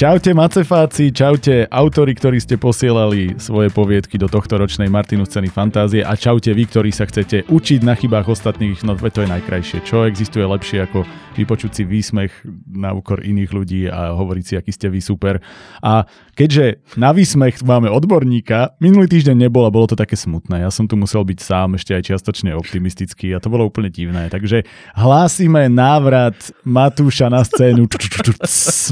Čaute Macefáci, čaute autori, ktorí ste posielali svoje poviedky do tohto ročnej Martinu ceny fantázie a čaute vy, ktorí sa chcete učiť na chybách ostatných, no to je najkrajšie. Čo existuje lepšie ako vypočuť si výsmech na úkor iných ľudí a hovoriť si, aký ste vy super. A keďže na výsmech máme odborníka, minulý týždeň nebol a bolo to také smutné. Ja som tu musel byť sám, ešte aj čiastočne optimistický a to bolo úplne divné. Takže hlásime návrat Matúša na scénu.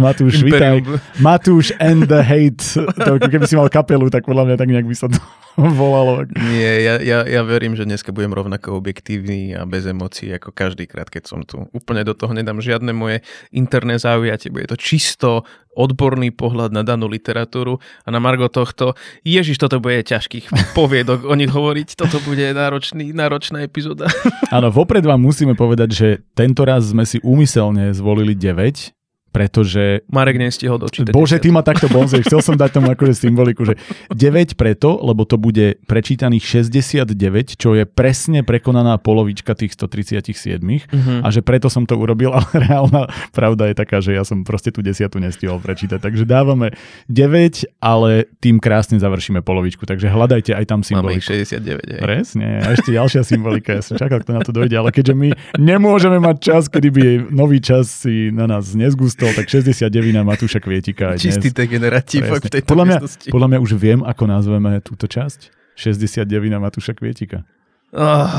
Matúš, vítaj. Matúš and the hate. To, keby si mal kapelu, tak podľa mňa tak nejak by sa to volalo. Nie, ja, ja, ja verím, že dneska budem rovnako objektívny a bez emócií ako každý krát, keď som tu. Úplne do toho nedám žiadne moje interné zaujatie, bude to čisto odborný pohľad na danú literatúru a na margo tohto, ježiš, toto bude ťažkých poviedok o nich hovoriť, toto bude náročný, náročná epizóda. Áno, vopred vám musíme povedať, že tento raz sme si úmyselne zvolili 9, pretože... Marek nestihol dočítať. Bože, ty ma takto bonzuješ. Chcel som dať tomu akože symboliku, že 9 preto, lebo to bude prečítaných 69, čo je presne prekonaná polovička tých 137 uh-huh. a že preto som to urobil, ale reálna pravda je taká, že ja som proste tú desiatu nestihol prečítať. Takže dávame 9, ale tým krásne završíme polovičku. Takže hľadajte aj tam symboliku. Máme 69. Hej. Presne. A ešte ďalšia symbolika. Ja som čakal, kto na to dojde, ale keďže my nemôžeme mať čas, kedy by nový čas si na nás nezgustal, stol, tak 69 Matúša Kvietika. Čistý degeneratív v tejto podľa mňa, podľa mňa už viem, ako nazveme túto časť. 69 Matúša Kvietika. Oh.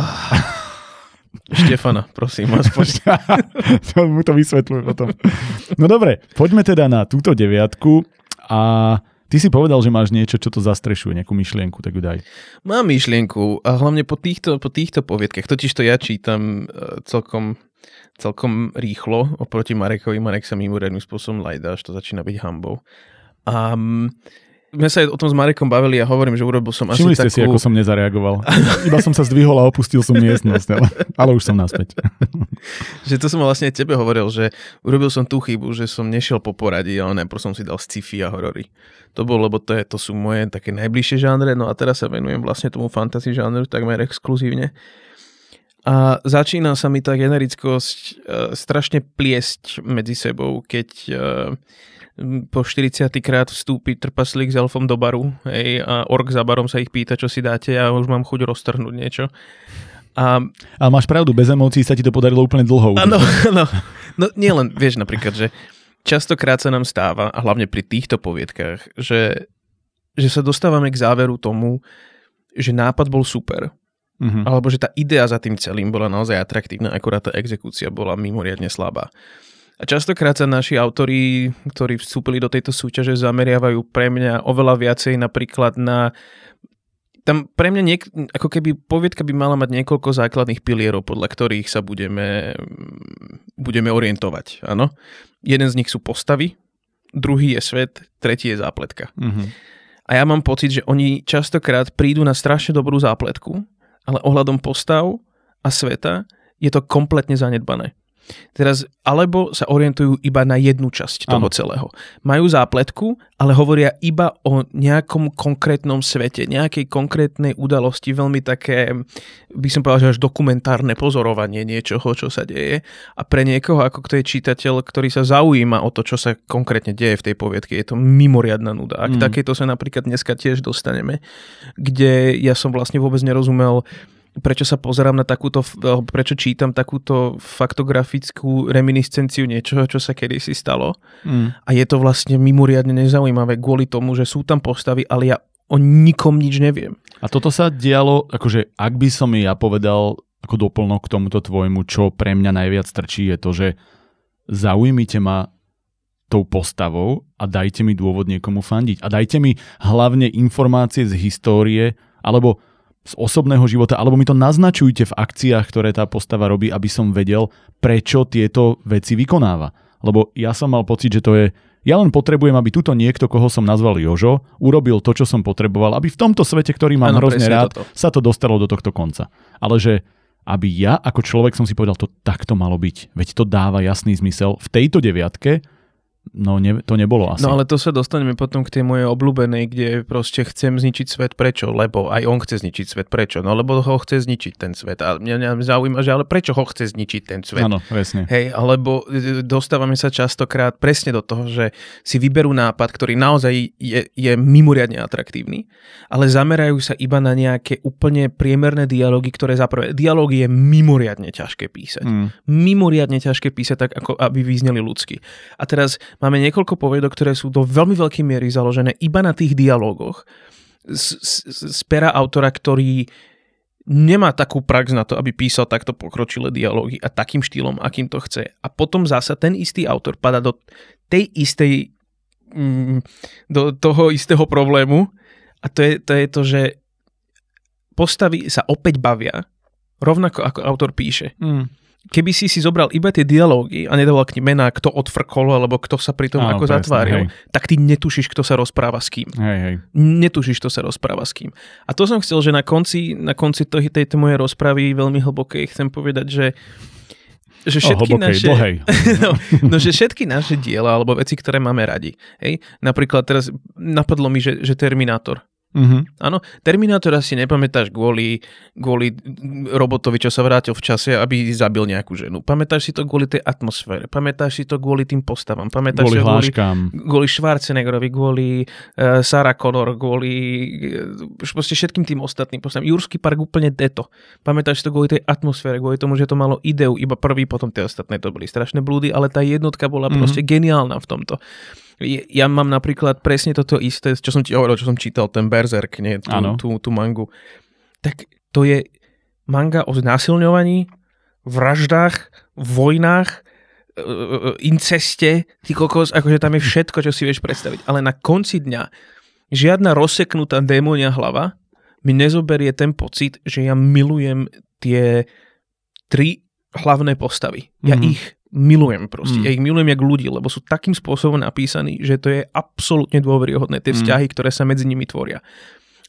Štefana, prosím, aspoň. to mu to vysvetľujem potom. No dobre, poďme teda na túto deviatku a Ty si povedal, že máš niečo, čo to zastrešuje, nejakú myšlienku, tak ju daj. Mám myšlienku a hlavne po týchto, po týchto poviedkach, totiž to ja čítam uh, celkom celkom rýchlo oproti Marekovi. Marek sa mimoriadným spôsobom lajda, až to začína byť hambou. A um, my sa aj o tom s Marekom bavili a hovorím, že urobil som Všimli asi ste takú... si, ako som nezareagoval. Iba som sa zdvihol a opustil som miestnosť, ale, ale už som naspäť. že to som vlastne tebe hovoril, že urobil som tú chybu, že som nešiel po poradí, ale najprv som si dal sci-fi a horory. To bolo, lebo to, je, to sú moje také najbližšie žánre, no a teraz sa venujem vlastne tomu fantasy žánru takmer exkluzívne. A začína sa mi tá generickosť uh, strašne pliesť medzi sebou, keď uh, po 40 krát vstúpi trpaslík s elfom do baru hej, a ork za barom sa ich pýta, čo si dáte a už mám chuť roztrhnúť niečo. A... Ale máš pravdu, bez emócií sa ti to podarilo úplne dlho. Áno, áno. No nie len, vieš napríklad, že častokrát sa nám stáva, a hlavne pri týchto poviedkach, že, že sa dostávame k záveru tomu, že nápad bol super, Uh-huh. Alebo že tá idea za tým celým bola naozaj atraktívna, akurát tá exekúcia bola mimoriadne slabá. A častokrát sa naši autori, ktorí vstúpili do tejto súťaže, zameriavajú pre mňa oveľa viacej napríklad na tam pre mňa niek- ako keby poviedka by mala mať niekoľko základných pilierov, podľa ktorých sa budeme, budeme orientovať. Áno? Jeden z nich sú postavy, druhý je svet, tretí je zápletka. Uh-huh. A ja mám pocit, že oni častokrát prídu na strašne dobrú zápletku, ale ohľadom postav a sveta je to kompletne zanedbané. Teraz, alebo sa orientujú iba na jednu časť toho ano. celého. Majú zápletku, ale hovoria iba o nejakom konkrétnom svete, nejakej konkrétnej udalosti, veľmi také, by som povedal, že až dokumentárne pozorovanie niečoho, čo sa deje. A pre niekoho, ako kto je čitateľ, ktorý sa zaujíma o to, čo sa konkrétne deje v tej poviedke, je to mimoriadná nuda. A k mm. takéto sa napríklad dneska tiež dostaneme, kde ja som vlastne vôbec nerozumel, prečo sa pozerám na takúto, prečo čítam takúto faktografickú reminiscenciu niečoho, čo sa kedysi stalo. Mm. A je to vlastne mimoriadne nezaujímavé kvôli tomu, že sú tam postavy, ale ja o nikom nič neviem. A toto sa dialo, akože ak by som ja povedal ako doplnok k tomuto tvojmu, čo pre mňa najviac trčí, je to, že zaujímite ma tou postavou a dajte mi dôvod niekomu fandiť. A dajte mi hlavne informácie z histórie, alebo z osobného života, alebo mi to naznačujte v akciách, ktoré tá postava robí, aby som vedel, prečo tieto veci vykonáva. Lebo ja som mal pocit, že to je ja len potrebujem, aby tuto niekto, koho som nazval Jožo, urobil to, čo som potreboval, aby v tomto svete, ktorý mám ano, hrozne rád, toto. sa to dostalo do tohto konca. Ale že aby ja ako človek som si povedal, to takto malo byť. Veď to dáva jasný zmysel. V tejto deviatke No ne, to nebolo asi. No ale to sa dostaneme potom k tej mojej obľúbenej, kde proste chcem zničiť svet prečo, lebo aj on chce zničiť svet prečo, no lebo ho chce zničiť ten svet a mňa, mňa zaujíma, že ale prečo ho chce zničiť ten svet. Áno, presne. Hej, alebo e, dostávame sa častokrát presne do toho, že si vyberú nápad, ktorý naozaj je, je mimoriadne atraktívny, ale zamerajú sa iba na nejaké úplne priemerné dialógy, ktoré zaprvé, dialógy je mimoriadne ťažké písať. Mm. Mimoriadne ťažké písať tak, ako aby vyzneli ľudsky. A teraz máme niekoľko poviedok, ktoré sú do veľmi veľkej miery založené iba na tých dialógoch z, z, z pera autora, ktorý nemá takú prax na to, aby písal takto pokročilé dialógy a takým štýlom, akým to chce. A potom zasa ten istý autor pada do tej istej mm, do toho istého problému a to je, to je to, že postavy sa opäť bavia rovnako ako autor píše. Mm keby si si zobral iba tie dialógy a nedával k mená, kto odfrkol, alebo kto sa pri tom Áno, ako presne, zatváril, hej. tak ty netušíš, kto sa rozpráva s kým. Hej, hej. Netušíš, kto sa rozpráva s kým. A to som chcel, že na konci, na konci tej, tejto mojej rozpravy veľmi hlbokej chcem povedať, že že všetky o, hlbokej, naše, dlhej. no, no, že všetky naše diela alebo veci, ktoré máme radi. Hej? Napríklad teraz napadlo mi, že, že Terminátor. Mhm. Áno, Terminátora si nepamätáš kvôli, kvôli robotovi, čo sa vrátil v čase, aby zabil nejakú ženu. Pamätáš si to kvôli tej atmosfére, pamätáš si to kvôli tým postavám, pamätáš Kvôli si to kvôli, hláškám. kvôli Schwarzeneggerovi, kvôli uh, Sarah Connor, kvôli uh, proste všetkým tým ostatným postavám. Jurský park úplne deto. Pamätáš si to kvôli tej atmosfére, kvôli tomu, že to malo ideu, iba prvý, potom tie ostatné to boli strašné blúdy, ale tá jednotka bola Mhm. proste geniálna v tomto. Ja mám napríklad presne toto isté, čo som ti hovoril, čo som čítal, ten Berserk, nie, tú, tú, tú mangu. Tak to je manga o znásilňovaní, vraždách, vojnách, e, e, inceste, ty kokos, akože tam je všetko, čo si vieš predstaviť. Ale na konci dňa žiadna rozseknutá démonia hlava mi nezoberie ten pocit, že ja milujem tie tri hlavné postavy. Ja Mhm. ich milujem proste. Mm. Ja ich milujem jak ľudí, lebo sú takým spôsobom napísaní, že to je absolútne dôveryhodné, tie Mm. vzťahy, ktoré sa medzi nimi tvoria.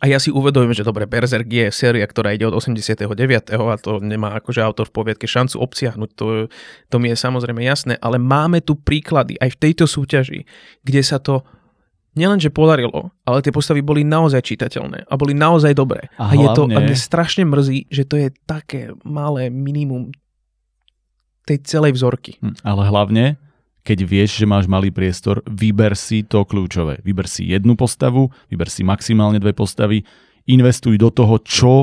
A ja si uvedomujem, že dobre, Berserk je séria, ktorá ide od 89. a to nemá akože autor v poviedke šancu obsiahnuť, to, to mi je samozrejme jasné, ale máme tu príklady aj v tejto súťaži, kde sa to nielenže podarilo, ale tie postavy boli naozaj čitateľné a boli naozaj dobré. A A, je to, a hlavne- mne strašne mrzí, že to je také malé minimum tej celej vzorky. Hm, Ale hlavne, keď vieš, že máš malý priestor, vyber si to kľúčové. Vyber si jednu postavu, vyber si maximálne dve postavy, investuj do toho, čo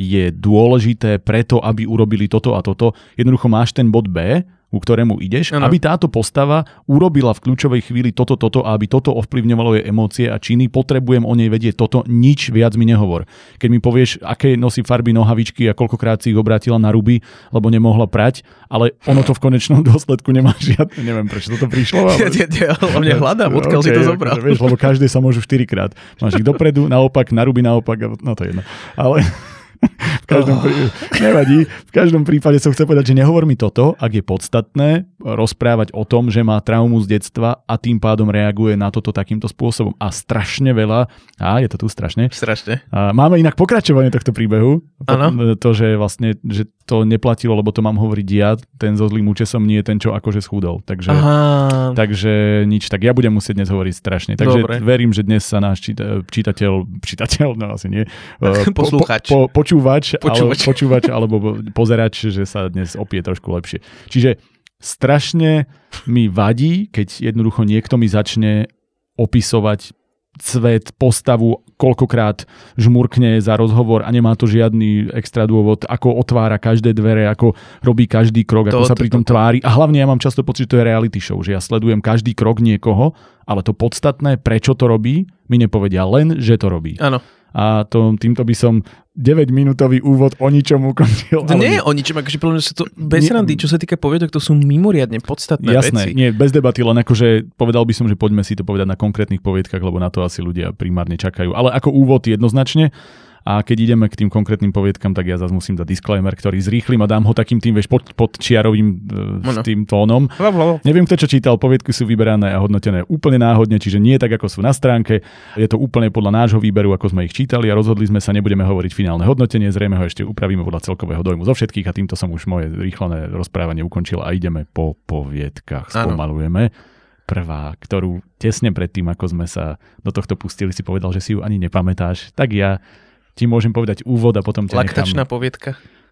je dôležité preto, aby urobili toto a toto. Jednoducho máš ten bod B, ku ktorému ideš, Áno. aby táto postava urobila v kľúčovej chvíli toto, toto a aby toto ovplyvňovalo jej emócie a činy, potrebujem o nej vedieť toto, nič viac mi nehovor. Keď mi povieš, aké nosí farby nohavičky a koľkokrát si ich obrátila na ruby, lebo nemohla prať, ale ono to v konečnom dôsledku nemá žiadne, neviem prečo toto prišlo, ale... Ja, ja, ja hlavne hľadám, odkiaľ si to zobral. Vieš, lebo každé sa môžu 4 krát. Máš ich dopredu, naopak, na ruby naopak, a- no to je jedno. Ale každom, prí... nevadí, v každom prípade som chcel povedať, že nehovor mi toto, ak je podstatné rozprávať o tom, že má traumu z detstva a tým pádom reaguje na toto takýmto spôsobom. A strašne veľa, a je to tu strašne, Strašne. a máme inak pokračovanie tohto príbehu. Áno. To, že vlastne, že to neplatilo, lebo to mám hovoriť ja, ten so zlým účesom nie je ten, čo akože schudol. Takže, Aha. takže nič, tak ja budem musieť dnes hovoriť strašne. Takže Dobre. verím, že dnes sa náš číta, čitateľ, čitateľ, no asi nie, eh, po-. Po, po, počúvač, Počúvač. Ale, počúvač alebo pozerač, že sa dnes opie trošku lepšie. Čiže strašne mi vadí, keď jednoducho niekto mi začne opisovať svet, postavu, koľkokrát žmurkne za rozhovor a nemá to žiadny extra dôvod, ako otvára každé dvere, ako robí každý krok, ako To- sa to- pri tom to- to. tvári. A hlavne ja mám často pocit, že to je reality show, že ja sledujem každý krok niekoho, ale to podstatné, prečo to robí, mi nepovedia len, že to robí. Áno. A to, týmto by som 9-minútový úvod o ničom ukončil. To nie je o ničom, akože podľa mňa sa to bez Nie- randy, čo sa týka poviedok, to sú mimoriadne podstatné veci. Jasné, nie, bez debaty, len akože povedal by som, že poďme si to povedať na konkrétnych poviedkach, lebo na to asi ľudia primárne čakajú. Ale ako úvod jednoznačne. A keď ideme k tým konkrétnym poviedkam, tak ja zase musím dať disclaimer, ktorý zrýchlim a dám ho takým tým, vieš, pod, pod čiarovým e, tým tónom. Hlav, hlav. Neviem, kto čo čítal, poviedky sú vyberané a hodnotené úplne náhodne, čiže nie tak, ako sú na stránke. Je to úplne podľa nášho výberu, ako sme ich čítali a rozhodli sme sa, nebudeme hovoriť finálne hodnotenie, zrejme ho ešte upravíme podľa celkového dojmu zo všetkých a týmto som už moje rýchlené rozprávanie ukončil a ideme po poviedkach. Spomalujeme. prvá, ktorú tesne predtým, ako sme sa do tohto pustili, si povedal, že si ju ani nepamätáš, tak ja ti môžem povedať úvod a potom ťa Laktačná nechám... poviedka.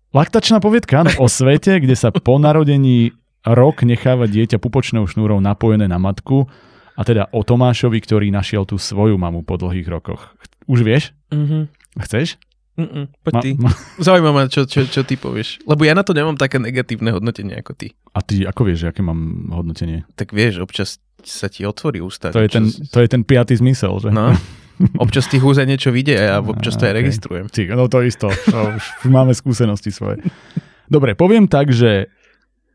Laktačná poviedka, áno, o svete, kde sa po narodení rok necháva dieťa pupočnou šnúrou napojené na matku a teda o Tomášovi, ktorý našiel tú svoju mamu po dlhých rokoch. Už vieš? Mhm. Chceš? Mm-mm, poď Ma- ty. ma- Zaujíma ma, čo, čo, čo ty povieš. Lebo ja na to nemám také negatívne hodnotenie ako ty. A ty ako vieš, aké mám hodnotenie? Tak vieš, občas sa ti otvorí ústa. To je, ten, to je ten piatý zmysel, že? No, občas tých úzaj niečo vidia a občas to aj okej. registrujem. Ty, no to isto, to už máme skúsenosti svoje. Dobre, poviem tak, že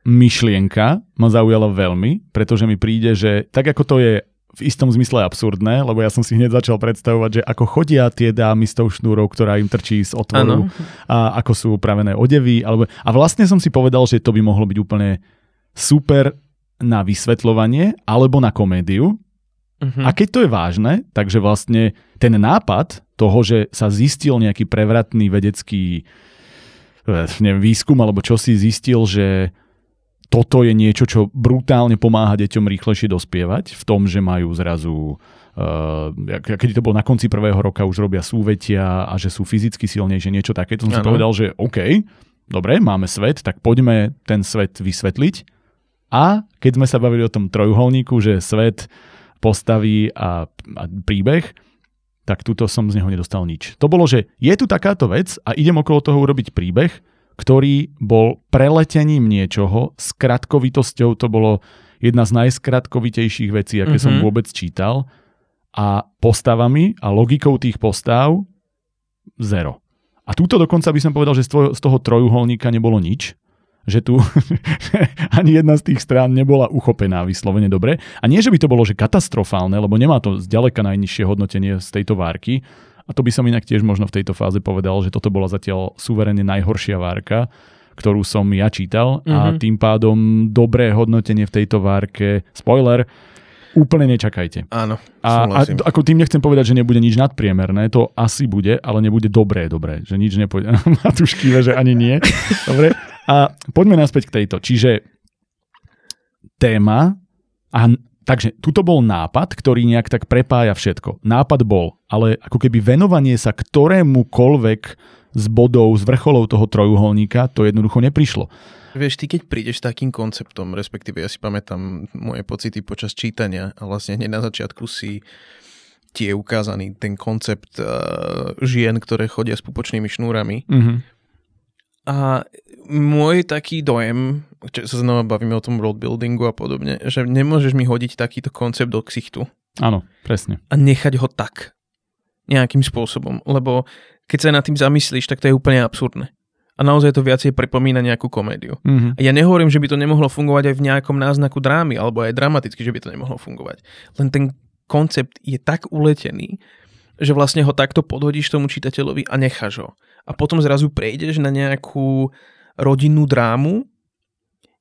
myšlienka ma zaujala veľmi, pretože mi príde, že tak ako to je v istom zmysle absurdné, lebo ja som si hneď začal predstavovať, že ako chodia tie dámy s tou šnúrou, ktorá im trčí z otvoru Áno. a ako sú upravené odevy. Alebo... A vlastne som si povedal, že to by mohlo byť úplne super na vysvetľovanie alebo na komédiu. Mhm. A keď to je vážne, takže vlastne ten nápad toho, že sa zistil nejaký prevratný vedecký eh, neviem, výskum alebo čo si zistil, že toto je niečo, čo brutálne pomáha deťom rýchlejšie dospievať v tom, že majú zrazu Uh, keď to bolo na konci prvého roka, už robia súvetia a že sú fyzicky silnejšie, niečo také. To som si Áno. povedal, že OK, dobre, máme svet, tak poďme ten svet vysvetliť. A keď sme sa bavili o tom trojuholníku, že svet, postavy a, a príbeh, tak tuto som z neho nedostal nič. To bolo, že je tu takáto vec a idem okolo toho urobiť príbeh, ktorý bol preletením niečoho, skratkovitosťou, to bolo jedna z najskratkovitejších vecí, aké som Mhm. vôbec čítal a postavami a logikou tých postav zero. A túto dokonca by som povedal, že z toho trojuholníka nebolo nič, že tu ani jedna z tých strán nebola uchopená vyslovene dobre. A nie, že by to bolo že katastrofálne, lebo nemá to zďaleka najnižšie hodnotenie z tejto várky. A to by som inak tiež možno v tejto fáze povedal, že toto bola zatiaľ suverene najhoršia várka, ktorú som ja čítal a Mhm. tým pádom dobré hodnotenie v tejto várke, spoiler, úplne nečakajte. Áno, A, a ako tým nechcem povedať, že nebude nič nadpriemerné, to asi bude, ale nebude dobré, dobré, že nič nepôjde. Matúš kýve, že ani nie. Dobre. A poďme naspäť k tejto. Čiže téma a takže tuto bol nápad, ktorý nejak tak prepája všetko. Nápad bol, ale ako keby venovanie sa ktorémukoľvek z bodov, z vrcholov toho trojuholníka, to jednoducho neprišlo. Vieš, ty keď prídeš takým konceptom, respektíve ja si pamätám moje pocity počas čítania a vlastne hneď na začiatku si ti je ukázaný ten koncept uh, žien, ktoré chodia s pupočnými šnúrami. Mhm. A môj taký dojem, čo sa znova bavíme o tom roadbuildingu a podobne, že nemôžeš mi hodiť takýto koncept do ksichtu Áno, presne. a nechať ho tak nejakým spôsobom, lebo keď sa nad tým zamyslíš, tak to je úplne absurdné. A naozaj to viacej pripomína nejakú komédiu. Mhm. A ja nehovorím, že by to nemohlo fungovať aj v nejakom náznaku drámy, alebo aj dramaticky, že by to nemohlo fungovať. Len ten koncept je tak uletený, že vlastne ho takto podhodíš tomu čitateľovi a necháš ho. A potom zrazu prejdeš na nejakú rodinnú drámu,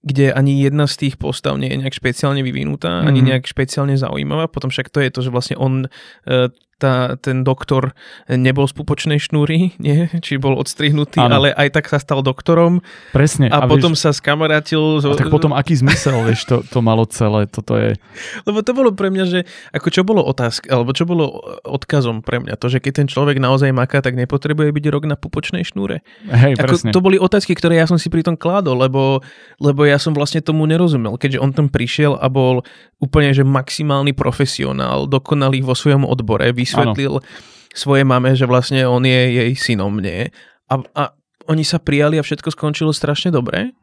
kde ani jedna z tých postav nie je nejak špeciálne vyvinutá, ani Mhm. nejak špeciálne zaujímavá. Potom však to je to, že vlastne on, e, tá, ten doktor nebol z pupočnej šnúry, nie? či bol odstrihnutý, Áno. ale aj tak sa stal doktorom Presne. a, potom vieš, sa skamarátil. a tak potom aký zmysel, vieš, to, to malo celé, toto je... Lebo to bolo pre mňa, že ako čo bolo otázka, alebo čo bolo odkazom pre mňa, to, že keď ten človek naozaj maká, tak nepotrebuje byť rok na pupočnej šnúre. Hej, Ako, presne. to boli otázky, ktoré ja som si pri tom kládol, lebo, lebo ja som vlastne tomu nerozumel, keďže on tam prišiel a bol úplne, že maximálny profesionál, dokonalý vo svojom odbore, vysvetlil svoje mame, že vlastne on je jej synom, nie? A, a oni sa prijali a všetko skončilo strašne dobre.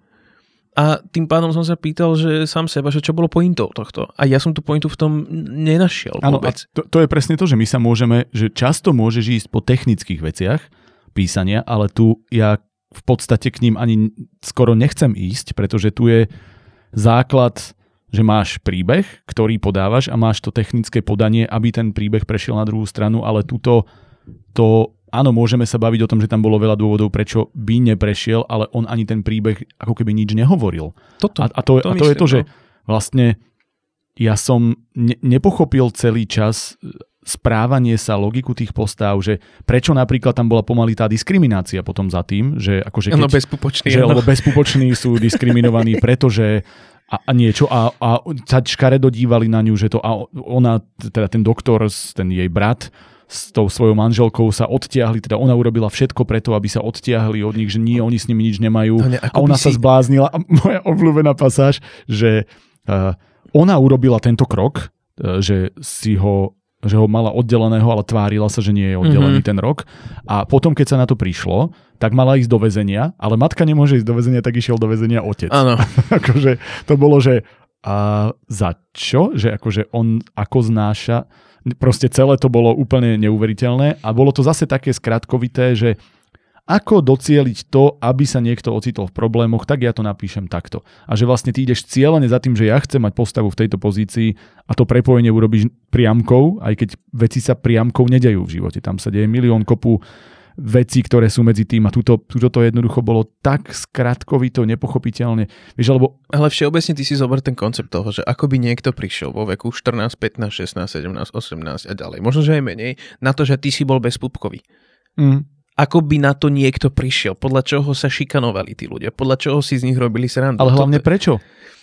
A tým pádom som sa pýtal, že sám seba, že čo bolo pointou tohto. A ja som tú pointu v tom nenašiel Áno, a vôbec. to, to je presne to, že my sa môžeme, že často môžeš ísť po technických veciach písania, ale tu ja v podstate k ním ani skoro nechcem ísť, pretože tu je základ, že máš príbeh, ktorý podávaš a máš to technické podanie, aby ten príbeh prešiel na druhú stranu, ale tuto to, áno, môžeme sa baviť o tom, že tam bolo veľa dôvodov, prečo by neprešiel, ale on ani ten príbeh ako keby nič nehovoril. Toto. A, a, to, to a to je to, že no. vlastne ja som ne, nepochopil celý čas e, správanie sa, logiku tých postav, že prečo napríklad tam bola pomaly tá diskriminácia potom za tým, že akože keď, Áno, bezpupočný. že, áno. lebo bezpupoční sú diskriminovaní, pretože a, a niečo a, a sa škaredo dívali na ňu, že to a ona, teda ten doktor, ten jej brat s tou svojou manželkou sa odtiahli, teda ona urobila všetko preto, aby sa odtiahli od nich, že nie, oni s nimi nič nemajú. Ne, a ona si... sa zbláznila. A moja obľúbená pasáž, že uh, ona urobila tento krok, uh, že si ho že ho mala oddeleného, ale tvárila sa, že nie je oddelený mm-hmm. ten rok. A potom, keď sa na to prišlo, tak mala ísť do väzenia, ale matka nemôže ísť do väzenia, tak išiel do väzenia otec. Áno. akože to bolo, že a za čo? Že akože on ako znáša Proste celé to bolo úplne neuveriteľné a bolo to zase také skratkovité, že ako docieliť to, aby sa niekto ocitol v problémoch, tak ja to napíšem takto. A že vlastne ty ideš cieľene za tým, že ja chcem mať postavu v tejto pozícii a to prepojenie urobíš priamkou, aj keď veci sa priamkou nedejú v živote. Tam sa deje milión kopu veci, ktoré sú medzi tým a túto, túto to jednoducho bolo tak skratkovito, nepochopiteľne. Vieš, alebo... Ale všeobecne ty si zober ten koncept toho, že ako by niekto prišiel vo veku 14, 15, 16, 17, 18 a ďalej, možno, že aj menej, na to, že ty si bol bezpupkový. Mm. Ako by na to niekto prišiel? Podľa čoho sa šikanovali tí ľudia? Podľa čoho si z nich robili srandu? Ale hlavne prečo?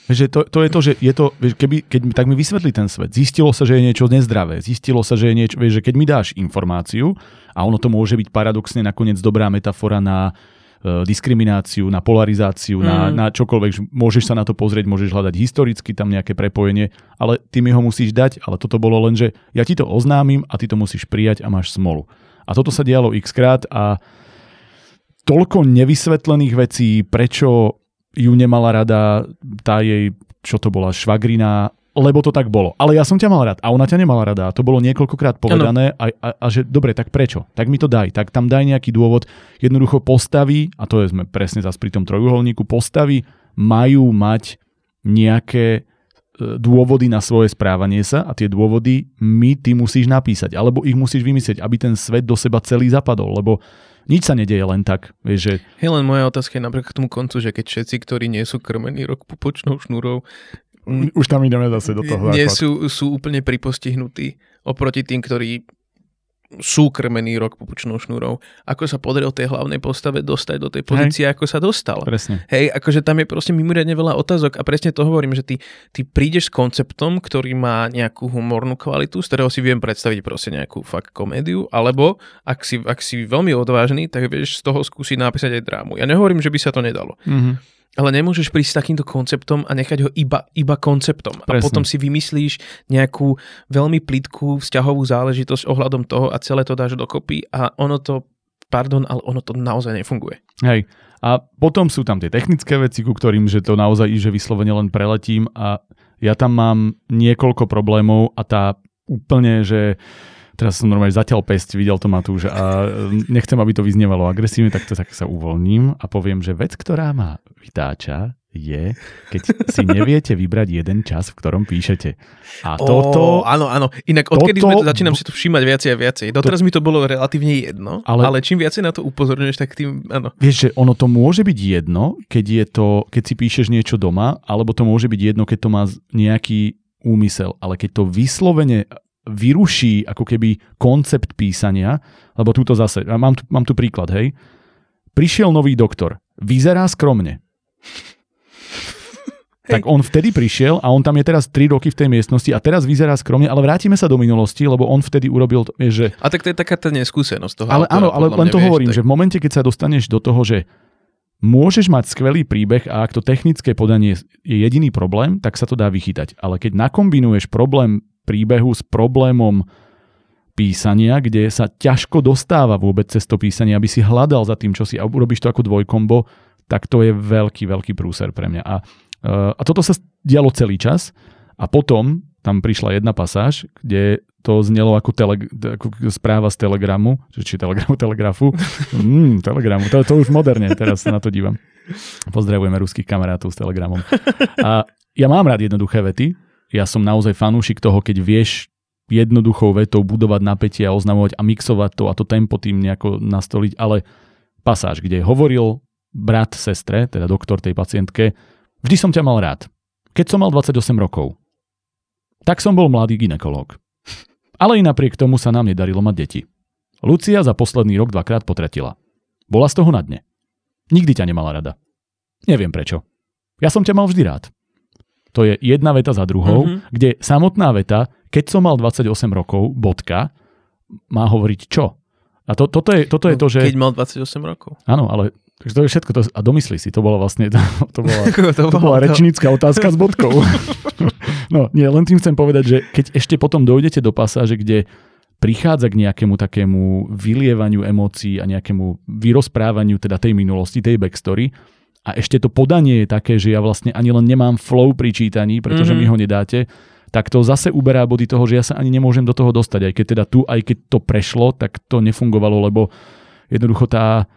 Že to, to je to, že je to, keby, keď tak mi vysvetlí ten svet, zistilo sa, že je niečo nezdravé, zistilo sa, že je niečo, vieš, že keď mi dáš informáciu, a ono to môže byť paradoxne nakoniec dobrá metafora na uh, diskrimináciu, na polarizáciu, mm. na, na čokoľvek, môžeš sa na to pozrieť, môžeš hľadať historicky tam nejaké prepojenie, ale ty mi ho musíš dať, ale toto bolo len, že ja ti to oznámim a ty to musíš prijať a máš smolu. A toto sa dialo x krát a toľko nevysvetlených vecí, prečo ju nemala rada tá jej, čo to bola, švagrina, lebo to tak bolo. Ale ja som ťa mal rád a ona ťa nemala rada. To bolo niekoľkokrát povedané a, a, a že dobre, tak prečo? Tak mi to daj. Tak tam daj nejaký dôvod. Jednoducho postavy, a to je sme presne zase pri tom trojuholníku, postavy majú mať nejaké dôvody na svoje správanie sa a tie dôvody my ty musíš napísať, alebo ich musíš vymyslieť, aby ten svet do seba celý zapadol, lebo nič sa nedieje len tak. Vieš, že... Hej, len moja otázka je napríklad k tomu koncu, že keď všetci, ktorí nie sú krmení rok pupočnou šnúrou, už tam ideme zase do toho. Nie sú, sú úplne pripostihnutí oproti tým, ktorí sú krmení rok pupučnou šnúrou. Ako sa podaril tej hlavnej postave dostať do tej pozície, Hej. ako sa dostal. Presne. Hej, akože tam je proste mimoriadne veľa otázok a presne to hovorím, že ty, ty prídeš s konceptom, ktorý má nejakú humornú kvalitu, z ktorého si viem predstaviť proste nejakú fakt komédiu, alebo ak si, ak si veľmi odvážny, tak vieš z toho skúsiť napísať aj drámu. Ja nehovorím, že by sa to nedalo. Mm-hmm. Ale nemôžeš prísť s takýmto konceptom a nechať ho iba, iba konceptom. Presne. A potom si vymyslíš nejakú veľmi plitkú vzťahovú záležitosť ohľadom toho a celé to dáš dokopy a ono to, pardon, ale ono to naozaj nefunguje. Hej. A potom sú tam tie technické veci, ku ktorým, že to naozaj, že vyslovene len preletím a ja tam mám niekoľko problémov a tá úplne, že teraz som normálne zatiaľ pesť, videl to Matúš a e, nechcem, aby to vyznievalo agresívne, tak to tak sa uvoľním a poviem, že vec, ktorá ma vytáča, je, keď si neviete vybrať jeden čas, v ktorom píšete. A toto... Oh, áno, áno. Inak odkedy toto, sme to, začínam si to všímať viacej a viacej. Doteraz to, mi to bolo relatívne jedno, ale, ale čím viacej na to upozorňuješ, tak tým, áno. Vieš, že ono to môže byť jedno, keď, je to, keď si píšeš niečo doma, alebo to môže byť jedno, keď to má nejaký úmysel. Ale keď to vyslovene vyruší ako keby koncept písania, lebo túto zase, mám tu, mám tu príklad, hej. Prišiel nový doktor, vyzerá skromne. Hej. Tak on vtedy prišiel a on tam je teraz 3 roky v tej miestnosti a teraz vyzerá skromne, ale vrátime sa do minulosti, lebo on vtedy urobil, že... A tak to je taká tá neskúsenosť toho. Ale áno, ale len to vieš, hovorím, tak... že v momente, keď sa dostaneš do toho, že môžeš mať skvelý príbeh a ak to technické podanie je jediný problém, tak sa to dá vychytať. Ale keď nakombinuješ problém príbehu s problémom písania, kde sa ťažko dostáva vôbec cez to písanie, aby si hľadal za tým, čo si a urobíš to ako dvojkombo, tak to je veľký, veľký prúser pre mňa. A, eh, a toto sa dialo celý čas a potom tam prišla jedna pasáž, kde to znelo ako, tele, ako správa z telegramu, či telegramu, telegrafu. Mm, telegramu, to, to už moderne, teraz sa na to dívam. Pozdravujeme ruských kamarátov s telegramom. A ja mám rád jednoduché vety, ja som naozaj fanúšik toho, keď vieš jednoduchou vetou budovať napätie a oznamovať a mixovať to a to tempo tým nejako nastoliť, ale pasáž, kde hovoril brat sestre, teda doktor tej pacientke, vždy som ťa mal rád. Keď som mal 28 rokov, tak som bol mladý ginekolog. Ale i napriek tomu sa nám nedarilo mať deti. Lucia za posledný rok dvakrát potratila. Bola z toho na dne. Nikdy ťa nemala rada. Neviem prečo. Ja som ťa mal vždy rád. To je jedna veta za druhou, mm-hmm. kde samotná veta, keď som mal 28 rokov, bodka, má hovoriť čo? A to, toto, je, toto je No, to, že... Keď mal 28 rokov. Áno, ale takže to je všetko. To, a domyslí si, to bola vlastne... To, to bola, to to bola rečnícka otázka s bodkou. no, nie, len tým chcem povedať, že keď ešte potom dojdete do pasáže, kde prichádza k nejakému takému vylievaniu emócií a nejakému vyrozprávaniu teda tej minulosti, tej backstory, a ešte to podanie je také, že ja vlastne ani len nemám flow pri čítaní, pretože mm-hmm. mi ho nedáte, tak to zase uberá body toho, že ja sa ani nemôžem do toho dostať. Aj keď teda tu, aj keď to prešlo, tak to nefungovalo, lebo jednoducho tá,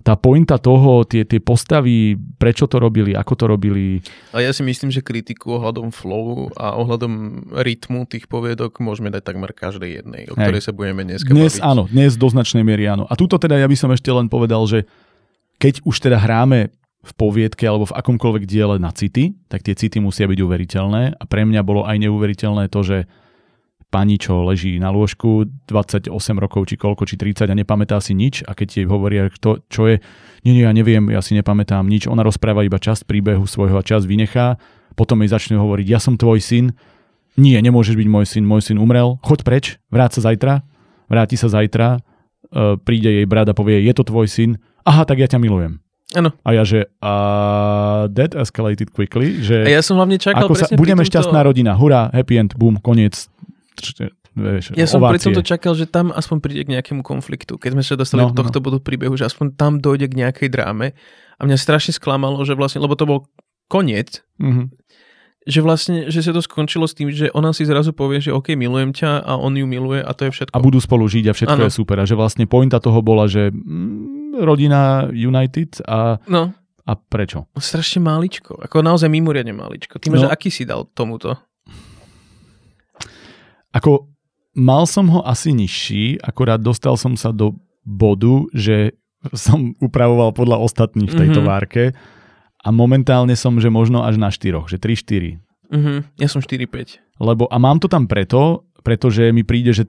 tá pointa toho, tie, tie postavy, prečo to robili, ako to robili. A ja si myslím, že kritiku ohľadom flow a ohľadom rytmu tých poviedok môžeme dať takmer každej jednej, o Hej. ktorej sa budeme dneska Dnes baviť. áno, dnes do značnej miery áno. A tuto teda ja by som ešte len povedal, že keď už teda hráme v poviedke alebo v akomkoľvek diele na city, tak tie city musia byť uveriteľné. A pre mňa bolo aj neuveriteľné to, že pani, čo leží na lôžku 28 rokov či koľko, či 30 a nepamätá si nič. A keď jej hovoria, kto, čo je, nie, nie, ja neviem, ja si nepamätám nič, ona rozpráva iba časť príbehu svojho a čas vynechá, potom jej začne hovoriť, ja som tvoj syn, nie, nemôžeš byť môj syn, môj syn umrel, choď preč, vráť sa zajtra, vráti sa zajtra, e, príde jej brat a povie, je to tvoj syn, aha, tak ja ťa milujem. Áno. A ja, že uh, that escalated quickly, že A ja som hlavne čakal ako sa, budeme tomto- šťastná rodina, hurá, happy end, boom, koniec. Vieš, Ja som pri ovácie. tomto čakal, že tam aspoň príde k nejakému konfliktu. Keď sme sa dostali No, do tohto bodu príbehu, že aspoň tam dojde k nejakej dráme. A mňa strašne sklamalo, že vlastne, lebo to bol koniec, Mhm. že vlastne, že sa to skončilo s tým, že ona si zrazu povie, že OK, milujem ťa a on ju miluje a to je všetko. A budú spolu žiť a všetko Áno. je super. A že vlastne pointa toho bola, že mm, rodina United a, No, a prečo? strašne máličko. Ako naozaj mimoriadne máličko. Ty máš, No. aký si dal tomuto? Ako mal som ho asi nižší, akorát dostal som sa do bodu, že som upravoval podľa ostatných v tejto Mhm. várke a momentálne som, že možno až na štyroch, že 3-4. Uh-huh. Ja som 4-5. Lebo, a mám to tam preto, pretože mi príde, že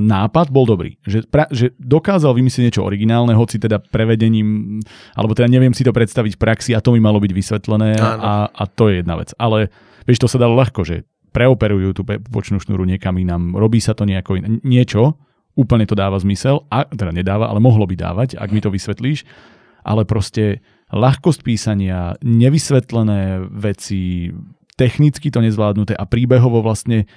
nápad bol dobrý. Že, pra, že dokázal vymyslieť niečo originálne, hoci teda prevedením, alebo teda neviem si to predstaviť v praxi a to mi malo byť vysvetlené Áno. a, a to je jedna vec. Ale vieš, to sa dalo ľahko, že preoperujú tú bočnú šnúru niekam inám, robí sa to nejako in- niečo, úplne to dáva zmysel, a, teda nedáva, ale mohlo by dávať, ak mi to vysvetlíš, ale proste ľahkosť písania, nevysvetlené veci, technicky to nezvládnuté a príbehovo vlastne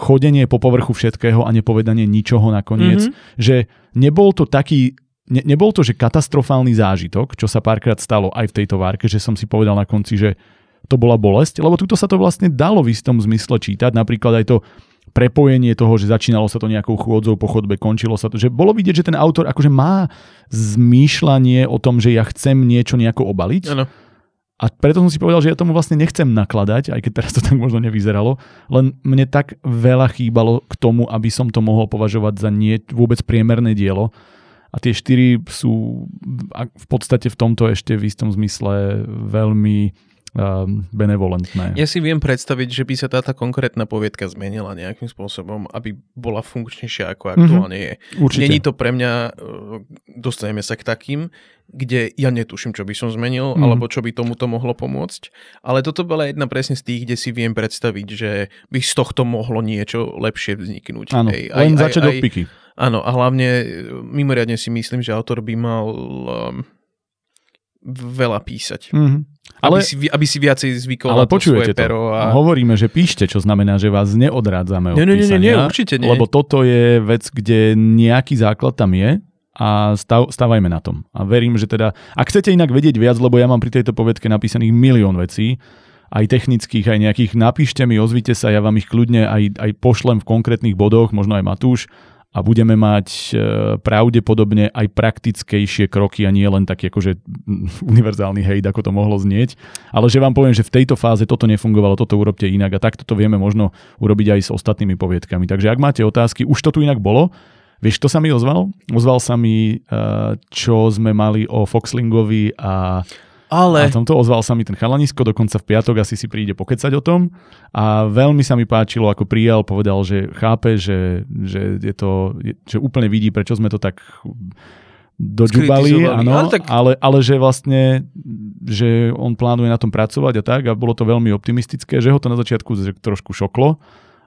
chodenie po povrchu všetkého a nepovedanie ničoho nakoniec, Mhm. že nebol to taký, ne, nebol to, že katastrofálny zážitok, čo sa párkrát stalo aj v tejto várke, že som si povedal na konci, že to bola bolesť, lebo tuto sa to vlastne dalo v istom zmysle čítať, napríklad aj to prepojenie toho, že začínalo sa to nejakou chôdzou po chodbe, končilo sa to, že bolo vidieť, že ten autor akože má zmýšľanie o tom, že ja chcem niečo nejako obaliť Áno. A preto som si povedal, že ja tomu vlastne nechcem nakladať, aj keď teraz to tak možno nevyzeralo, len mne tak veľa chýbalo k tomu, aby som to mohol považovať za nie vôbec priemerné dielo. A tie štyri sú v podstate v tomto ešte v istom zmysle veľmi um, benevolentné. Ja si viem predstaviť, že by sa táto konkrétna poviedka zmenila nejakým spôsobom, aby bola funkčnejšia ako aktuálne je. Určite. Není to pre mňa, e, dostaneme sa k takým, kde ja netuším, čo by som zmenil, Mhm. alebo čo by tomuto mohlo pomôcť. Ale toto bola jedna presne z tých, kde si viem predstaviť, že by z tohto mohlo niečo lepšie vzniknúť. Áno, Hej, len začať od piky. Áno, a hlavne e, mimoriadne si myslím, že autor by mal um, veľa písať. Mhm. Ale, aby, si, aby si viacej zvykol ale na to svoje to. pero. A... Hovoríme, že píšte, čo znamená, že vás neodrádzame od Nie, nie, nie, nie, určite nie. Lebo toto je vec, kde nejaký základ tam je a stav, stávajme na tom. A verím, že teda, ak chcete inak vedieť viac, lebo ja mám pri tejto povedke napísaných milión vecí, aj technických, aj nejakých, napíšte mi, ozvite sa, ja vám ich kľudne aj, aj pošlem v konkrétnych bodoch, možno aj Matúš, a budeme mať e, pravdepodobne aj praktickejšie kroky a nie len taký akože univerzálny hejt, ako to mohlo znieť. Ale že vám poviem, že v tejto fáze toto nefungovalo, toto urobte inak a takto to vieme možno urobiť aj s ostatnými poviedkami. Takže ak máte otázky, už to tu inak bolo, Vieš, kto sa mi ozval? Ozval sa mi, e, čo sme mali o Foxlingovi a Ale a tomto. Ozval sa mi ten chalanisko, dokonca v piatok asi si príde pokecať o tom. A veľmi sa mi páčilo, ako prijal, povedal, že chápe, že, že, je to, že úplne vidí, prečo sme to tak doďubali, áno, Ale tak- ale, ale že vlastne, že on plánuje na tom pracovať a tak a bolo to veľmi optimistické, že ho to na začiatku trošku šoklo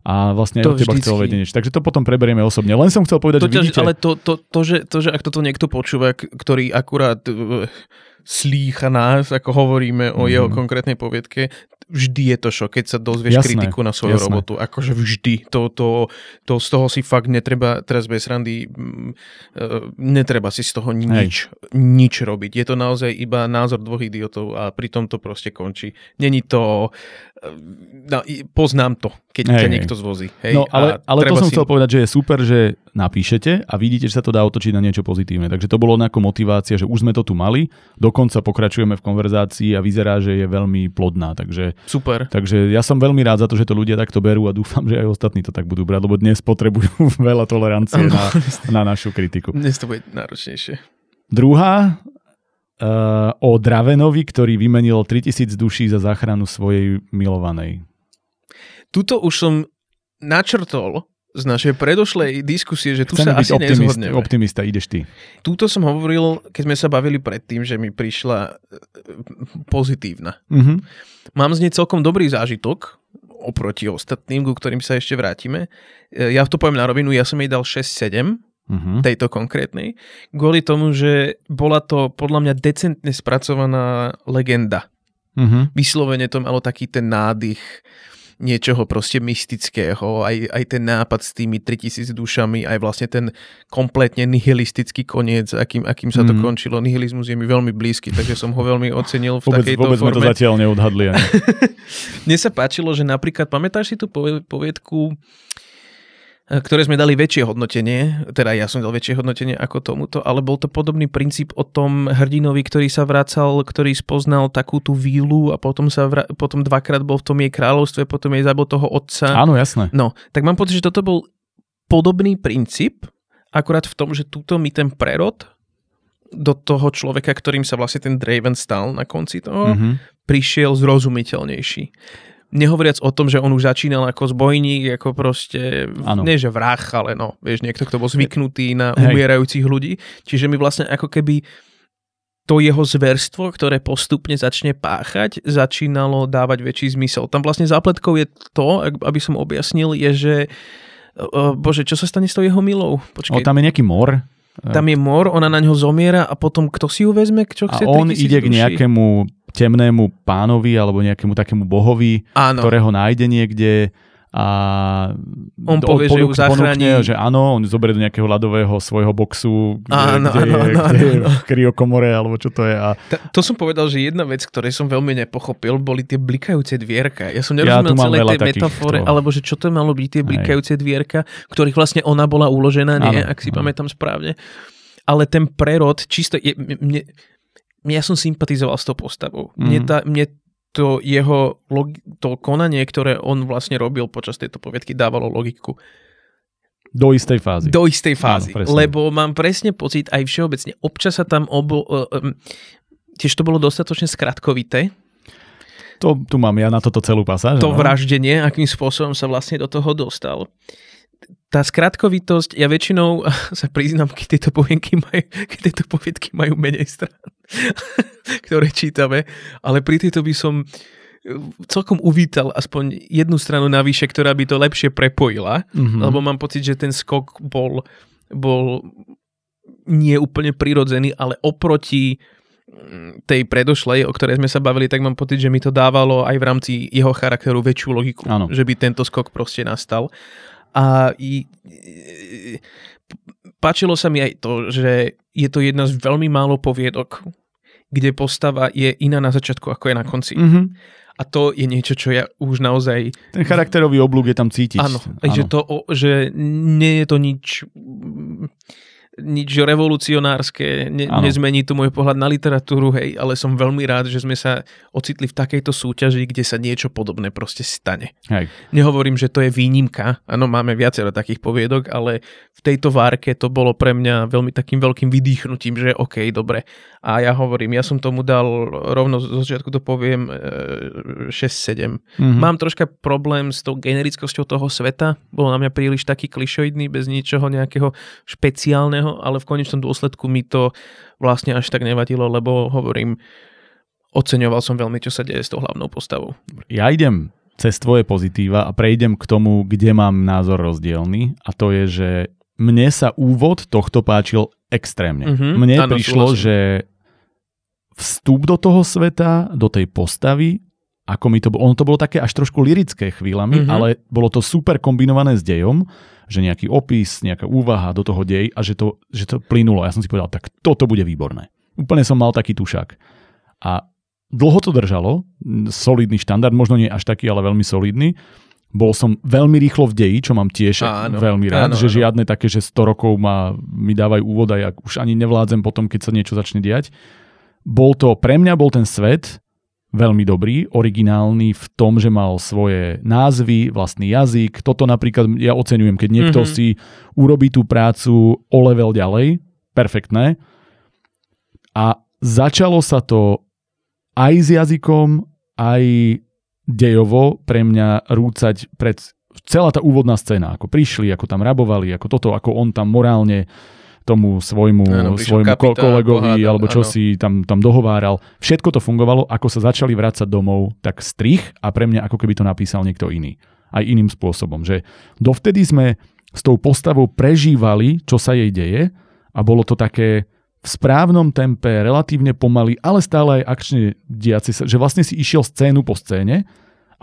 a vlastne aj To od teba vždycky. chcel vedieť niečo. Takže to potom preberieme osobne. Len som chcel povedať, To že vidíte, ale to, to, to, že, to, že ak toto niekto počúva, ktorý akurát uh, slýcha nás, ako hovoríme o jeho Mhm. konkrétnej poviedke, vždy je to šok, keď sa dozvieš Jasné, kritiku na svoju jasné. robotu. Akože vždy. To, to, to z toho si fakt netreba, teraz bez randy, mm, uh, netreba si z toho nič, nič robiť. Je to naozaj iba názor dvoch idiotov a pritom to proste končí. Není to... No, poznám to, keď Hej, ťa niekto zvozí. Hej, No, ale, ale to som si- chcel povedať, že je super, že napíšete a vidíte, že sa to dá otočiť na niečo pozitívne. Takže to bolo ako motivácia, že už sme to tu mali, dokonca pokračujeme v konverzácii a vyzerá, že je veľmi plodná. Takže, Super. takže ja som veľmi rád za to, že to ľudia takto berú a dúfam, že aj ostatní to tak budú brať, lebo dnes potrebujú veľa tolerancie na, na našu kritiku. Dnes to bude náročnejšie. Druhá uh, o Dravenovi, ktorý vymenil 3000 duší za záchranu svojej milovanej. Tuto už som načrtol z našej predošlej diskusie, že tu Chcem sa byť asi optimist, nezhodneme. optimista, ideš ty. Túto som hovoril, keď sme sa bavili predtým, že mi prišla e, pozitívna. Uh-huh. Mám z nej celkom dobrý zážitok oproti ostatným, ku ktorým sa ešte vrátime. E, Ja to poviem na rovinu, ja som jej dal 6-7, Uh-huh. tejto konkrétnej, kvôli tomu, že bola to podľa mňa decentne spracovaná legenda. Uh-huh. vyslovene to malo taký ten nádych niečoho proste mystického, aj, aj ten nápad s tými 3000 dušami, aj vlastne ten kompletne nihilistický koniec, akým, akým sa to Mhm. končilo. Nihilizmus je mi veľmi blízky, takže som ho veľmi ocenil v Vôbec, takejto vôbec sme to forme. zatiaľ neodhadli. Ani. Mne sa páčilo, že napríklad, pamätáš si tú povie- poviedku, ktoré sme dali väčšie hodnotenie, teda ja som dal väčšie hodnotenie ako tomuto, ale bol to podobný princíp o tom hrdinovi, ktorý sa vracal, ktorý spoznal takú tú vílu a potom, sa vra- potom dvakrát bol v tom jej kráľovstve, potom jej zabil toho otca. Áno, jasné. No, tak mám pocit, že toto bol podobný princíp, akurát v tom, že túto mi ten prerod do toho človeka, ktorým sa vlastne ten Draven stal na konci toho, Uh-huh. prišiel zrozumiteľnejší. Nehovoriac o tom, že on už začínal ako zbojník, ako proste, Áno. nie že vrah, ale no, vieš, niekto, kto bol zvyknutý na umierajúcich ľudí. Čiže mi vlastne ako keby to jeho zverstvo, ktoré postupne začne páchať, začínalo dávať väčší zmysel. Tam vlastne zápletkou je to, aby som objasnil, je, že uh, bože, čo sa stane s tou jeho milou? O, Počkej, tam je nejaký mor tam je mor, ona na ňo zomiera a potom kto si ju vezme? Čo a chce on 3000 ide k nejakému temnému pánovi alebo nejakému takému bohovi, Áno. ktorého nájde niekde a On povie, že ju ponúkne, že áno, on zoberie do nejakého ľadového svojho boxu, kde, Áno, kde, áno, je, áno, kde je áno. v kryokomore, alebo čo to je. A Ta, to som povedal, že jedna vec, ktorej som veľmi nepochopil, boli tie blikajúce dvierka. Ja som Ja nerozumel celej veľa tej metafore, toho. alebo že čo to malo byť tie blikajúce dvierka, ktorých vlastne ona bola uložená, nie, Áno, ak si áno. pamätám správne. Ale ten prerod, čisto, je, mne, ja som sympatizoval s tou postavou. Mne, Mhm. tá, mne to jeho, logi- to konanie, ktoré on vlastne robil počas tejto poviedky, dávalo logiku. do istej fázy. Do istej fázy. presne. lebo mám presne pocit aj všeobecne. Občas sa tam obo... Uh, um, tiež to bolo dostatočne skratkovité. To, tu mám ja na toto celú pasáž. To áno. vraždenie, akým spôsobom sa vlastne do toho dostal. Tá skratkovitosť, ja väčšinou sa priznám, keď tieto poviedky majú, keď tieto poviedky majú menej strán, ktoré čítame, ale pri tejto by som eh, celkom uvítal aspoň jednu stranu navyše, ktorá by to lepšie prepojila, Mhm. lebo mám pocit, že ten skok bol, bol nie úplne prirodzený, ale oproti mm, tej predošlej, o ktorej sme sa bavili, tak mám pocit, že mi to dávalo aj v rámci jeho charakteru väčšiu logiku, Áno. že by tento skok proste nastal. A i, i- páčilo sa mi aj to, že je to jedna z veľmi málo poviedok, kde postava je iná na začiatku, ako je na konci. Mhm. A to je niečo, čo ja už naozaj Ten charakterový oblúk je tam cítiť. Áno, že, to, že nie je to nič nič revolucionárske, ne, nezmení to môj pohľad na literatúru, hej, ale som veľmi rád, že sme sa ocitli v takejto súťaži, kde sa niečo podobné proste stane. Hej. Nehovorím, že to je výnimka, áno, máme viacero takých poviedok, ale v tejto várke to bolo pre mňa veľmi takým veľkým vydýchnutím, že OK, dobre. A ja hovorím, ja som tomu dal, rovno zo začiatku to poviem, e, 6-7. Mhm. Mám troška problém s tou generickosťou toho sveta, bol na mňa príliš taký klišoidný, bez ničoho nejakého špeciálneho iného, ale v konečnom dôsledku mi to vlastne až tak nevadilo, lebo hovorím, oceňoval som veľmi, čo sa deje s tou hlavnou postavou. Ja idem cez tvoje pozitíva a prejdem k tomu, kde mám názor rozdielny a to je, že mne sa úvod tohto páčil extrémne. Mhm, Mne áno, prišlo, súhlasím. že vstup do toho sveta, do tej postavy, ako mi to bolo, ono to bolo také až trošku lirické chvíľami, Mhm. ale bolo to super kombinované s dejom, že nejaký opis, nejaká úvaha do toho dej a že to, že to plynulo. Ja som si povedal, tak toto bude výborné. Úplne som mal taký tušák. A dlho to držalo, solidný štandard, možno nie až taký, ale veľmi solidný. Bol som veľmi rýchlo v deji, čo mám tiež Áno, veľmi rád, áno, že áno. žiadne také, že 100 rokov ma, mi dávajú úvod a ja už ani nevládzem potom, keď sa niečo začne diať. Bol to, pre mňa bol ten svet veľmi dobrý, originálny v tom, že mal svoje názvy, vlastný jazyk. Toto napríklad ja oceňujem, keď niekto Mhm. si urobí tú prácu o level ďalej, perfektné. A začalo sa to aj s jazykom, aj dejovo pre mňa rúcať pred celá tá úvodná scéna, ako prišli, ako tam rabovali, ako toto, ako on tam morálne tomu svojmu, Áno, svojmu kapitán, kolegovi, pohádal, alebo čo áno. si tam, tam dohováral. Všetko to fungovalo, ako sa začali vrácať domov, tak strich a pre mňa ako keby to napísal niekto iný. Aj iným spôsobom. Že dovtedy sme s tou postavou prežívali, čo sa jej deje a bolo to také v správnom tempe, relatívne pomaly, ale stále aj akčne diaci sa, že vlastne si išiel scénu po scéne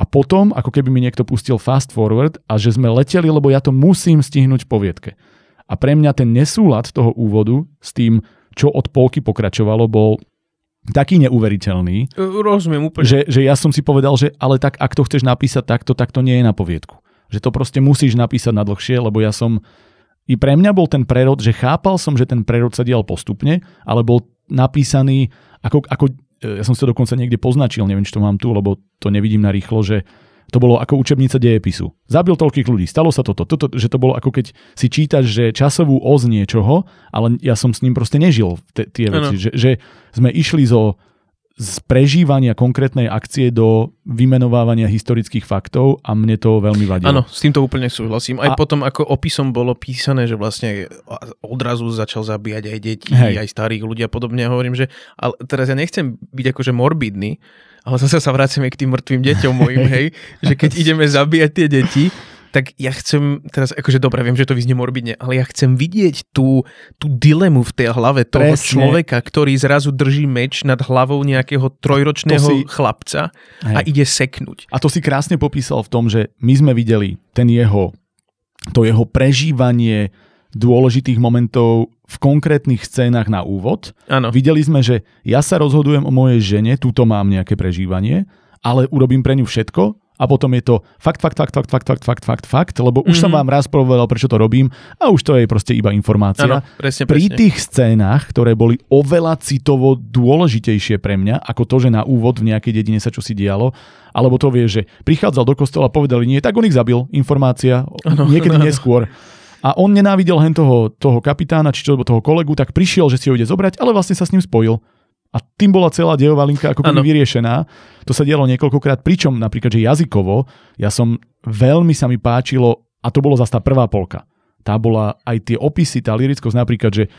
a potom, ako keby mi niekto pustil fast forward a že sme leteli, lebo ja to musím stihnúť v poviedke. A pre mňa ten nesúlad toho úvodu s tým, čo od polky pokračovalo, bol taký neuveriteľný, Rozumiem úplne. že, že ja som si povedal, že ale tak, ak to chceš napísať takto, tak to nie je na poviedku. Že to proste musíš napísať na dlhšie, lebo ja som... I pre mňa bol ten prerod, že chápal som, že ten prerod sa dial postupne, ale bol napísaný ako, ako ja som si to dokonca niekde poznačil, neviem, či to mám tu, lebo to nevidím na rýchlo, že to bolo ako učebnica dejepisu. Zabil toľkých ľudí, stalo sa toto, toto, že to bolo ako keď si čítaš, že časovú os niečoho, ale ja som s ním proste nežil te, tie veci, že, že sme išli zo z prežívania konkrétnej akcie do vymenovávania historických faktov a mne to veľmi vadilo. Áno, s týmto úplne súhlasím. A- Aj potom, ako opisom bolo písané, že vlastne odrazu začal zabíjať aj deti, Hej. aj starých ľudí a podobne. Ja hovorím, že ale teraz ja nechcem byť akože morbidný, ale zase sa vraciame k tým mŕtvým deťom mojim, hej, že keď ideme zabíjať tie deti, tak ja chcem, teraz akože dobre, viem, že to vyznie morbidne, ale ja chcem vidieť tú, tú dilemu v tej hlave toho Presne. človeka, ktorý zrazu drží meč nad hlavou nejakého trojročného To si- chlapca Hej. a ide seknúť. A to si krásne popísal v tom, že my sme videli ten jeho, to jeho prežívanie dôležitých momentov v konkrétnych scénach na úvod. Áno. Videli sme, že ja sa rozhodujem o mojej žene, túto mám nejaké prežívanie, ale urobím pre ňu všetko a potom je to fakt, fakt, fakt, fakt, fakt, fakt, fakt, fakt, fakt, lebo už som Mhm. vám raz povedal, prečo to robím a už to je proste iba informácia. Áno, presne, Pri presne. tých scénach, ktoré boli oveľa citovo dôležitejšie pre mňa, ako to, že na úvod v nejakej dedine sa čosi dialo, alebo to vie, že prichádzal do kostola a povedali nie, tak on ich zabil, informácia, Áno, niekedy áno. neskôr. A on nenávidel hen toho, toho kapitána, či čo, toho kolegu, tak prišiel, že si ho ide zobrať, ale vlastne sa s ním spojil. A tým bola celá dejová linka ako keby vyriešená. To sa dialo niekoľkokrát, pričom napríklad, že jazykovo, ja som veľmi sa mi páčilo, a to bolo zase tá prvá polka. Tá bola aj tie opisy, tá lirickosť napríklad, že e,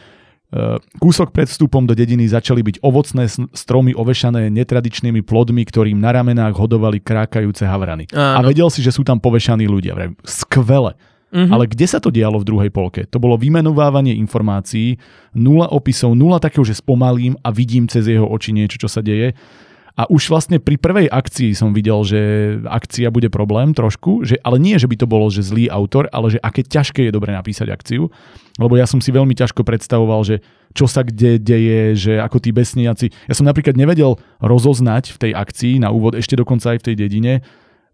kúsok pred vstupom do dediny začali byť ovocné stromy ovešané netradičnými plodmi, ktorým na ramenách hodovali krákajúce havrany. A Áno. vedel si, že sú tam povešaní ľudia. Skvele. Mhm. Ale kde sa to dialo v druhej polke? To bolo vymenovávanie informácií, nula opisov, nula takého, že spomalím a vidím cez jeho oči niečo, čo sa deje. A už vlastne pri prvej akcii som videl, že akcia bude problém trošku, že, ale nie, že by to bolo, že zlý autor, ale že aké ťažké je dobre napísať akciu, lebo ja som si veľmi ťažko predstavoval, že čo sa kde deje, že ako tí besniaci. Ja som napríklad nevedel rozoznať v tej akcii na úvod, ešte dokonca aj v tej dedine,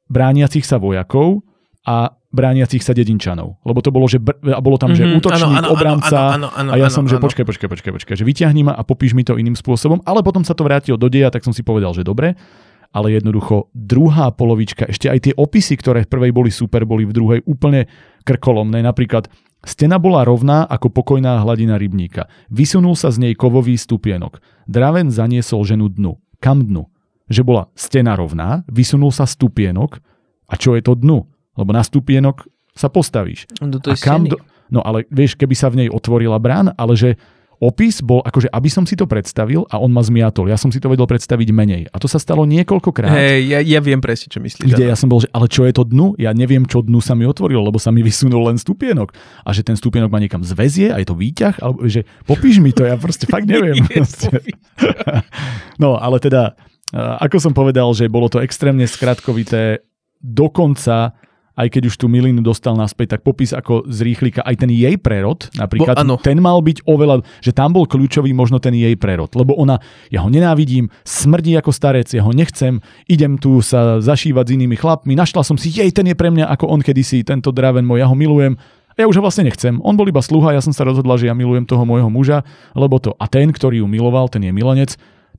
brániacich sa vojakov a brániacich sa dedinčanov. Lebo to bolo, že br- a bolo tam, že Mhm, útočník, áno, áno, obranca áno, áno, áno, a ja áno, som, že áno. počkaj, počkaj, počkaj, počkaj, že vyťahni ma a popíš mi to iným spôsobom, ale potom sa to vrátilo do deja, tak som si povedal, že dobre, ale jednoducho druhá polovička, ešte aj tie opisy, ktoré v prvej boli super, boli v druhej úplne krkolomné. Napríklad stena bola rovná ako pokojná hladina rybníka. Vysunul sa z nej kovový stupienok. Draven zaniesol ženu dnu. Kam dnu? Že bola stena rovná, vysunul sa stupienok a čo je to dnu? Lebo na stupienok sa postavíš. Do A tej kam steny. do, No ale vieš, keby sa v nej otvorila brána, ale že opis bol, akože aby som si to predstavil a on ma zmiatol. Ja som si to vedel predstaviť menej. A to sa stalo niekoľkokrát. Hej, ja, ja viem presne, čo myslíš. Kde ja som bol, že ale čo je to dnu? Ja neviem, čo dnu sa mi otvorilo, lebo sa mi vysunul len stupienok. A že ten stupienok ma niekam zväzie a je to výťah, alebo že popíš mi to, ja proste fakt neviem. no, ale teda, ako som povedal, že bolo to extrémne skratkovité, dokonca aj keď už tú milinu dostal naspäť, tak popis ako z rýchlika, aj ten jej prerod, napríklad, Bo, ten mal byť oveľa, že tam bol kľúčový možno ten jej prerod, lebo ona, ja ho nenávidím, smrdí ako starec, ja ho nechcem, idem tu sa zašívať s inými chlapmi, našla som si, jej, ten je pre mňa ako on kedysi, tento draven môj, ja ho milujem, ja už ho vlastne nechcem. On bol iba sluha, ja som sa rozhodla, že ja milujem toho môjho muža, lebo to. A ten, ktorý ju miloval, ten je milenec,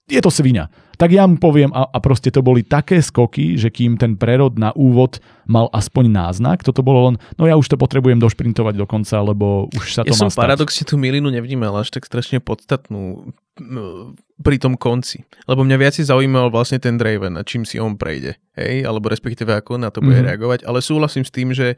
je to svinia tak ja mu poviem a, a proste to boli také skoky, že kým ten prerod na úvod mal aspoň náznak, toto bolo len, no ja už to potrebujem došprintovať do konca, lebo už sa to ja má som stať. paradoxne tú milinu nevnímal až tak strašne podstatnú pri tom konci. Lebo mňa viac zaujímal vlastne ten Draven a čím si on prejde. Hej? Alebo respektíve ako na to bude mm-hmm. reagovať. Ale súhlasím s tým, že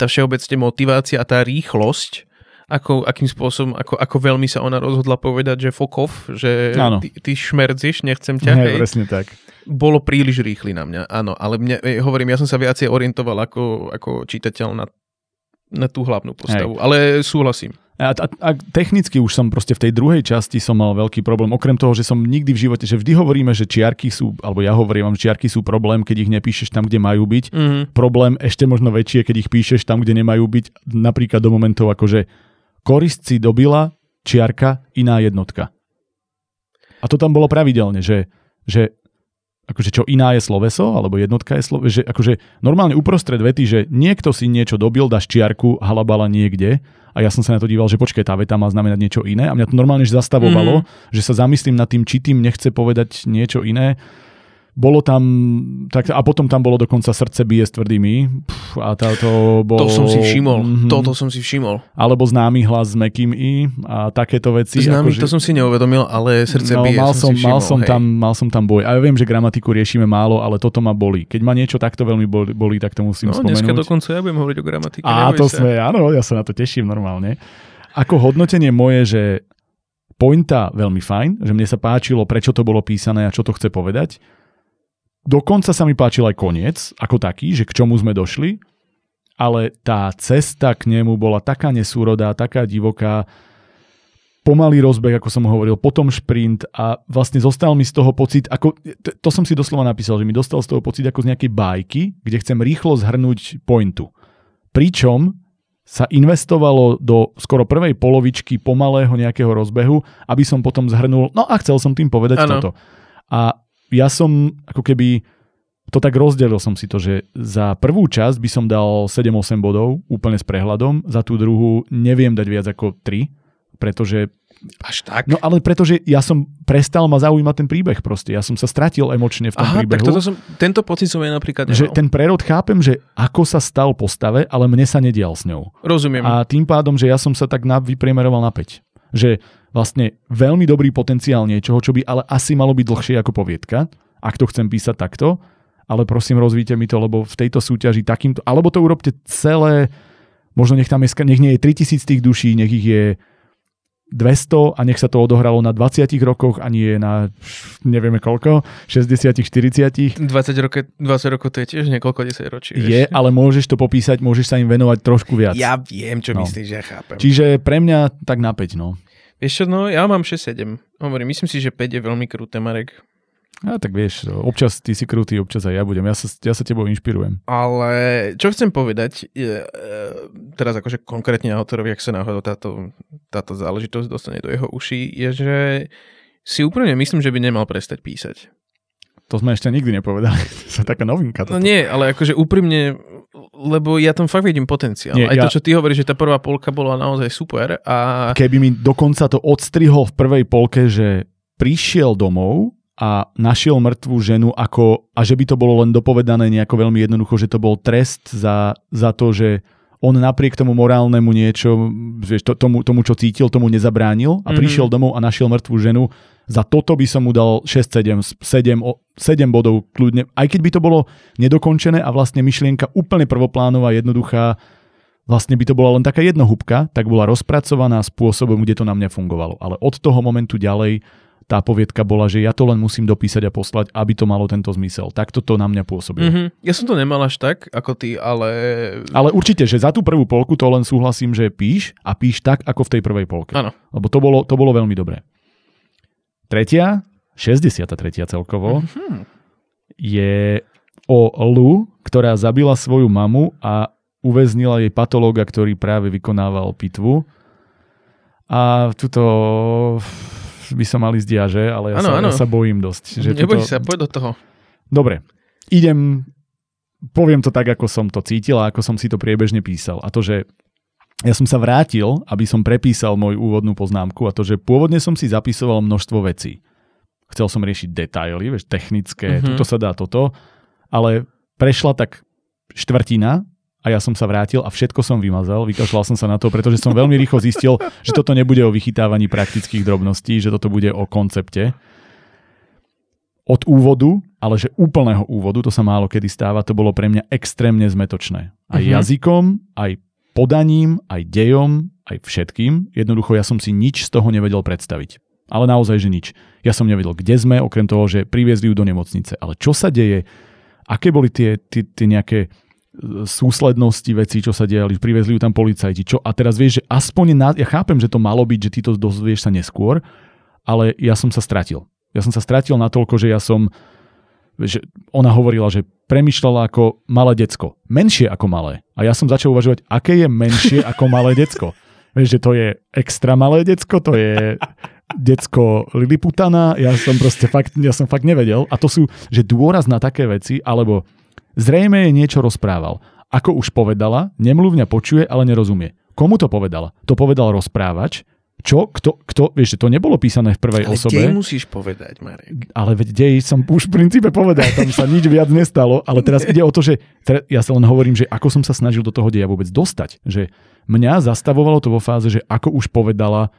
tá všeobecne motivácia a tá rýchlosť ako, akým spôsobom, ako, ako veľmi sa ona rozhodla povedať, že off, že ty, ty šmerdziš, nechcem ťa, hej. presne tak. Bolo príliš rýchly na mňa, áno, ale mňa, hovorím, ja som sa viacej orientoval ako, ako čitateľ na, na tú hlavnú postavu, hej. ale súhlasím. A, a, a technicky už som proste v tej druhej časti som mal veľký problém, okrem toho, že som nikdy v živote, že vždy hovoríme, že čiarky sú, alebo ja hovorím že čiarky sú problém, keď ich nepíšeš tam, kde majú byť. Mm-hmm. Problém ešte možno väčšie, keď ich píšeš tam, kde nemajú byť, napríklad do momentov ako, korist si dobila, čiarka, iná jednotka. A to tam bolo pravidelne, že, že akože čo iná je sloveso, alebo jednotka je sloveso, že akože normálne uprostred vety, že niekto si niečo dobil, dáš čiarku, halabala niekde a ja som sa na to díval, že počkaj, tá veta má znamenať niečo iné a mňa to normálne že zastavovalo, mm. že sa zamyslím nad tým, či tým nechce povedať niečo iné bolo tam, tak, a potom tam bolo dokonca srdce bije s tvrdými. Pff, a to bolo... To som si všimol, mm-hmm. toto som si všimol. Alebo známy hlas s mekým i a takéto veci. Známy, ako, to som si neuvedomil, ale srdce no, bije mal som, som, všimol, mal, som tam, mal som tam boj. A ja viem, že gramatiku riešime málo, ale toto ma boli. Keď ma niečo takto veľmi boli tak to musím no, spomenúť. dneska dokonca ja budem hovoriť o gramatike. A to sa. sme, áno, ja sa na to teším normálne. Ako hodnotenie moje, že pointa veľmi fajn, že mne sa páčilo, prečo to bolo písané a čo to chce povedať Dokonca sa mi páčil aj koniec, ako taký, že k čomu sme došli, ale tá cesta k nemu bola taká nesúrodá, taká divoká, pomalý rozbeh, ako som hovoril, potom šprint a vlastne zostal mi z toho pocit, ako, to, som si doslova napísal, že mi dostal z toho pocit ako z nejakej bajky, kde chcem rýchlo zhrnúť pointu. Pričom sa investovalo do skoro prvej polovičky pomalého nejakého rozbehu, aby som potom zhrnul, no a chcel som tým povedať ano. toto. A ja som ako keby to tak rozdelil som si to, že za prvú časť by som dal 7-8 bodov úplne s prehľadom, za tú druhú neviem dať viac ako 3, pretože až tak? No ale pretože ja som prestal ma zaujímať ten príbeh proste. Ja som sa stratil emočne v tom Aha, príbehu. tak toto som, tento pocit som ja napríklad nemal. Že ten prerod chápem, že ako sa stal postave, ale mne sa nedial s ňou. Rozumiem. A tým pádom, že ja som sa tak na, vypriemeroval na 5. Že vlastne veľmi dobrý potenciál niečoho, čo by ale asi malo byť dlhšie ako poviedka ak to chcem písať takto, ale prosím rozvíte mi to, lebo v tejto súťaži takýmto, alebo to urobte celé, možno nech tam je, nech nie je 3000 tých duší, nech ich je 200 a nech sa to odohralo na 20 rokoch a nie na nevieme koľko, 60 40 20, roky, 20 rokov to je tiež niekoľko 10 ročí. Je, ale môžeš to popísať, môžeš sa im venovať trošku viac. Ja viem, čo no. myslíš, ja chápem. Čiže pre mňa tak na 5, no. Vieš čo, no ja mám 6-7. Hovorím, myslím si, že 5 je veľmi kruté, Marek. A tak vieš, občas ty si krutý, občas aj ja budem. Ja sa, ja sa tebou inšpirujem. Ale čo chcem povedať, je, e, teraz akože konkrétne autorovi, ak sa náhodou táto, táto záležitosť dostane do jeho uší, je, že si úplne myslím, že by nemal prestať písať. To sme ešte nikdy nepovedali. to je taká novinka. Toto. No nie, ale akože úprimne, lebo ja tam fakt vidím potenciál. Nie, Aj ja... to, čo ty hovoríš, že tá prvá polka bola naozaj super. A... Keby mi dokonca to odstrihol v prvej polke, že prišiel domov a našiel mŕtvú ženu ako, a že by to bolo len dopovedané nejako veľmi jednoducho, že to bol trest za, za to, že on napriek tomu morálnemu niečo, vieš, to, tomu, tomu, čo cítil, tomu nezabránil a mm-hmm. prišiel domov a našiel mŕtvú ženu. Za toto by som mu dal 6-7, 7, 7 bodov kľudne, aj keď by to bolo nedokončené a vlastne myšlienka úplne prvoplánová, jednoduchá, vlastne by to bola len taká jednohúbka, tak bola rozpracovaná spôsobom, kde to na mňa fungovalo. Ale od toho momentu ďalej tá poviedka bola, že ja to len musím dopísať a poslať, aby to malo tento zmysel. Takto to na mňa pôsobilo. Mm-hmm. Ja som to nemal až tak, ako ty, ale... Ale určite, že za tú prvú polku to len súhlasím, že píš a píš tak, ako v tej prvej polke. Áno. Lebo to bolo, to bolo veľmi dobré. Tretia, 63. celkovo, mm-hmm. je o Lu, ktorá zabila svoju mamu a uväznila jej patológa, ktorý práve vykonával pitvu. A tuto by som mal ísť že? Ale ja, ano, sa, ano. ja sa bojím dosť. Že Neboj tuto... sa, poď do toho. Dobre, idem, poviem to tak, ako som to cítil a ako som si to priebežne písal. A to, že ja som sa vrátil, aby som prepísal moju úvodnú poznámku a to, že pôvodne som si zapisoval množstvo vecí. Chcel som riešiť detaily, vieš, technické, mm-hmm. tuto sa dá toto, ale prešla tak štvrtina a ja som sa vrátil a všetko som vymazal, vykašľal som sa na to, pretože som veľmi rýchlo zistil, že toto nebude o vychytávaní praktických drobností, že toto bude o koncepte. Od úvodu, ale že úplného úvodu, to sa málo kedy stáva, to bolo pre mňa extrémne zmetočné. Aj uh-huh. jazykom, aj podaním, aj dejom, aj všetkým. Jednoducho ja som si nič z toho nevedel predstaviť. Ale naozaj, že nič. Ja som nevedel, kde sme, okrem toho, že priviezli ju do nemocnice. Ale čo sa deje, aké boli tie, tie, tie nejaké súslednosti vecí, čo sa diali, privezli ju tam policajti, čo a teraz vieš, že aspoň, na, ja chápem, že to malo byť, že ty to dozvieš sa neskôr, ale ja som sa stratil. Ja som sa stratil natoľko, že ja som, že ona hovorila, že premyšľala ako malé decko. Menšie ako malé. A ja som začal uvažovať, aké je menšie ako malé decko. Vieš, že to je extra malé decko, to je decko Liliputana, ja som proste fakt, ja som fakt nevedel. A to sú, že dôraz na také veci, alebo Zrejme jej niečo rozprával. Ako už povedala, nemluvňa počuje, ale nerozumie. Komu to povedala? To povedal rozprávač, čo? Kto? Kto? Vieš, že to nebolo písané v prvej ale osobe. Ale musíš povedať, Marek. Ale veď dej som už v princípe povedal, tam sa nič viac nestalo, ale teraz ide o to, že ja sa len hovorím, že ako som sa snažil do toho deja vôbec dostať. Že mňa zastavovalo to vo fáze, že ako už povedala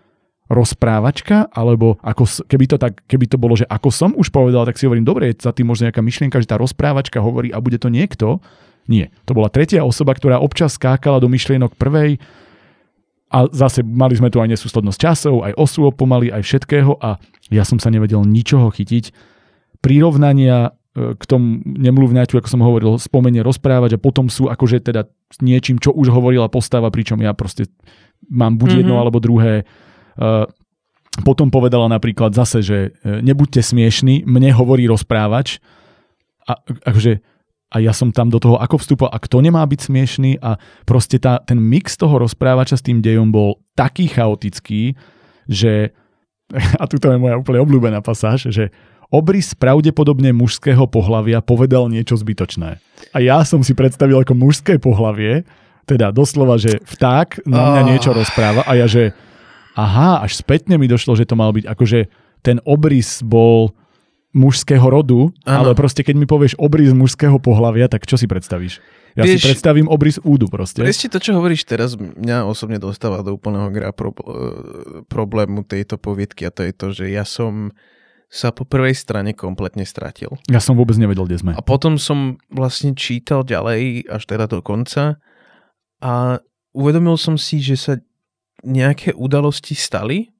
rozprávačka, alebo ako, keby, to tak, keby to bolo, že ako som už povedal, tak si hovorím, dobre, je za tým možno nejaká myšlienka, že tá rozprávačka hovorí a bude to niekto. Nie. To bola tretia osoba, ktorá občas skákala do myšlienok prvej a zase mali sme tu aj nesúslednosť časov, aj osôb pomaly, aj všetkého a ja som sa nevedel ničoho chytiť. Prirovnania e, k tomu nemluvňaťu, ako som hovoril, spomenie rozprávať a potom sú akože teda niečím, čo už hovorila postava, pričom ja proste mám buď mm-hmm. jedno alebo druhé Eh, potom povedala napríklad zase, že eh, nebuďte smiešní, mne hovorí rozprávač a, akože, a ja som tam do toho ako vstúpil a kto nemá byť smiešný a proste tá, ten mix toho rozprávača s tým dejom bol taký chaotický, že a tuto je moja úplne obľúbená pasáž, že obrys pravdepodobne mužského pohlavia povedal niečo zbytočné. A ja som si predstavil ako mužské pohlavie, teda doslova, že vták na mňa niečo rozpráva a ja, že aha, až spätne mi došlo, že to mal byť akože ten obrys bol mužského rodu, ano. ale proste keď mi povieš obrys mužského pohlavia, tak čo si predstavíš? Ja Vieš, si predstavím obrys údu proste. Presne to, čo hovoríš teraz, mňa osobne dostáva do úplného gra pro, eh, problému tejto poviedky a to je to, že ja som sa po prvej strane kompletne stratil. Ja som vôbec nevedel, kde sme. A potom som vlastne čítal ďalej až teda do konca a uvedomil som si, že sa nejaké udalosti stali.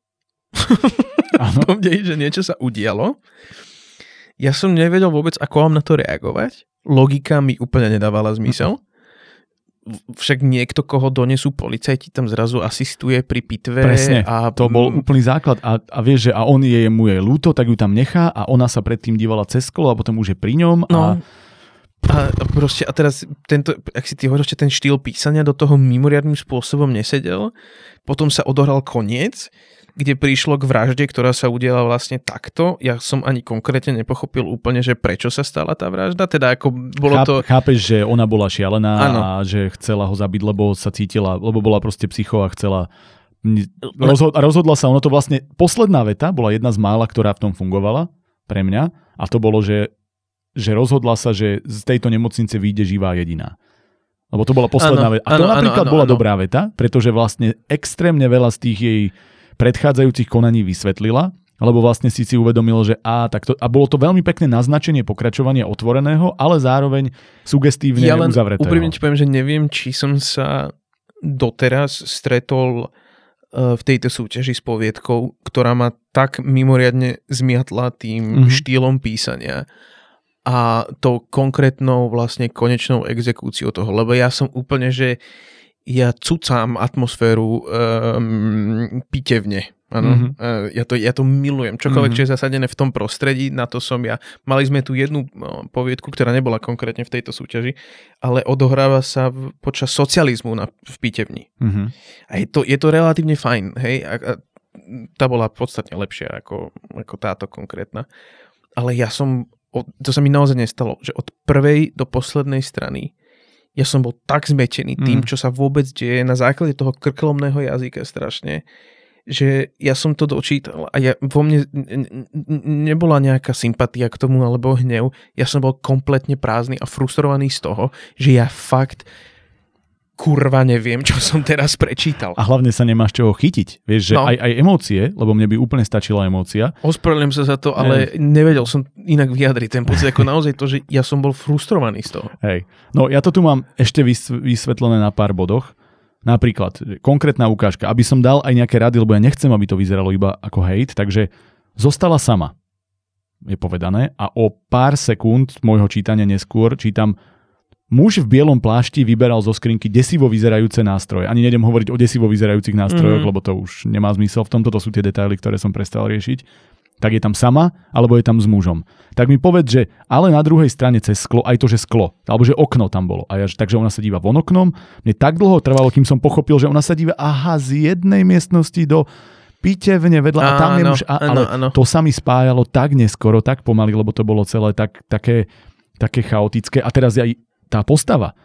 Áno. že niečo sa udialo. Ja som nevedel vôbec, ako mám na to reagovať. Logika mi úplne nedávala zmysel. Však niekto, koho donesú policajti, tam zrazu asistuje pri pitve. Presne, a... to bol úplný základ. A, a vieš, že a on je, mu je ľúto, tak ju tam nechá a ona sa predtým dívala cez sklo a potom už je pri ňom. No. A a, proste, a teraz, tento, ak si ty hovoríš, ten štýl písania do toho mimoriadným spôsobom nesedel. Potom sa odohral koniec, kde prišlo k vražde, ktorá sa udiala vlastne takto. Ja som ani konkrétne nepochopil úplne, že prečo sa stala tá vražda. Teda ako bolo Cháp, to... Chápeš, že ona bola šialená ano. a že chcela ho zabiť, lebo sa cítila, lebo bola proste psycho a chcela Rozhod- a rozhodla sa, ono to vlastne, posledná veta bola jedna z mála, ktorá v tom fungovala pre mňa a to bolo, že že rozhodla sa, že z tejto nemocnice vyjde živá jediná. Lebo to bola posledná veta. A to ano, napríklad ano, bola ano. dobrá veta, pretože vlastne extrémne veľa z tých jej predchádzajúcich konaní vysvetlila, lebo vlastne si si uvedomil, že a, tak to, a bolo to veľmi pekné naznačenie pokračovania otvoreného, ale zároveň sugestívne ja len uzavretého. úprimne ti poviem, že neviem, či som sa doteraz stretol v tejto súťaži s poviedkou, ktorá ma tak mimoriadne zmiatla tým mm-hmm. štýlom písania a tou konkrétnou vlastne konečnou exekúciou toho, lebo ja som úplne, že ja cucám atmosféru um, pitevne. Ano, mm-hmm. ja, to, ja to milujem. Čokoľvek, mm-hmm. čo je zasadené v tom prostredí, na to som ja. Mali sme tu jednu poviedku, ktorá nebola konkrétne v tejto súťaži, ale odohráva sa v, počas socializmu na, v pitevni. Mm-hmm. A je to, je to relatívne fajn. Hej? A, a tá bola podstatne lepšia ako, ako táto konkrétna. Ale ja som, to sa mi naozaj nestalo, že od prvej do poslednej strany ja som bol tak zmetený tým, mm. čo sa vôbec deje na základe toho krklomného jazyka strašne, že ja som to dočítal a ja, vo mne nebola nejaká sympatia k tomu alebo hnev. Ja som bol kompletne prázdny a frustrovaný z toho, že ja fakt kurva neviem, čo som teraz prečítal. A hlavne sa nemáš čoho chytiť. Vieš, že no. aj, aj emócie, lebo mne by úplne stačila emócia. Ospravedlňujem sa za to, ale Hej. nevedel som inak vyjadriť ten pocit, ako naozaj to, že ja som bol frustrovaný z toho. Hej. No ja to tu mám ešte vysvetlené na pár bodoch. Napríklad, konkrétna ukážka, aby som dal aj nejaké rady, lebo ja nechcem, aby to vyzeralo iba ako hate, takže zostala sama, je povedané, a o pár sekúnd môjho čítania neskôr čítam Muž v bielom plášti vyberal zo skrinky desivo vyzerajúce nástroje. Ani nedem hovoriť o desivo vyzerajúcich nástrojoch, mm. lebo to už nemá zmysel. V tomto to sú tie detaily, ktoré som prestal riešiť. Tak je tam sama, alebo je tam s mužom. Tak mi povedz, že ale na druhej strane cez sklo, aj to, že sklo, alebo že okno tam bolo. A ja, takže ona sa díva von oknom. Mne tak dlho trvalo, kým som pochopil, že ona sa díva, aha, z jednej miestnosti do pitevne vedľa a tam je muž. A, ale áno. to sa mi spájalo tak neskoro, tak pomaly, lebo to bolo celé tak, také, také chaotické. A teraz aj tá postava,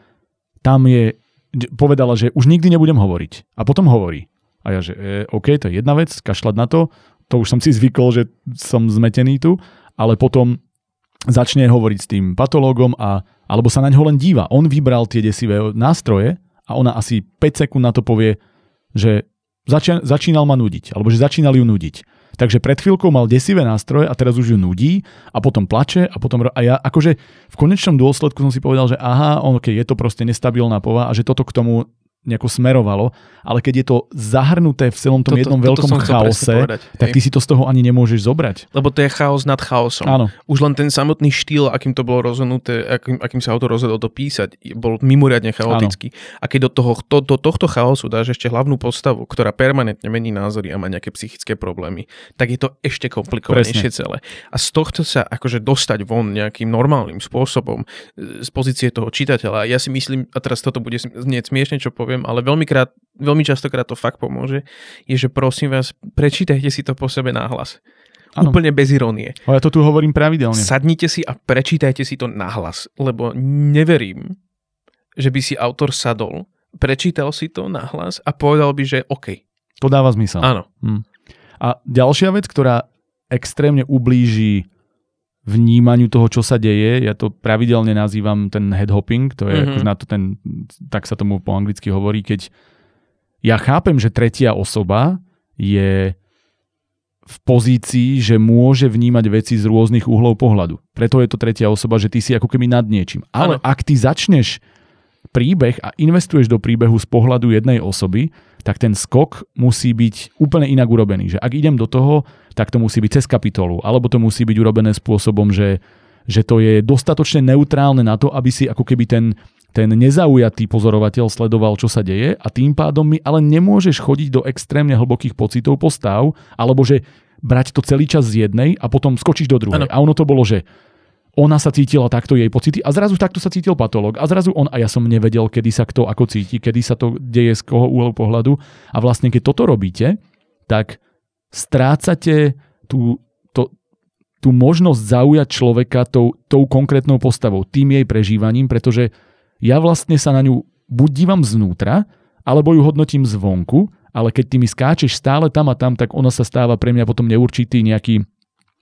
tam je, povedala, že už nikdy nebudem hovoriť. A potom hovorí. A ja, že e, OK, to je jedna vec, kašľať na to, to už som si zvykol, že som zmetený tu, ale potom začne hovoriť s tým patológom a, alebo sa na ňo len díva. On vybral tie desivé nástroje a ona asi 5 sekúnd na to povie, že začínal ma nudiť, alebo že začínal ju nudiť. Takže pred chvíľkou mal desivé nástroje a teraz už ju nudí a potom plače a potom... A ja akože v konečnom dôsledku som si povedal, že aha, on, okay, je to proste nestabilná pova a že toto k tomu nejako smerovalo, ale keď je to zahrnuté v celom tom toto, jednom veľkom chaose, povedať, tak ty si to z toho ani nemôžeš zobrať. Lebo to je chaos nad chaosom. Áno. Už len ten samotný štýl, akým to bolo rozhodnuté, akým, akým sa autor rozhodol to písať, bol mimoriadne chaotický. Áno. A keď do, toho, to, do tohto chaosu dáš ešte hlavnú postavu, ktorá permanentne mení názory a má nejaké psychické problémy, tak je to ešte komplikovanejšie Presne. celé. A z tohto sa akože dostať von nejakým normálnym spôsobom e, z pozície toho čitateľa, ja si myslím, a teraz toto bude znieť smiešne, čo poviem, poviem, ale veľmi, krát, veľmi častokrát to fakt pomôže, je, že prosím vás, prečítajte si to po sebe náhlas. Ano. Úplne bez irónie. Ale ja to tu hovorím pravidelne. Sadnite si a prečítajte si to nahlas, lebo neverím, že by si autor sadol, prečítal si to nahlas a povedal by, že OK. To dáva zmysel. Áno. Hm. A ďalšia vec, ktorá extrémne ublíži vnímaniu toho, čo sa deje. Ja to pravidelne nazývam ten headhopping, to je mm-hmm. akože na to ten, tak sa tomu po anglicky hovorí, keď ja chápem, že tretia osoba je v pozícii, že môže vnímať veci z rôznych uhlov pohľadu. Preto je to tretia osoba, že ty si ako keby nad niečím. Ale ano. ak ty začneš príbeh a investuješ do príbehu z pohľadu jednej osoby, tak ten skok musí byť úplne inak urobený. Že ak idem do toho, tak to musí byť cez kapitolu, alebo to musí byť urobené spôsobom, že, že to je dostatočne neutrálne na to, aby si ako keby ten, ten nezaujatý pozorovateľ sledoval, čo sa deje a tým pádom mi ale nemôžeš chodiť do extrémne hlbokých pocitov postav, alebo že brať to celý čas z jednej a potom skočiť do druhej. Ano. A ono to bolo, že ona sa cítila takto, jej pocity a zrazu takto sa cítil patológ a zrazu on a ja som nevedel, kedy sa kto ako cíti, kedy sa to deje z koho úhlu pohľadu a vlastne keď toto robíte, tak strácate tú, to, tú možnosť zaujať človeka tou, tou konkrétnou postavou, tým jej prežívaním, pretože ja vlastne sa na ňu buď dívam znútra, alebo ju hodnotím zvonku, ale keď ty mi skáčeš stále tam a tam, tak ona sa stáva pre mňa potom neurčitý nejaký,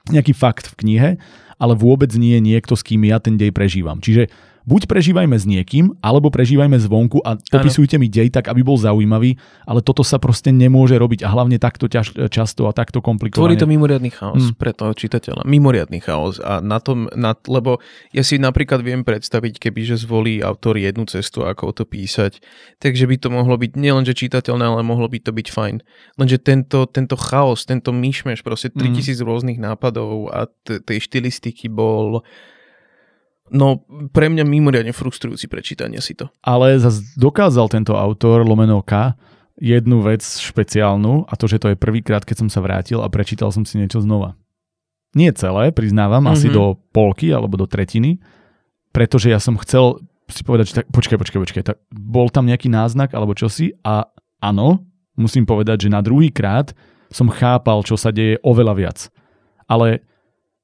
nejaký fakt v knihe ale vôbec nie je niekto, s kým ja ten dej prežívam. Čiže buď prežívajme s niekým, alebo prežívajme zvonku a popisujte ano. mi dej tak, aby bol zaujímavý, ale toto sa proste nemôže robiť a hlavne takto ťaž, často a takto komplikovane. Tvorí to mimoriadný chaos mm. pre toho čitateľa. Mimoriadný chaos. A na tom, na, lebo ja si napríklad viem predstaviť, keby že zvolí autor jednu cestu, ako to písať, takže by to mohlo byť nielenže čitateľné, ale mohlo by to byť fajn. Lenže tento, tento chaos, tento myšmeš, proste 3000 mm. rôznych nápadov a t- tej štilistiky bol No, pre mňa mimoriadne frustrujúci prečítanie si to. Ale zase dokázal tento autor Lomeno K jednu vec špeciálnu a to, že to je prvýkrát, keď som sa vrátil a prečítal som si niečo znova. Nie celé, priznávam, mm-hmm. asi mhm. do polky alebo do tretiny, pretože ja som chcel si povedať, že tak, počkaj, počkaj, počkaj, tak bol tam nejaký náznak alebo čosi a áno, musím povedať, že na druhý krát som chápal, čo sa deje oveľa viac. Ale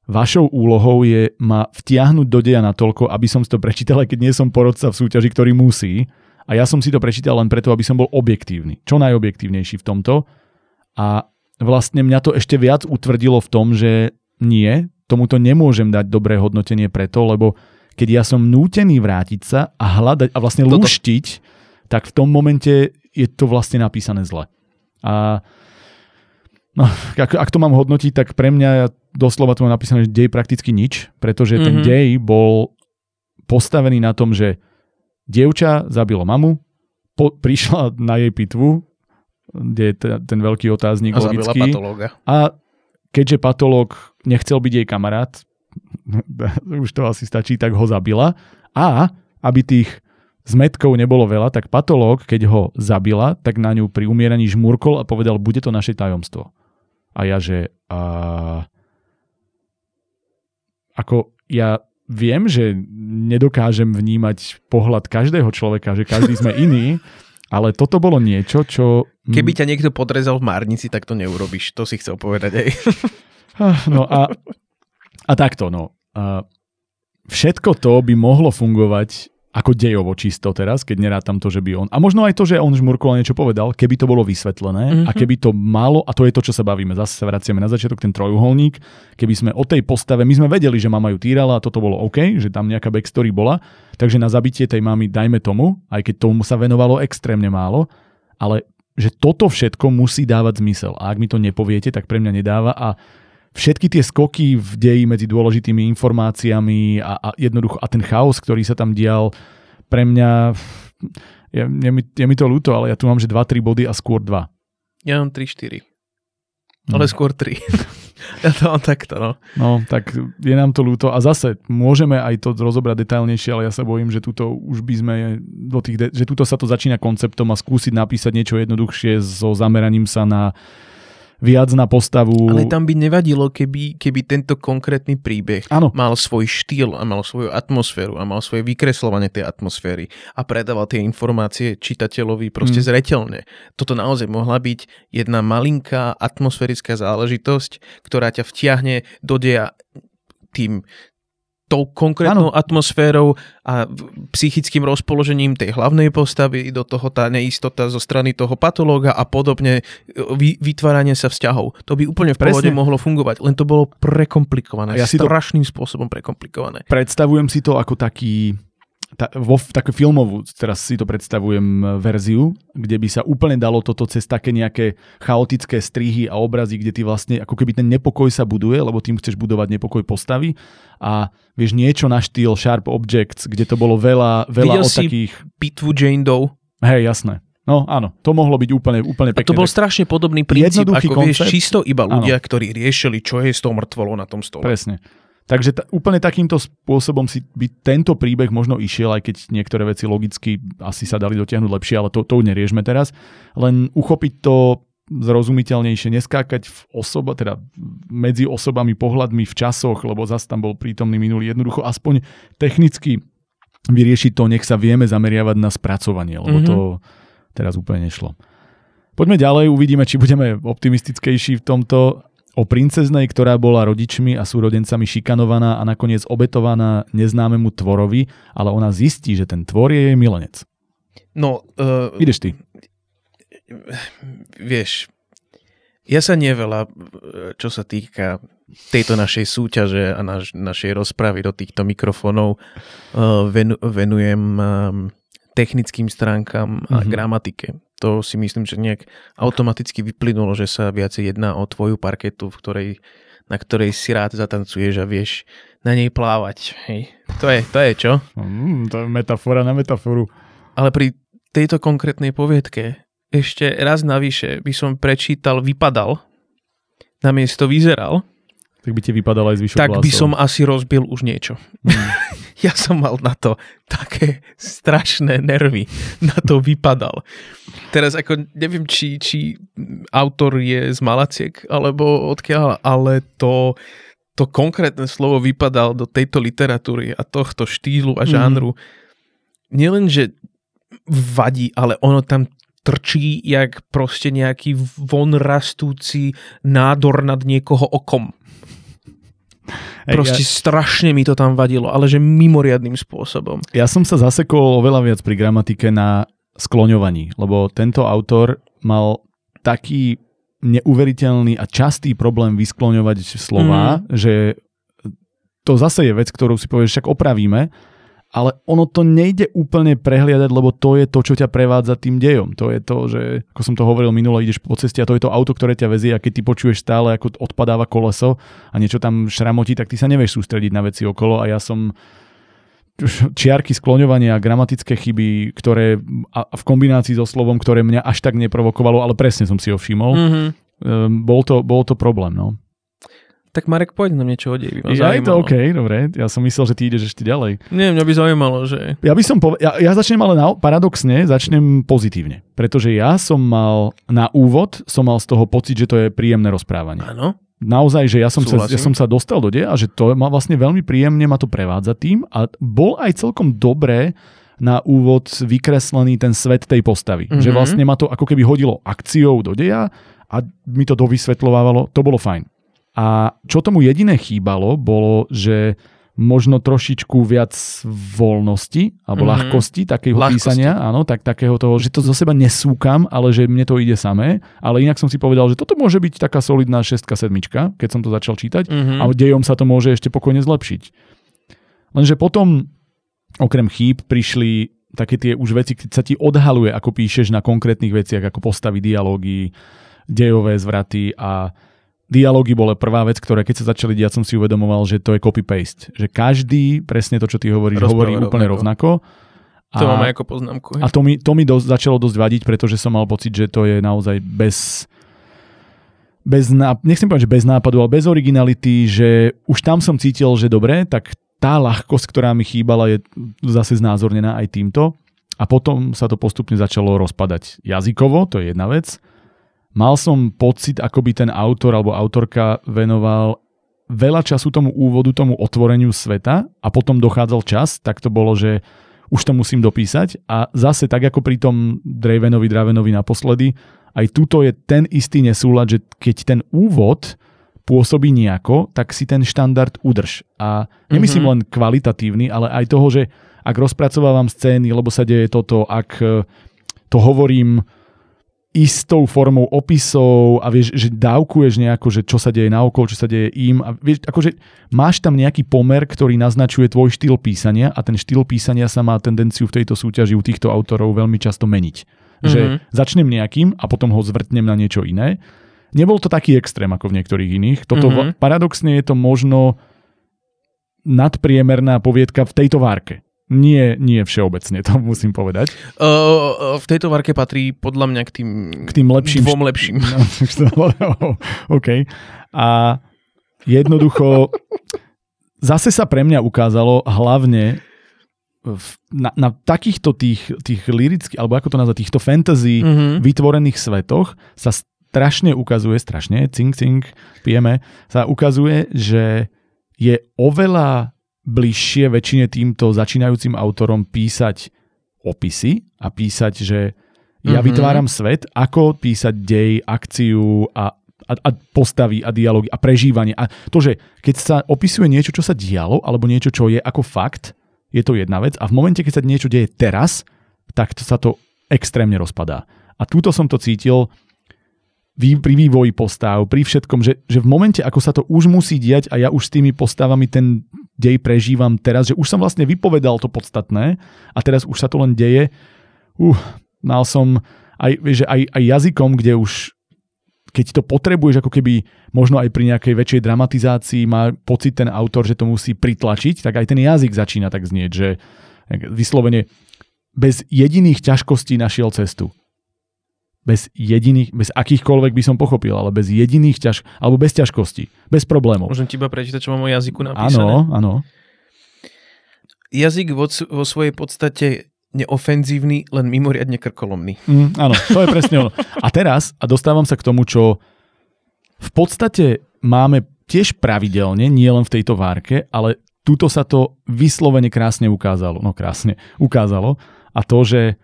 Vašou úlohou je ma vtiahnuť do deja natoľko, aby som si to prečítal, aj keď nie som porodca v súťaži, ktorý musí. A ja som si to prečítal len preto, aby som bol objektívny. Čo najobjektívnejší v tomto. A vlastne mňa to ešte viac utvrdilo v tom, že nie, tomuto nemôžem dať dobré hodnotenie preto, lebo keď ja som nútený vrátiť sa a hľadať a vlastne Toto... luštiť, tak v tom momente je to vlastne napísané zle. A No, ak, ak to mám hodnotiť, tak pre mňa doslova tu mám napísané, že dej prakticky nič, pretože mm-hmm. ten mhm. dej bol postavený na tom, že dievča zabilo mamu, po, prišla na jej pitvu, kde je ten, ten veľký otáznik a logický. patológa. A keďže patológ nechcel byť jej kamarát, už to asi stačí, tak ho zabila. A aby tých zmetkov nebolo veľa, tak patológ, keď ho zabila, tak na ňu pri umieraní žmurkol a povedal, bude to naše tajomstvo. A ja, že a, ako ja viem, že nedokážem vnímať pohľad každého človeka, že každý sme iný, ale toto bolo niečo, čo... Keby ťa niekto podrezal v márnici, tak to neurobiš. To si chcel povedať aj. No a, a takto, no. A všetko to by mohlo fungovať ako dejovo čisto teraz, keď nerátam to, že by on... A možno aj to, že on žmurkol niečo povedal, keby to bolo vysvetlené mm-hmm. a mhm. keby to malo, a to je to, čo sa bavíme, zase sa vraciame na začiatok, ten trojuholník, keby sme o tej postave, my sme vedeli, že mama ju týrala a toto bolo OK, že tam nejaká backstory bola, takže na zabitie tej mamy dajme tomu, aj keď tomu sa venovalo extrémne málo, ale že toto všetko musí dávať zmysel. A ak mi to nepoviete, tak pre mňa nedáva a všetky tie skoky v deji medzi dôležitými informáciami a, a jednoducho a ten chaos, ktorý sa tam dial, pre mňa je, je, mi, je mi to ľúto, ale ja tu mám, že 2-3 body a skôr 2. Ja mám 3-4. Ale hmm. skôr 3. ja to mám takto, no. No, tak je nám to ľúto. A zase, môžeme aj to rozobrať detailnejšie, ale ja sa bojím, že tuto už by sme do tých, de- že tuto sa to začína konceptom a skúsiť napísať niečo jednoduchšie so zameraním sa na viac na postavu. Ale tam by nevadilo, keby, keby tento konkrétny príbeh ano. mal svoj štýl a mal svoju atmosféru a mal svoje vykreslovanie tej atmosféry a predával tie informácie čitateľovi proste hmm. zreteľne. Toto naozaj mohla byť jedna malinká atmosférická záležitosť, ktorá ťa vtiahne do deja tým tou konkrétnou ano. atmosférou a psychickým rozpoložením tej hlavnej postavy, do toho tá neistota zo strany toho patológa a podobne, vy, vytváranie sa vzťahov. To by úplne v pohode mohlo fungovať, len to bolo prekomplikované, ja strašným to... spôsobom prekomplikované. Predstavujem si to ako taký ta, vo takú filmovú, teraz si to predstavujem e, verziu, kde by sa úplne dalo toto cez také nejaké chaotické strihy a obrazy, kde ty vlastne, ako keby ten nepokoj sa buduje, lebo tým chceš budovať nepokoj postavy a vieš niečo na štýl Sharp Objects, kde to bolo veľa, veľa Videl o takých... pitvu Jane Doe? Hej, jasné. No áno, to mohlo byť úplne, úplne pekné. A to bol strašne podobný princíp, ako koncept. vieš, čisto iba ľudia, áno. ktorí riešili, čo je s tou mŕtvolou na tom stole. Presne. Takže t- úplne takýmto spôsobom si by tento príbeh možno išiel, aj keď niektoré veci logicky asi sa dali dotiahnuť lepšie, ale to, to neriešme teraz. Len uchopiť to zrozumiteľnejšie, neskákať v osoba, teda medzi osobami, pohľadmi v časoch, lebo zase tam bol prítomný minulý, jednoducho aspoň technicky vyriešiť to, nech sa vieme zameriavať na spracovanie, lebo mm-hmm. to teraz úplne nešlo. Poďme ďalej, uvidíme, či budeme optimistickejší v tomto o princeznej, ktorá bola rodičmi a súrodencami šikanovaná a nakoniec obetovaná neznámemu tvorovi, ale ona zistí, že ten tvor je jej milenec. No, uh, ideš ty. Vieš, ja sa neveľa, čo sa týka tejto našej súťaže a naš, našej rozpravy do týchto mikrofónov uh, venu, venujem um, technickým stránkam a mm-hmm. gramatike. To si myslím, že nejak automaticky vyplynulo, že sa viacej jedná o tvoju parketu, v ktorej, na ktorej si rád zatancuješ a vieš na nej plávať. Hej. To je, to je čo? Mm, to je metafora na metaforu. Ale pri tejto konkrétnej poviedke ešte raz navyše by som prečítal vypadal, namiesto vyzeral, tak by ti vypadalo aj zvyšok tak vlasov. by som asi rozbil už niečo. Mm. Ja som mal na to také strašné nervy. Na to vypadal. Teraz ako neviem, či, či autor je z Malaciek, alebo odkiaľ, ale to, to konkrétne slovo vypadal do tejto literatúry a tohto štýlu a žánru. Mm. Nielen, že vadí, ale ono tam trčí jak proste nejaký von rastúci nádor nad niekoho okom. Proste ja... strašne mi to tam vadilo, ale že mimoriadným spôsobom. Ja som sa zasekol oveľa viac pri gramatike na skloňovaní, lebo tento autor mal taký neuveriteľný a častý problém vyskloňovať slova, mm. že to zase je vec, ktorú si povieš, však opravíme, ale ono to nejde úplne prehliadať, lebo to je to, čo ťa prevádza tým dejom. To je to, že, ako som to hovoril minulo, ideš po ceste a to je to auto, ktoré ťa vezie a keď ty počuješ stále, ako odpadáva koleso a niečo tam šramotí, tak ty sa nevieš sústrediť na veci okolo a ja som čiarky skloňovania, gramatické chyby, ktoré a v kombinácii so slovom, ktoré mňa až tak neprovokovalo, ale presne som si ho všimol. Mm-hmm. Bol, to, bol to problém, no. Tak Marek, poď na niečo o deji. Ja je to OK, dobre. Ja som myslel, že ty ideš ešte ďalej. Nie, mňa by zaujímalo, že... Ja by som pove- ja, ja začnem ale na, paradoxne, začnem pozitívne. Pretože ja som mal na úvod, som mal z toho pocit, že to je príjemné rozprávanie. Áno. Naozaj, že ja som, sa, ja som sa dostal do deja a že to ma vlastne veľmi príjemne ma to prevádza tým a bol aj celkom dobré na úvod vykreslený ten svet tej postavy. Mm-hmm. Že mhm. vlastne ma to ako keby hodilo akciou do deja a mi to dovysvetľovalo, to bolo fajn. A čo tomu jediné chýbalo, bolo, že možno trošičku viac voľnosti alebo mm-hmm. ľahkosti takého ľahkosti. písania, áno, tak takého toho, že to zo seba nesúkam, ale že mne to ide samé, ale inak som si povedal, že toto môže byť taká solidná šestka, sedmička, keď som to začal čítať mm-hmm. a dejom sa to môže ešte pokojne zlepšiť. Lenže potom okrem chýb prišli také tie už veci, keď sa ti odhaluje, ako píšeš na konkrétnych veciach, ako postavy dialógy, dejové zvraty a dialógy bola prvá vec, ktoré keď sa začali diať, som si uvedomoval, že to je copy-paste. Že každý, presne to, čo ty hovoríš, Rozpráva hovorí rovnako. úplne rovnako. A, to máme ako poznámku. A to mi, to mi dosť, začalo dosť vadiť, pretože som mal pocit, že to je naozaj bez bez, nechcem povedať, že bez nápadu, ale bez originality, že už tam som cítil, že dobre, tak tá ľahkosť, ktorá mi chýbala, je zase znázornená aj týmto. A potom sa to postupne začalo rozpadať jazykovo, to je jedna vec mal som pocit, ako by ten autor alebo autorka venoval veľa času tomu úvodu, tomu otvoreniu sveta a potom dochádzal čas, tak to bolo, že už to musím dopísať a zase tak ako pri tom Dravenovi, Dravenovi naposledy, aj tuto je ten istý nesúlad, že keď ten úvod pôsobí nejako, tak si ten štandard udrž. A nemyslím mm-hmm. len kvalitatívny, ale aj toho, že ak rozpracovávam scény, lebo sa deje toto, ak to hovorím istou formou opisov a vieš, že dávkuješ nejako, že čo sa deje naokolo, čo sa deje im a vieš, akože máš tam nejaký pomer, ktorý naznačuje tvoj štýl písania a ten štýl písania sa má tendenciu v tejto súťaži u týchto autorov veľmi často meniť. Mm-hmm. Že mhm. začnem nejakým a potom ho zvrtnem na niečo iné. Nebol to taký extrém ako v niektorých iných. Toto mm-hmm. paradoxne je to možno nadpriemerná poviedka v tejto várke. Nie, nie všeobecne, to musím povedať. Uh, v tejto varke patrí podľa mňa k tým, k tým lepším. Dvom lepším. No, OK. A jednoducho zase sa pre mňa ukázalo hlavne v, na, na takýchto tých, tých lirických, alebo ako to nazvať, týchto fantasy mm-hmm. vytvorených svetoch sa strašne ukazuje, strašne, cink, cink, pijeme, sa ukazuje, že je oveľa bližšie väčšine týmto začínajúcim autorom písať opisy a písať, že ja mm-hmm. vytváram svet, ako písať dej, akciu a, a, a postavy a dialógy a prežívanie. A to, že keď sa opisuje niečo, čo sa dialo, alebo niečo, čo je ako fakt, je to jedna vec. A v momente, keď sa niečo deje teraz, tak to sa to extrémne rozpadá. A túto som to cítil pri vývoji postav, pri všetkom, že, že v momente, ako sa to už musí diať a ja už s tými postavami ten dej prežívam teraz, že už som vlastne vypovedal to podstatné a teraz už sa to len deje. Uh, mal som aj, že aj, aj jazykom, kde už keď to potrebuješ ako keby možno aj pri nejakej väčšej dramatizácii má pocit ten autor, že to musí pritlačiť, tak aj ten jazyk začína tak znieť, že vyslovene bez jediných ťažkostí našiel cestu. Bez jediných, bez akýchkoľvek by som pochopil, ale bez jediných ťaž, alebo bez ťažkostí, bez problémov. Môžem ti iba prečítať, čo mám o jazyku napísané? Áno, áno. Jazyk vo, vo svojej podstate neofenzívny, len mimoriadne krkolomný. Mm, áno, to je presne ono. A teraz, a dostávam sa k tomu, čo v podstate máme tiež pravidelne, nie len v tejto várke, ale tuto sa to vyslovene krásne ukázalo. No krásne, ukázalo. A to, že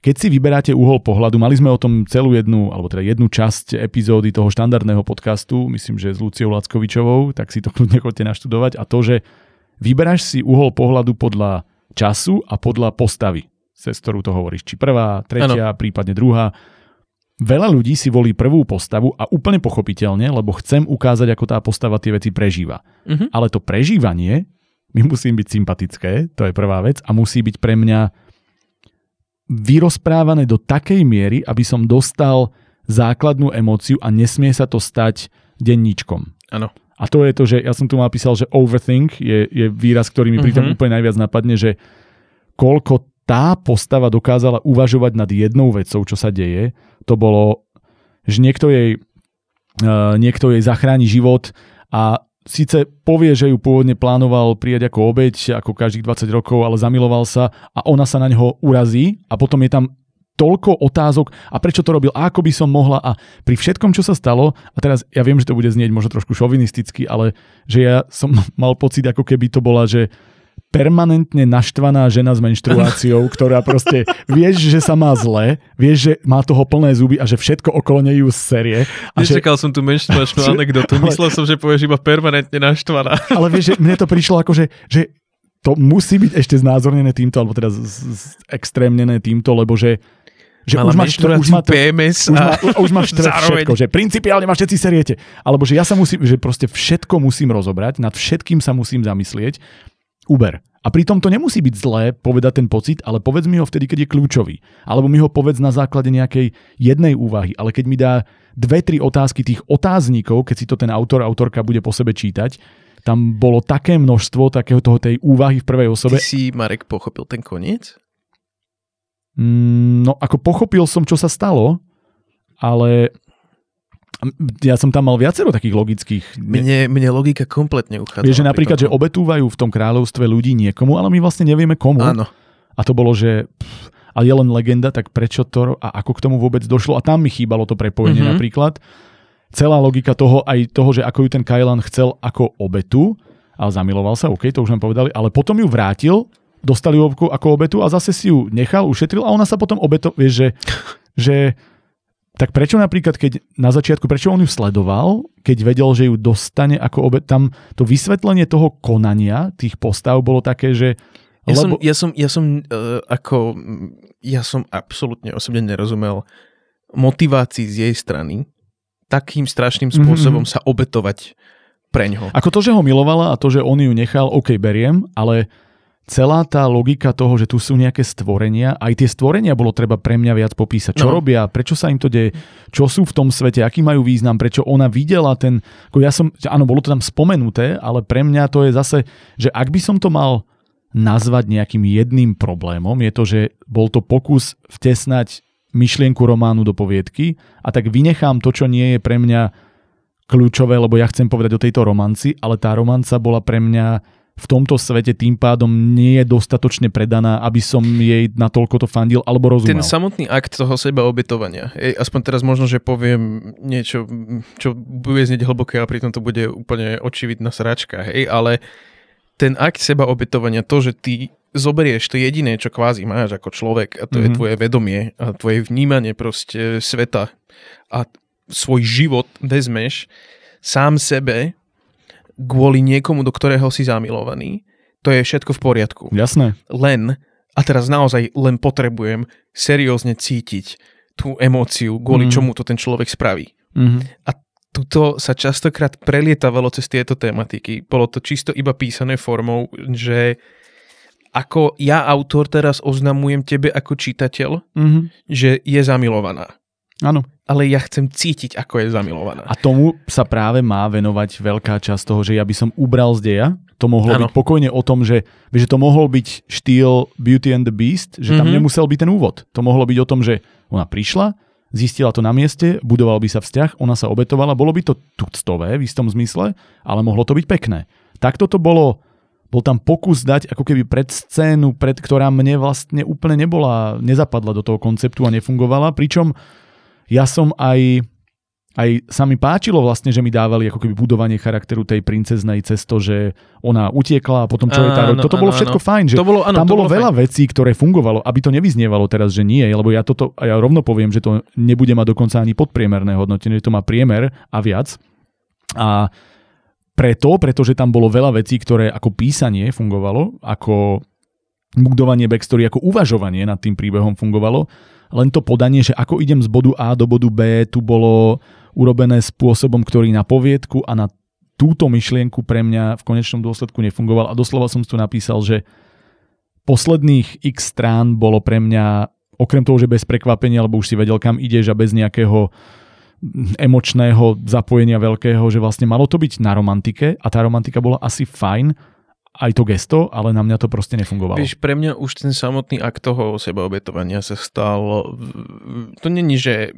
keď si vyberáte uhol pohľadu, mali sme o tom celú jednu, alebo teda jednu časť epizódy toho štandardného podcastu, myslím, že s Luciou Lackovičovou, tak si to kľudne chodte naštudovať. A to, že vyberáš si uhol pohľadu podľa času a podľa postavy, cez ktorú to hovoríš. Či prvá, tretia, ano. prípadne druhá. Veľa ľudí si volí prvú postavu a úplne pochopiteľne, lebo chcem ukázať, ako tá postava tie veci prežíva. Uh-huh. Ale to prežívanie mi musí byť sympatické, to je prvá vec, a musí byť pre mňa vyrozprávané do takej miery, aby som dostal základnú emóciu a nesmie sa to stať denníčkom. Áno. A to je to, že ja som tu napísal, že overthink je, je výraz, ktorý mi pri tom mm-hmm. úplne najviac napadne, že koľko tá postava dokázala uvažovať nad jednou vecou, čo sa deje, to bolo, že niekto jej, uh, niekto jej zachráni život a síce povie, že ju pôvodne plánoval prijať ako obeď, ako každých 20 rokov, ale zamiloval sa a ona sa na neho urazí a potom je tam toľko otázok a prečo to robil a ako by som mohla a pri všetkom, čo sa stalo, a teraz ja viem, že to bude znieť možno trošku šovinisticky, ale že ja som mal pocit, ako keby to bola, že permanentne naštvaná žena s menštruáciou, ktorá proste vieš, že sa má zle, vieš, že má toho plné zuby a že všetko okolo nej ju série. Nečakal že... som tú menštruačnú anekdotu, myslel som, že povieš iba permanentne naštvaná. Ale vieš, že mne to prišlo ako, že, že to musí byť ešte znázornené týmto, alebo teda z, z, extrémnené týmto, lebo že že už máš, už, má to, PMS už, má, už máš všetko, že principiálne máš všetci seriete. Alebo že ja sa musím, že proste všetko musím rozobrať, nad všetkým sa musím zamyslieť Uber. A pritom to nemusí byť zlé povedať ten pocit, ale povedz mi ho vtedy, keď je kľúčový. Alebo mi ho povedz na základe nejakej jednej úvahy. Ale keď mi dá dve, tri otázky tých otáznikov, keď si to ten autor, autorka bude po sebe čítať, tam bolo také množstvo takého toho tej úvahy v prvej osobe. Ty si, Marek, pochopil ten koniec? Mm, no, ako pochopil som, čo sa stalo, ale ja som tam mal viacero takých logických... Mne, mne logika kompletne uchádza. Vieš, že napríklad, že obetúvajú v tom kráľovstve ľudí niekomu, ale my vlastne nevieme komu. Áno. A to bolo, že... Pff, a je len legenda, tak prečo to a ako k tomu vôbec došlo? A tam mi chýbalo to prepojenie mm-hmm. napríklad. Celá logika toho, aj toho, že ako ju ten Kylan chcel ako obetu, ale zamiloval sa, OK, to už nám povedali, ale potom ju vrátil, dostali ju ako obetu a zase si ju nechal, ušetril a ona sa potom obeto, vieš, že, že tak prečo napríklad, keď na začiatku, prečo on ju sledoval, keď vedel, že ju dostane ako obe, tam to vysvetlenie toho konania tých postav bolo také, že ja lebo... som, ja som, ja som uh, ako, ja som absolútne osobne nerozumel motivácii z jej strany takým strašným mhm, spôsobom mm-hmm. sa obetovať pre ňoho. Ako to, že ho milovala a to, že on ju nechal, OK, beriem, ale celá tá logika toho, že tu sú nejaké stvorenia, aj tie stvorenia bolo treba pre mňa viac popísať. Čo no. robia, prečo sa im to deje, čo sú v tom svete, aký majú význam, prečo ona videla ten... Ako ja som, áno, bolo to tam spomenuté, ale pre mňa to je zase, že ak by som to mal nazvať nejakým jedným problémom, je to, že bol to pokus vtesnať myšlienku románu do poviedky a tak vynechám to, čo nie je pre mňa kľúčové, lebo ja chcem povedať o tejto romanci, ale tá romanca bola pre mňa v tomto svete tým pádom nie je dostatočne predaná, aby som jej natoľko to fandil alebo rozumel. Ten samotný akt toho seba obetovania, aspoň teraz možno, že poviem niečo, čo bude znieť hlboké a pritom to bude úplne očividná sračka, hej, ale ten akt seba obetovania, to, že ty zoberieš to jediné, čo kvázi máš ako človek a to mm-hmm. je mhm. tvoje vedomie a tvoje vnímanie proste sveta a svoj život vezmeš sám sebe kvôli niekomu, do ktorého si zamilovaný, to je všetko v poriadku. Jasné. Len, a teraz naozaj len potrebujem seriózne cítiť tú emóciu, kvôli Mhm. čomu to ten človek spraví. Mhm. Tuto sa častokrát prelietavalo cez tieto tematiky. Bolo to čisto iba písané formou, že ako ja, autor, teraz oznamujem tebe ako čitateľ, Mhm. že je zamilovaná. Áno. Ale ja chcem cítiť, ako je zamilovaná. A tomu sa práve má venovať veľká časť toho, že ja by som ubral z deja. To mohlo Áno. byť pokojne o tom, že, že to mohol byť štýl Beauty and the Beast, že tam Mhm. nemusel byť ten úvod. To mohlo byť o tom, že ona prišla, zistila to na mieste, budoval by sa vzťah, ona sa obetovala, bolo by to tuctové v istom zmysle, ale mohlo to byť pekné. Takto to bolo, bol tam pokus dať ako keby pred scénu, pred, ktorá mne vlastne úplne nebola, nezapadla do toho konceptu a nefungovala, pričom ja som aj aj sa mi páčilo vlastne, že mi dávali ako keby budovanie charakteru tej princeznej cez to, že ona utiekla a potom čo je tá... Áno, Toto bolo áno, všetko áno. fajn, že to bolo, áno, tam to bolo, bolo veľa fajn. vecí, ktoré fungovalo, aby to nevyznievalo teraz, že nie, lebo ja toto, ja rovno poviem, že to nebude mať dokonca ani podpriemerné hodnotenie, že to má priemer a viac. A preto, pretože tam bolo veľa vecí, ktoré ako písanie fungovalo, ako budovanie backstory, ako uvažovanie nad tým príbehom fungovalo, len to podanie, že ako idem z bodu A do bodu B, tu bolo urobené spôsobom, ktorý na poviedku a na túto myšlienku pre mňa v konečnom dôsledku nefungoval. A doslova som tu napísal, že posledných x strán bolo pre mňa, okrem toho, že bez prekvapenia, lebo už si vedel, kam ideš a bez nejakého emočného zapojenia veľkého, že vlastne malo to byť na romantike a tá romantika bola asi fajn, aj to gesto, ale na mňa to proste nefungovalo. Vieš, pre mňa už ten samotný akt toho sebaobetovania sa stal... To není, že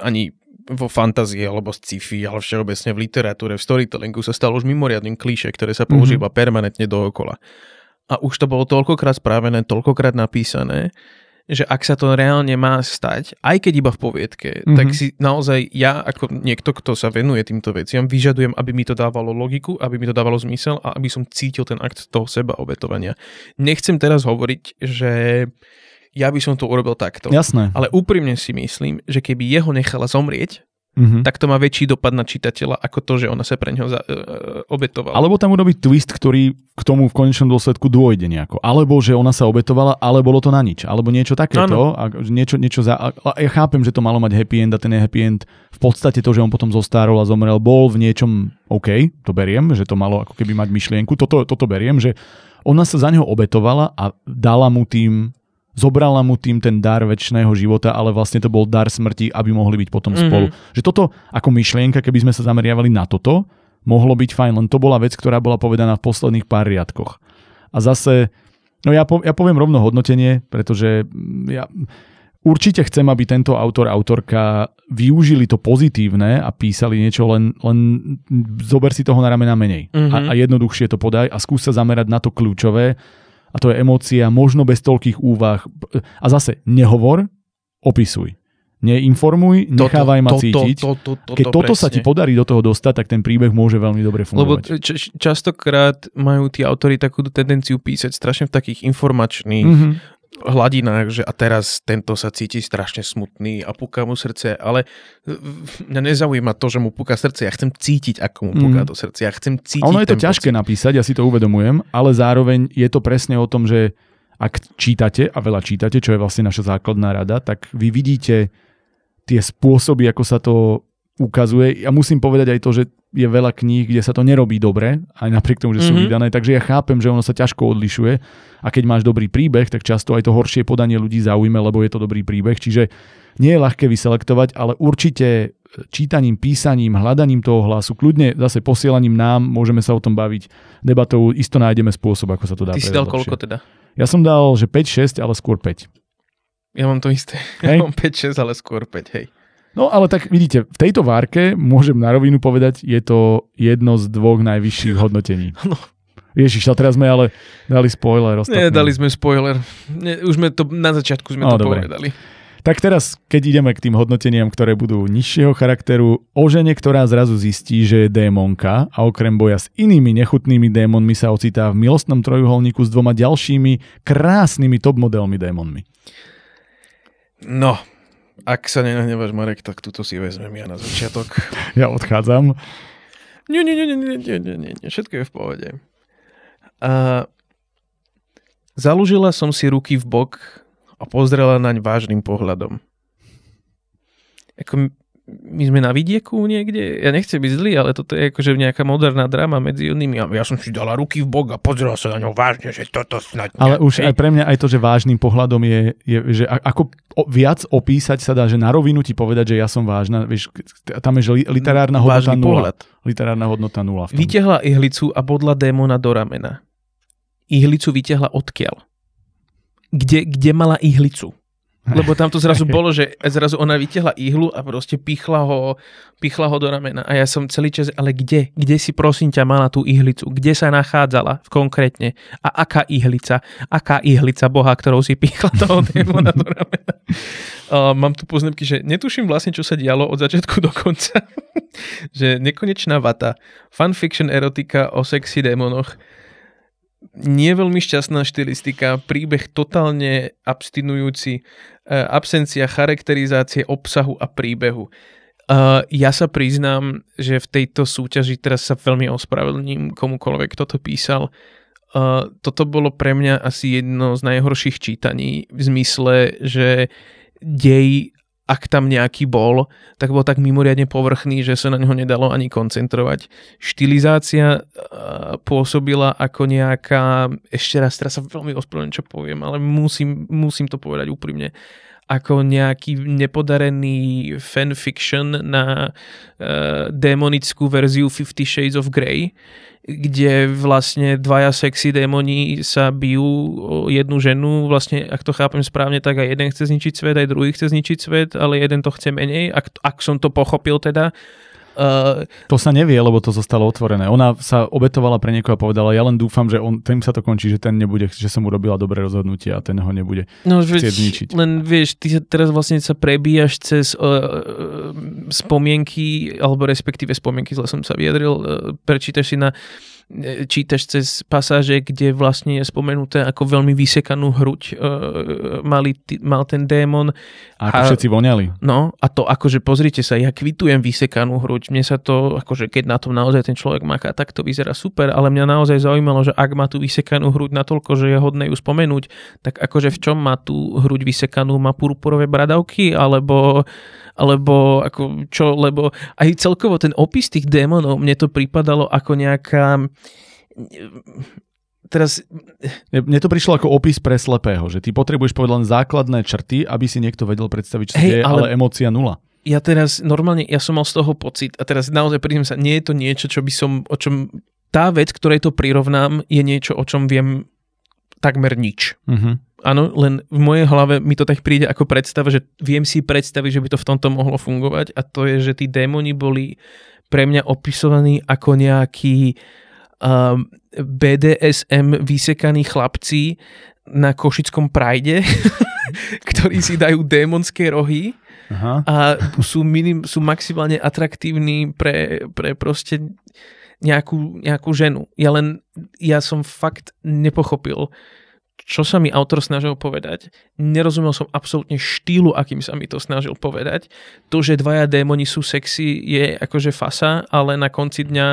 ani vo fantázii alebo sci-fi, ale všeobecne v literatúre, v storytellingu sa stalo už mimoriadnym klíše, ktoré sa používa mm-hmm. permanentne dookola. A už to bolo toľkokrát spravené, toľkokrát napísané, že ak sa to reálne má stať, aj keď iba v poviedke, Mhm. mm-hmm. tak si naozaj ja ako niekto, kto sa venuje týmto veciam, vyžadujem, aby mi to dávalo logiku, aby mi to dávalo zmysel a aby som cítil ten akt toho seba obetovania. Nechcem teraz hovoriť, že ja by som to urobil takto. Jasné. Ale úprimne si myslím, že keby jeho nechala zomrieť, Mhm. tak to má väčší dopad na čitateľa ako to, že ona sa pre neho za, uh, obetovala. Alebo tam urobiť twist, ktorý k tomu v konečnom dôsledku dôjde nejako. Alebo že ona sa obetovala, ale bolo to na nič. Alebo niečo takéto. A niečo, niečo za, a ja chápem, že to malo mať happy end a ten happy end v podstate to, že on potom zostárol a zomrel, bol v niečom OK, to beriem, že to malo ako keby mať myšlienku. Toto, toto beriem, že ona sa za neho obetovala a dala mu tým zobrala mu tým ten dar väčšného života, ale vlastne to bol dar smrti, aby mohli byť potom mm-hmm. spolu. Že toto ako myšlienka, keby sme sa zameriavali na toto, mohlo byť fajn, len to bola vec, ktorá bola povedaná v posledných pár riadkoch. A zase, no ja, po, ja poviem rovno hodnotenie, pretože ja určite chcem, aby tento autor, autorka využili to pozitívne a písali niečo, len, len zober si toho na ramena menej. Mm-hmm. A, a jednoduchšie to podaj a skús sa zamerať na to kľúčové, a to je emócia, možno bez toľkých úvah. A zase, nehovor, opisuj. Neinformuj, nechávaj ma toto, cítiť. To, to, to, Keď toto sa ti podarí do toho dostať, tak ten príbeh môže veľmi dobre Lebo fungovať. č- častokrát majú tí autory takú tendenciu písať strašne v takých informačných Mhm. Hladinách, že a teraz tento sa cíti strašne smutný a púka mu srdce, ale mňa nezaujíma to, že mu púka srdce, ja chcem cítiť, ako mu púka Mhm. to srdce, ja chcem cítiť A ono je to ťažké pocit. napísať, ja si to uvedomujem, ale zároveň je to presne o tom, že ak čítate, a veľa čítate, čo je vlastne naša základná rada, tak vy vidíte tie spôsoby, ako sa to ukazuje. Ja musím povedať aj to, že je veľa kníh, kde sa to nerobí dobre, aj napriek tomu, že sú Mhm. vydané, takže ja chápem, že ono sa ťažko odlišuje a keď máš dobrý príbeh, tak často aj to horšie podanie ľudí zaujme, lebo je to dobrý príbeh, čiže nie je ľahké vyselektovať, ale určite čítaním, písaním, hľadaním toho hlasu, kľudne zase posielaním nám, môžeme sa o tom baviť debatou, isto nájdeme spôsob, ako sa to dá Ty si dal lepšie. koľko teda? Ja som dal, že 5-6, ale skôr 5. Ja mám to isté. Hej. Ja mám 5-6, ale skôr 5, hej. No ale tak vidíte, v tejto várke môžem na rovinu povedať, je to jedno z dvoch najvyšších hodnotení. No. Ježiš, a teraz sme ale dali spoiler. Nie, ostatným. dali sme spoiler. Nie, už sme to, na začiatku sme No, to dobre. povedali. Tak teraz, keď ideme k tým hodnoteniam, ktoré budú nižšieho charakteru, o žene, ktorá zrazu zistí, že je démonka a okrem boja s inými nechutnými démonmi sa ocitá v milostnom trojuholníku s dvoma ďalšími krásnymi top modelmi démonmi. No, ak sa nenahneváš, Marek, tak túto si vezmem ja na začiatok. Ja odchádzam. Nie, nie, nie, nie, nie, nie, nie, nie. všetko je v pohode. A založila som si ruky v bok a pozrela naň vážnym pohľadom. Ako my sme na vidieku niekde, ja nechcem byť zlý, ale toto je akože nejaká moderná drama medzi inými. A ja som si dala ruky v bok a pozrel sa na ňo vážne, že toto snad... Ale už aj pre mňa aj to, že vážnym pohľadom je, je že ako viac opísať sa dá, že na rovinu ti povedať, že ja som vážna, vieš, tam je, že literárna hodnota Vážny nula. pohľad. Literárna hodnota nula. Vytiahla ihlicu a bodla démona do ramena. Ihlicu vytiahla odkiaľ? Kde, kde mala ihlicu? Lebo tam to zrazu bolo, že zrazu ona vytiahla ihlu a proste pichla ho, pichla ho do ramena. A ja som celý čas, ale kde? Kde si prosím ťa mala tú ihlicu? Kde sa nachádzala konkrétne? A aká ihlica? Aká ihlica Boha, ktorou si pichla toho démona do ramena? Uh, mám tu poznámky, že netuším vlastne, čo sa dialo od začiatku do konca. že nekonečná vata. Fanfiction erotika o sexy démonoch nie veľmi šťastná štilistika, príbeh totálne abstinujúci, e, absencia charakterizácie obsahu a príbehu. Uh, ja sa priznám, že v tejto súťaži teraz sa veľmi ospravedlním komukoľvek, kto to písal. Uh, toto bolo pre mňa asi jedno z najhorších čítaní v zmysle, že dej ak tam nejaký bol, tak bol tak mimoriadne povrchný, že sa na neho nedalo ani koncentrovať. Štilizácia uh, pôsobila ako nejaká, ešte raz, teraz sa veľmi ospravedlňujem, čo poviem, ale musím, musím to povedať úprimne, ako nejaký nepodarený fanfiction na uh, démonickú verziu Fifty Shades of Grey, kde vlastne dvaja sexy démoni sa bijú o jednu ženu, vlastne ak to chápem správne, tak aj jeden chce zničiť svet, aj druhý chce zničiť svet, ale jeden to chce menej, ak, ak som to pochopil teda. Uh, To sa nevie, lebo to zostalo otvorené. Ona sa obetovala pre niekoho a povedala, ja len dúfam, že on, tým sa to končí, že ten nebude, že som urobila dobré rozhodnutie a ten ho nebude no, chcieť zničiť. len vieš, ty sa teraz vlastne sa prebíjaš cez uh, uh, spomienky, alebo respektíve spomienky, zle som sa vyjadril, uh, prečítaš si na e, čítaš cez pasáže, kde vlastne je spomenuté, ako veľmi vysekanú hruď uh, mali, mal ten démon. A ako a- všetci voňali. No a to akože pozrite sa, ja kvitujem vysekanú hruď, mne sa to, akože keď na tom naozaj ten človek maká, tak to vyzerá super, ale mňa naozaj zaujímalo, že ak má tú vysekanú hruď natoľko, že je hodné ju spomenúť, tak akože v čom má tú hruď vysekanú, má purpurové bradavky, alebo alebo ako čo, lebo aj celkovo ten opis tých démonov, mne to pripadalo ako nejaká teraz Mne to prišlo ako opis pre slepého, že ty potrebuješ povedať len základné črty, aby si niekto vedel predstaviť, čo sa Hej, deje, ale- ale emócia nula. ja teraz normálne, ja som mal z toho pocit a teraz naozaj prídem sa, nie je to niečo, čo by som, o čom, tá vec, ktorej to prirovnám, je niečo, o čom viem takmer nič. Uh-huh. Áno, len v mojej hlave mi to tak príde ako predstava, že viem si predstaviť, že by to v tomto mohlo fungovať a to je, že tí démoni boli pre mňa opisovaní ako nejakí um, BDSM vysekaní chlapci na Košickom prajde, ktorí si dajú démonské rohy Aha. a sú, minim, sú maximálne atraktívni pre, pre proste nejakú, nejakú ženu. Ja len, ja som fakt nepochopil, čo sa mi autor snažil povedať. Nerozumel som absolútne štýlu, akým sa mi to snažil povedať. To, že dvaja démoni sú sexy, je akože fasa, ale na konci dňa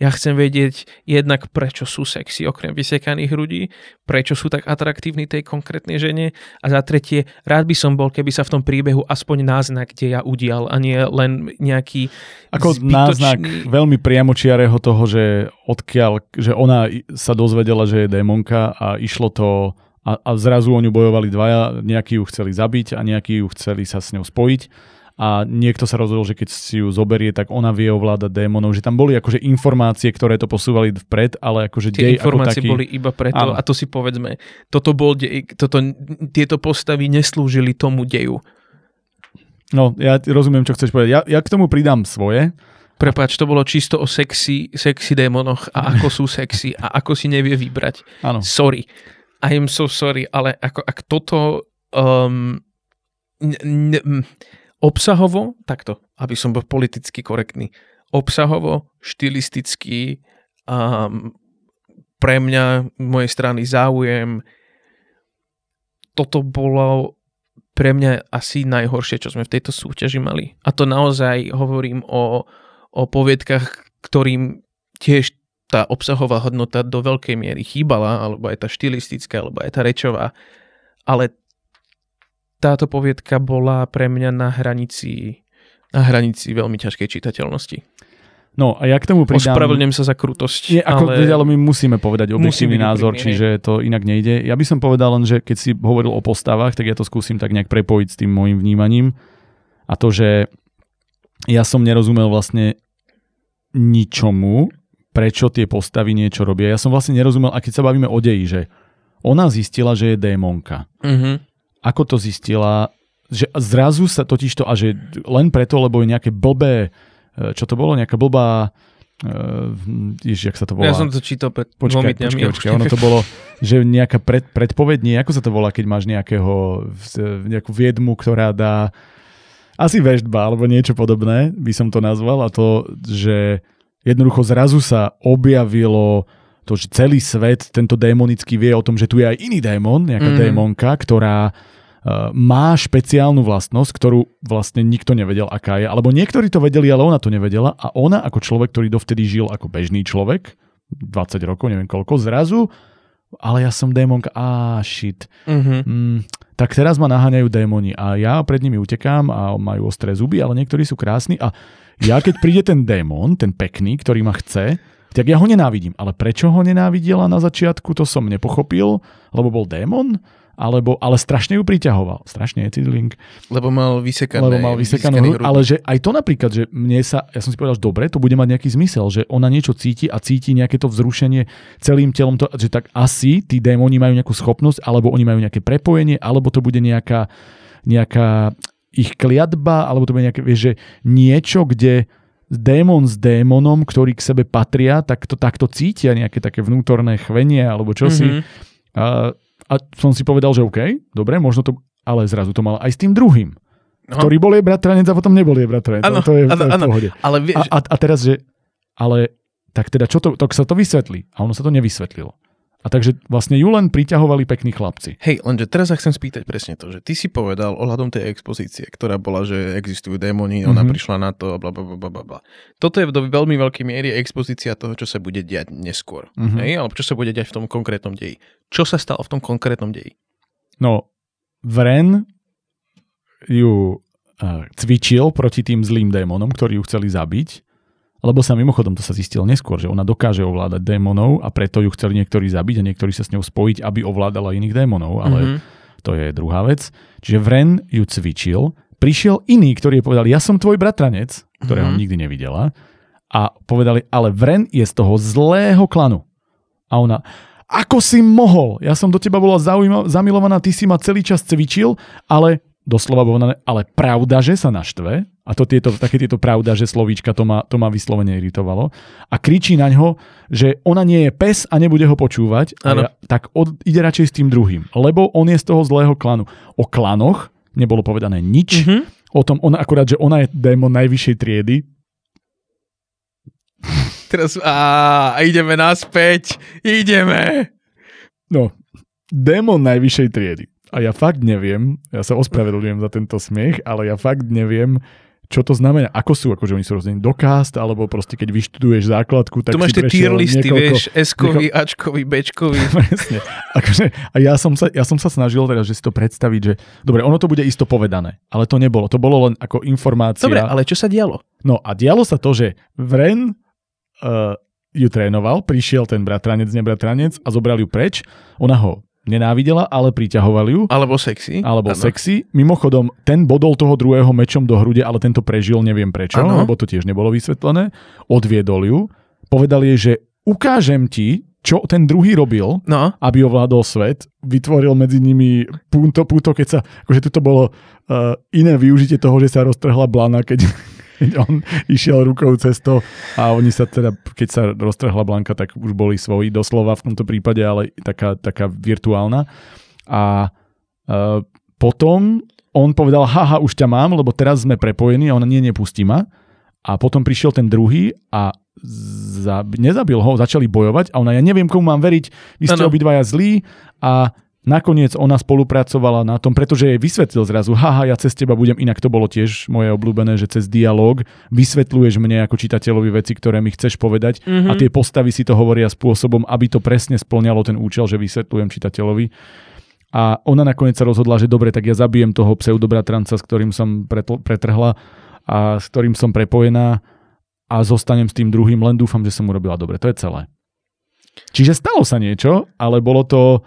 ja chcem vedieť jednak, prečo sú sexy, okrem vysekaných hrudí, prečo sú tak atraktívni tej konkrétnej žene a za tretie, rád by som bol, keby sa v tom príbehu aspoň náznak deja udial a nie len nejaký Ako náznak zbytočný... veľmi priamočiarého toho, že odkiaľ, že ona sa dozvedela, že je démonka a išlo to a, a zrazu o ňu bojovali dvaja, nejakí ju chceli zabiť a nejakí ju chceli sa s ňou spojiť a niekto sa rozhodol, že keď si ju zoberie, tak ona vie ovládať démonov, že tam boli akože informácie, ktoré to posúvali vpred, ale akože Tie dej ako informácie taký... boli iba preto, Áno. a to si povedzme, toto bol dej, toto, tieto postavy neslúžili tomu deju. No, ja rozumiem, čo chceš povedať. Ja, ja k tomu pridám svoje. Prepač, to bolo čisto o sexy, sexy démonoch a ako sú sexy a ako si nevie vybrať. Áno. Sorry. I am so sorry, ale ako, ak toto um, n- n- m- obsahovo, takto, aby som bol politicky korektný, obsahovo, štilisticky, um, pre mňa, mojej strany záujem, toto bolo pre mňa asi najhoršie, čo sme v tejto súťaži mali. A to naozaj hovorím o, o poviedkach, ktorým tiež tá obsahová hodnota do veľkej miery chýbala, alebo aj tá štilistická, alebo aj tá rečová. Ale táto poviedka bola pre mňa na hranici Na hranici veľmi ťažkej čitateľnosti. No a ja k tomu pridám... Ospravedlňujem sa za krutosť. Nie, ako, ale... ale my musíme povedať objektívny názor, úprimný, čiže to inak nejde. Ja by som povedal len, že keď si hovoril o postavách, tak ja to skúsim tak nejak prepojiť s tým môjim vnímaním. A to, že ja som nerozumel vlastne ničomu, prečo tie postavy niečo robia. Ja som vlastne nerozumel, a keď sa bavíme o deji, že ona zistila, že je démonka. Uh-huh. Ako to zistila? Že zrazu sa totiž to, a že len preto, lebo je nejaké blbé E, čo to bolo, nejaká blbá Uh, ježiš, jak sa to volá? Ja som to čítal pred počkaj, počkaj, počkaj, ono to bolo, že nejaká pred, predpoveď, nie, ako sa to volá, keď máš nejakého, nejakú viedmu, ktorá dá asi veštba, alebo niečo podobné, by som to nazval, a to, že jednoducho zrazu sa objavilo to, že celý svet, tento démonický vie o tom, že tu je aj iný démon, nejaká mm. démonka, ktorá Eh, má špeciálnu vlastnosť, ktorú vlastne nikto nevedel, aká je. Alebo niektorí to vedeli, ale ona to nevedela. A ona ako človek, ktorý dovtedy žil ako bežný človek, 20 rokov, neviem koľko, zrazu, ale ja som démonka, á, shit. Mm-hmm. Mm, tak teraz ma naháňajú démoni a ja pred nimi utekám a majú ostré zuby, ale niektorí sú krásni a ja keď príde ten démon, ten pekný, ktorý ma chce, tak ja ho nenávidím. Ale prečo ho nenávidela na začiatku, to som nepochopil, lebo bol démon alebo, ale strašne ju priťahoval. Strašne je link. Lebo mal vysekané, Lebo mal vysekanú ale že aj to napríklad, že mne sa, ja som si povedal, že dobre, to bude mať nejaký zmysel, že ona niečo cíti a cíti nejaké to vzrušenie celým telom, to, že tak asi tí démoni majú nejakú schopnosť, alebo oni majú nejaké prepojenie, alebo to bude nejaká, nejaká ich kliatba, alebo to bude nejaké, vieš, že niečo, kde démon s démonom, ktorí k sebe patria, tak to takto cítia nejaké také vnútorné chvenie alebo čosi. Mm-hmm. Uh, a som si povedal, že OK, dobre, možno to, ale zrazu to mal aj s tým druhým. No. Ktorý bol jej bratranec a potom nebol jej bratranec. Ano, to je, ano, to je v pohode. Ale vieš... a, a, a teraz, že ale tak teda čo to, to sa to vysvetlí. A ono sa to nevysvetlilo. A takže vlastne ju len priťahovali pekní chlapci. Hej, lenže teraz sa chcem spýtať presne to, že ty si povedal ohľadom tej expozície, ktorá bola, že existujú démoni, ona mm-hmm. prišla na to, bla, bla, bla, bla, bla. Toto je do veľmi veľkej miery expozícia toho, čo sa bude diať neskôr. Mm-hmm. Hej, alebo čo sa bude diať v tom konkrétnom deji. Čo sa stalo v tom konkrétnom deji? No, Vren ju uh, cvičil proti tým zlým démonom, ktorí ju chceli zabiť lebo sa mimochodom to sa zistilo neskôr, že ona dokáže ovládať démonov a preto ju chceli niektorí zabiť a niektorí sa s ňou spojiť, aby ovládala iných démonov, ale mm-hmm. to je druhá vec. Čiže Vren ju cvičil, prišiel iný, ktorý jej povedal, ja som tvoj bratranec, ktorého mm-hmm. nikdy nevidela a povedali, ale Vren je z toho zlého klanu. A ona, ako si mohol? Ja som do teba bola zaujímav- zamilovaná, ty si ma celý čas cvičil, ale doslova povedané, ale pravda, že sa naštve, a to tieto, také tieto pravda, že slovíčka, to ma, to ma vyslovene iritovalo. A kričí na ňo, že ona nie je pes a nebude ho počúvať. A ja, tak od, ide radšej s tým druhým. Lebo on je z toho zlého klanu. O klanoch nebolo povedané nič. Mm-hmm. O tom, ona akurát, že ona je démon najvyššej triedy. Teraz a ideme naspäť. Ideme. No, démon najvyššej triedy. A ja fakt neviem, ja sa ospravedlňujem za tento smiech, ale ja fakt neviem, čo to znamená? Ako sú? Akože oni sú rozdení do cast, alebo proste keď vyštuduješ základku, tak Tu máš tie tier listy, niekoľko, vieš, S-kový, niekoľko... Ačkový, Bčkový. Presne. Akože, a ja som, sa, ja som sa snažil teraz, že si to predstaviť, že dobre, ono to bude isto povedané, ale to nebolo. To bolo len ako informácia. Dobre, ale čo sa dialo? No a dialo sa to, že Vren uh, ju trénoval, prišiel ten bratranec, nebratranec a zobral ju preč. Ona ho nenávidela, ale priťahovali ju. Alebo sexy. Alebo ano. sexy. Mimochodom, ten bodol toho druhého mečom do hrude, ale tento prežil, neviem prečo, ano. lebo to tiež nebolo vysvetlené. Odviedol ju. Povedal jej, že ukážem ti, čo ten druhý robil, no. aby ovládol svet. Vytvoril medzi nimi púto, púto keď sa, akože to bolo uh, iné využitie toho, že sa roztrhla blana, keď on išiel rukou cez to a oni sa teda, keď sa roztrhla Blanka, tak už boli svoji doslova v tomto prípade, ale taká, taká virtuálna. A uh, potom on povedal, haha, už ťa mám, lebo teraz sme prepojení a ona nie, nepustí ma. A potom prišiel ten druhý a za, nezabil ho, začali bojovať a ona, ja neviem, komu mám veriť, vy ste ano. obidvaja zlí a Nakoniec ona spolupracovala na tom, pretože jej vysvetlil zrazu, haha, ja cez teba budem, inak to bolo tiež moje obľúbené, že cez dialog vysvetľuješ mne ako čitateľovi veci, ktoré mi chceš povedať mm-hmm. a tie postavy si to hovoria spôsobom, aby to presne splňalo ten účel, že vysvetľujem čitateľovi. A ona nakoniec sa rozhodla, že dobre, tak ja zabijem toho pseudobratranca, s ktorým som pretrhla a s ktorým som prepojená a zostanem s tým druhým, len dúfam, že som urobila dobre. To je celé. Čiže stalo sa niečo, ale bolo to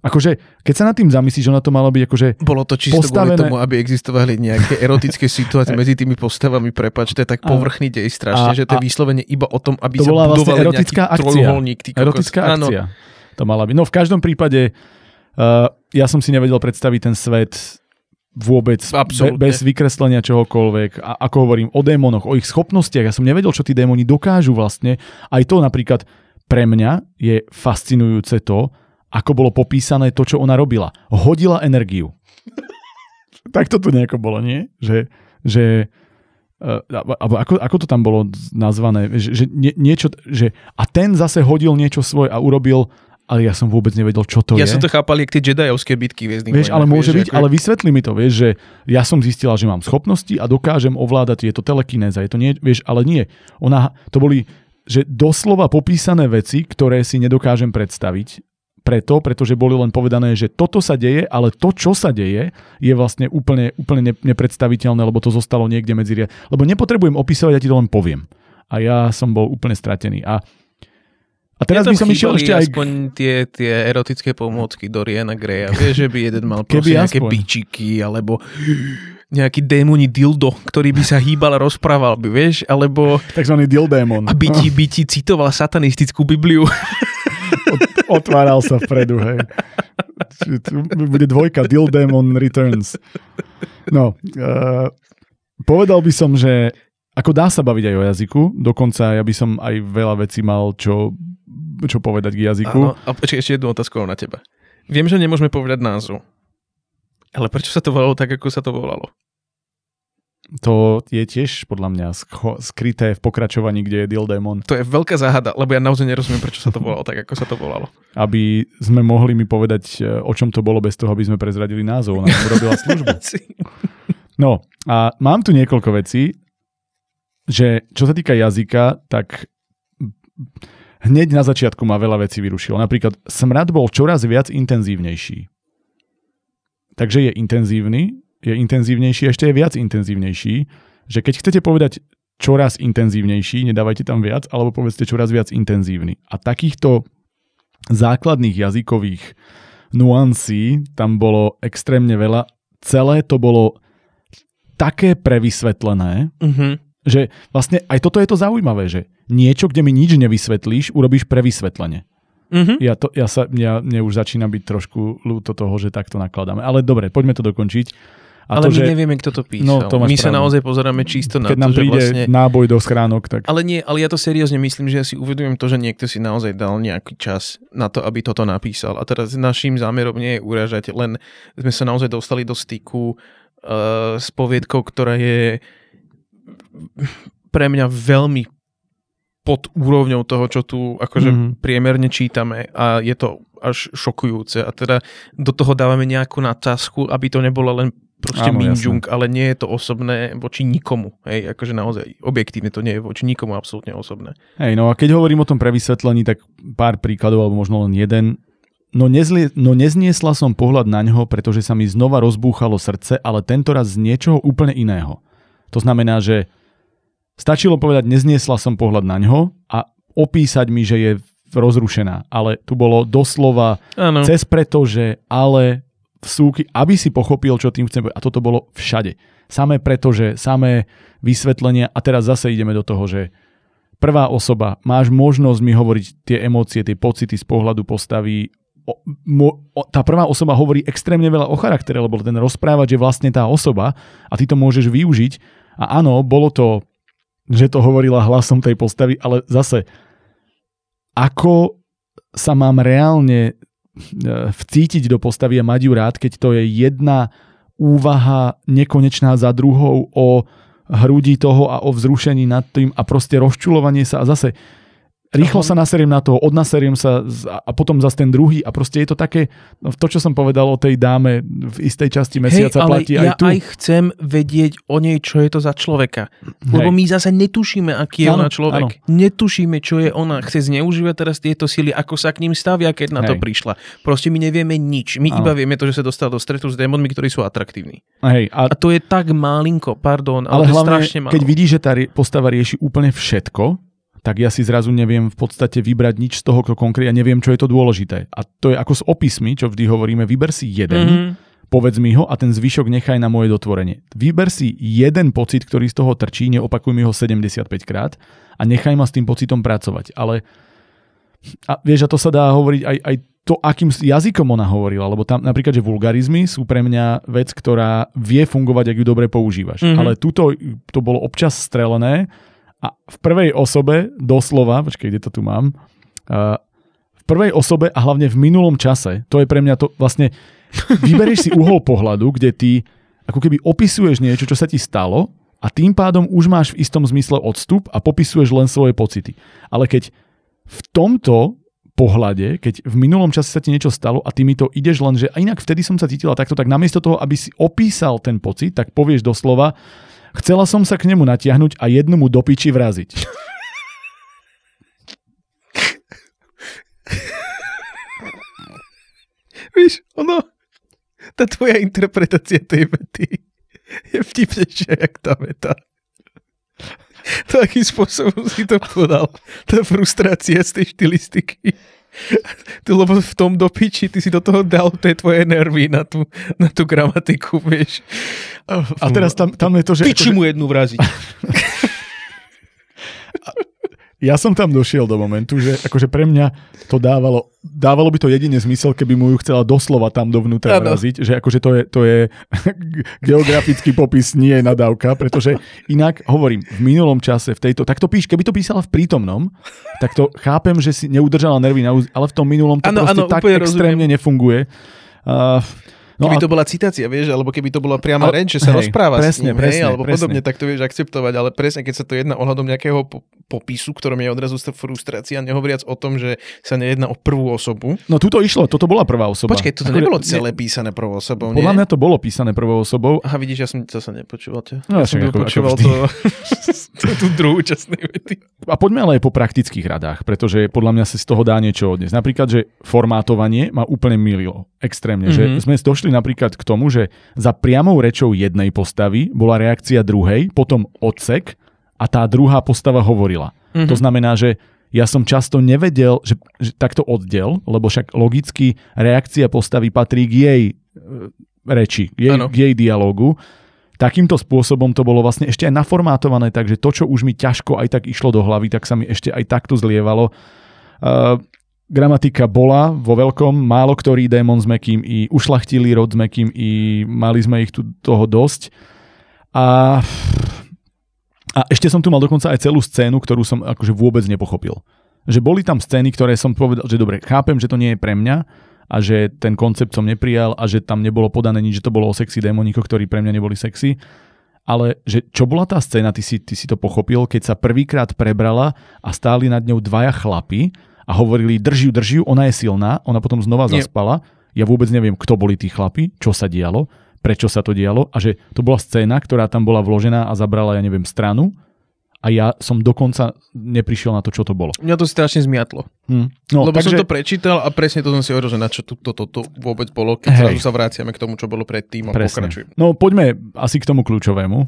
Akože, keď sa nad tým zamyslíš, že na to malo byť akože Bolo to čisto postavené... kvôli tomu, aby existovali nejaké erotické situácie medzi tými postavami, prepač, to je tak povrchný dej strašne, a, že to je vyslovene iba o tom, aby to sa bola vlastne erotická akcia. Erotická Áno. akcia. To mala byť. No v každom prípade uh, ja som si nevedel predstaviť ten svet vôbec be, bez vykreslenia čohokoľvek. A ako hovorím o démonoch, o ich schopnostiach. Ja som nevedel, čo tí démoni dokážu vlastne. Aj to napríklad pre mňa je fascinujúce to, ako bolo popísané to, čo ona robila. Hodila energiu. tak to tu nejako bolo, nie? Že, že uh, alebo ako, ako to tam bolo nazvané, že, že nie, niečo, že a ten zase hodil niečo svoje a urobil, ale ja som vôbec nevedel, čo to ja je. som to chápal, jak tie Jedajovské bitky v Vieš, ale môže byť, ale vysvetli mi to, vieš, že ja som zistila, že mám schopnosti a dokážem ovládať, je to telekinéza, je to nie, vieš, ale nie. Ona, to boli, že doslova popísané veci, ktoré si nedokážem predstaviť, preto, pretože boli len povedané, že toto sa deje, ale to, čo sa deje, je vlastne úplne, úplne ne- nepredstaviteľné, lebo to zostalo niekde medzi riad. Lebo nepotrebujem opísať, ja ti to len poviem. A ja som bol úplne stratený. A, a teraz by som išiel ešte aj... aspoň tie, tie erotické pomôcky Doriana Greya. Vieš, že by jeden mal proste nejaké aspoň. bičiky, alebo nejaký démoni dildo, ktorý by sa hýbal a rozprával by, vieš, alebo Takzvaný dildémon. a by ti, by ti citoval satanistickú Bibliu. Otváral sa vpredu, hej. Bude dvojka, Dildémon Returns. No, uh, povedal by som, že ako dá sa baviť aj o jazyku, dokonca ja by som aj veľa vecí mal, čo, čo povedať k jazyku. Áno, a počkaj, ešte jednu otázku na teba. Viem, že nemôžeme povedať názov. Ale prečo sa to volalo tak, ako sa to volalo? To je tiež podľa mňa skryté v pokračovaní, kde je Dildémon. To je veľká záhada, lebo ja naozaj nerozumiem, prečo sa to volalo tak, ako sa to volalo. Aby sme mohli mi povedať, e, o čom to bolo bez toho, aby sme prezradili názov. Ona robila službu. No a mám tu niekoľko vecí, že čo sa týka jazyka, tak hneď na začiatku ma veľa vecí vyrušilo. Napríklad smrad bol čoraz viac intenzívnejší. Takže je intenzívny, je intenzívnejší, ešte je viac intenzívnejší, že keď chcete povedať čoraz intenzívnejší, nedávajte tam viac, alebo povedzte čoraz viac intenzívny. A takýchto základných jazykových nuancí tam bolo extrémne veľa. Celé to bolo také prevysvetlené, Uh-huh. že vlastne aj toto je to zaujímavé, že niečo, kde mi nič nevysvetlíš, urobíš prevysvetlenie. Uh-huh. Ja, to, ja sa, ja, mne už začína byť trošku ľúto toho, že takto nakladáme. Ale dobre, poďme to dokončiť. A Ale to, my že nevieme, kto to písal. No, to máš my sa pravdu. naozaj pozeráme čisto na keď nám to, že príde vlastne... náboj do schránok, tak... Ale nie, ale ja to seriózne myslím, že ja si uvedomujem to, že niekto si naozaj dal nejaký čas na to, aby toto napísal. A teraz našim zámerom nie je uražať, len sme sa naozaj dostali do styku uh, s poviedkou, ktorá je pre mňa veľmi pod úrovňou toho, čo tu akože Mhm. mm-hmm. priemerne čítame a je to až šokujúce. A teda do toho dávame nejakú nadsázku, aby to nebolo len proste Áno, minžung, ale nie je to osobné voči nikomu. Hej, akože naozaj objektívne to nie je voči nikomu absolútne osobné. Hej, no a keď hovorím o tom prevysvetlení, tak pár príkladov, alebo možno len jeden. No, nezlie, no nezniesla som pohľad na ňo, pretože sa mi znova rozbúchalo srdce, ale tento raz z niečoho úplne iného. To znamená, že stačilo povedať, nezniesla som pohľad na ňo a opísať mi, že je rozrušená. Ale tu bolo doslova Áno. cez pretože, ale vsúky, aby si pochopil, čo tým chcem. A toto bolo všade. Samé pretože, samé vysvetlenia. A teraz zase ideme do toho, že prvá osoba, máš možnosť mi hovoriť tie emócie, tie pocity z pohľadu postavy. O, mo, o, tá prvá osoba hovorí extrémne veľa o charaktere, lebo ten rozprávač je vlastne tá osoba a ty to môžeš využiť. A áno, bolo to, že to hovorila hlasom tej postavy, ale zase ako sa mám reálne vcítiť do postavy a mať ju rád, keď to je jedna úvaha nekonečná za druhou o hrudi toho a o vzrušení nad tým a proste rozčulovanie sa. A zase rýchlo sa naseriem na toho, odnaseriem sa a potom zase ten druhý a proste je to také, no to, čo som povedal o tej dáme v istej časti mesiaca Hej, ale platí ja aj tu. aj chcem vedieť o nej, čo je to za človeka. Lebo my zase netušíme, aký je Áno, ona človek. Netušíme, čo je ona. Chce zneužívať teraz tieto sily, ako sa k ním stavia, keď na to Hej. prišla. Proste my nevieme nič. My Áno. iba vieme to, že sa dostal do stretu s démonmi, ktorí sú atraktívni. Hej, a A to je tak malinko, pardon, ale, Ale to je hlavne, strašne málo. keď vidíš, že tá postava rieši úplne všetko, tak ja si zrazu neviem v podstate vybrať nič z toho, konkrétne, ja neviem, čo je to dôležité. A to je ako s opismi, čo vždy hovoríme, vyber si jeden, Mhm. povedz mi ho a ten zvyšok nechaj na moje dotvorenie. Vyber si jeden pocit, ktorý z toho trčí, neopakuj mi ho 75 krát a nechaj ma s tým pocitom pracovať. Ale a vieš, a to sa dá hovoriť aj, aj to, akým jazykom ona hovorila, lebo tam napríklad, že vulgarizmy sú pre mňa vec, ktorá vie fungovať, ak ju dobre používaš. Mhm. Ale tuto to bolo občas strelené a v prvej osobe, doslova, počkej, kde to tu mám, uh, v prvej osobe a hlavne v minulom čase, to je pre mňa to vlastne, vyberieš si uhol pohľadu, kde ty ako keby opisuješ niečo, čo sa ti stalo a tým pádom už máš v istom zmysle odstup a popisuješ len svoje pocity. Ale keď v tomto pohľade, keď v minulom čase sa ti niečo stalo a ty mi to ideš len, že inak vtedy som sa cítila takto, tak namiesto toho, aby si opísal ten pocit, tak povieš doslova, chcela som sa k nemu natiahnuť a jednu mu do piči vraziť. Víš, ono, tá tvoja interpretácia tej vety je vtipnejšia, jak tá veta. To, akým spôsobom si to podal, tá frustrácia z tej štilistiky. Ty, lebo v tom dopiči, ty si do toho dal tie tvoje nervy na tú, na tú gramatiku, vieš. A teraz tam, tam je to, že... Piči mu jednu vraziť. ja som tam došiel do momentu, že akože pre mňa to dávalo, dávalo by to jedine zmysel, keby mu ju chcela doslova tam dovnútra vraziť, že akože to je, to je geografický popis, nie je nadávka, pretože inak hovorím, v minulom čase, v tejto, tak to píš, keby to písala v prítomnom, tak to chápem, že si neudržala nervy na úz, ale v tom minulom to Áno, proste áno, tak extrémne nefunguje. Uh, no Keby a- to bola citácia, vieš, alebo keby to bola priama Ale- reč, že sa hej, rozpráva presne, s ním, presne, hej, alebo presne. podobne, tak to vieš akceptovať, ale presne, keď sa to jedná ohľadom nejakého po- popisu, ktorom je odrazu st- frustrácia, nehovoriac o tom, že sa nejedná o prvú osobu. no tuto išlo, toto bola prvá osoba. Počkej, toto nebolo ne- celé písané prvou osobou, Podľa nie? mňa to bolo písané prvou osobou. Aha, vidíš, ja som to sa nepočúval ťa. No, ja som však bil ako- ako počúval vždy. to, tú, tú druhú časť vety. A poďme ale aj po praktických radách, pretože podľa mňa sa z toho dá niečo odniesť. Napríklad, že formátovanie ma úplne mililo. Extrémne. Mm-hmm. Že Mhm. sme došli napríklad k tomu, že za priamou rečou jednej postavy bola reakcia druhej, potom odsek a tá druhá postava hovorila. Mhm. To znamená, že ja som často nevedel, že, že takto oddel, lebo však logicky reakcia postavy patrí k jej e, reči, jej, k jej dialogu. Takýmto spôsobom to bolo vlastne ešte aj naformátované, takže to, čo už mi ťažko aj tak išlo do hlavy, tak sa mi ešte aj takto zlievalo. Uh, gramatika bola vo veľkom, málo ktorý démon s Mekým i ušlachtilý rod s Mekým i mali sme ich tu toho dosť. A, a ešte som tu mal dokonca aj celú scénu, ktorú som akože vôbec nepochopil. Že boli tam scény, ktoré som povedal, že dobre, chápem, že to nie je pre mňa a že ten koncept som neprijal a že tam nebolo podané nič, že to bolo o sexy démoníkoch, ktorí pre mňa neboli sexy. Ale že čo bola tá scéna, ty si, ty si to pochopil, keď sa prvýkrát prebrala a stáli nad ňou dvaja chlapi a hovorili držiu, držiu, ona je silná, ona potom znova Nie. zaspala. Ja vôbec neviem, kto boli tí chlapi, čo sa dialo, prečo sa to dialo a že to bola scéna, ktorá tam bola vložená a zabrala, ja neviem, stranu a ja som dokonca neprišiel na to, čo to bolo. Mňa to strašne zmiatlo. Hm. No, Lebo takže, som to prečítal a presne to som si hovoril, že na čo toto to, vôbec bolo, keď Hej. zrazu sa vraciame k tomu, čo bolo predtým a presne. pokračujem. No poďme asi k tomu kľúčovému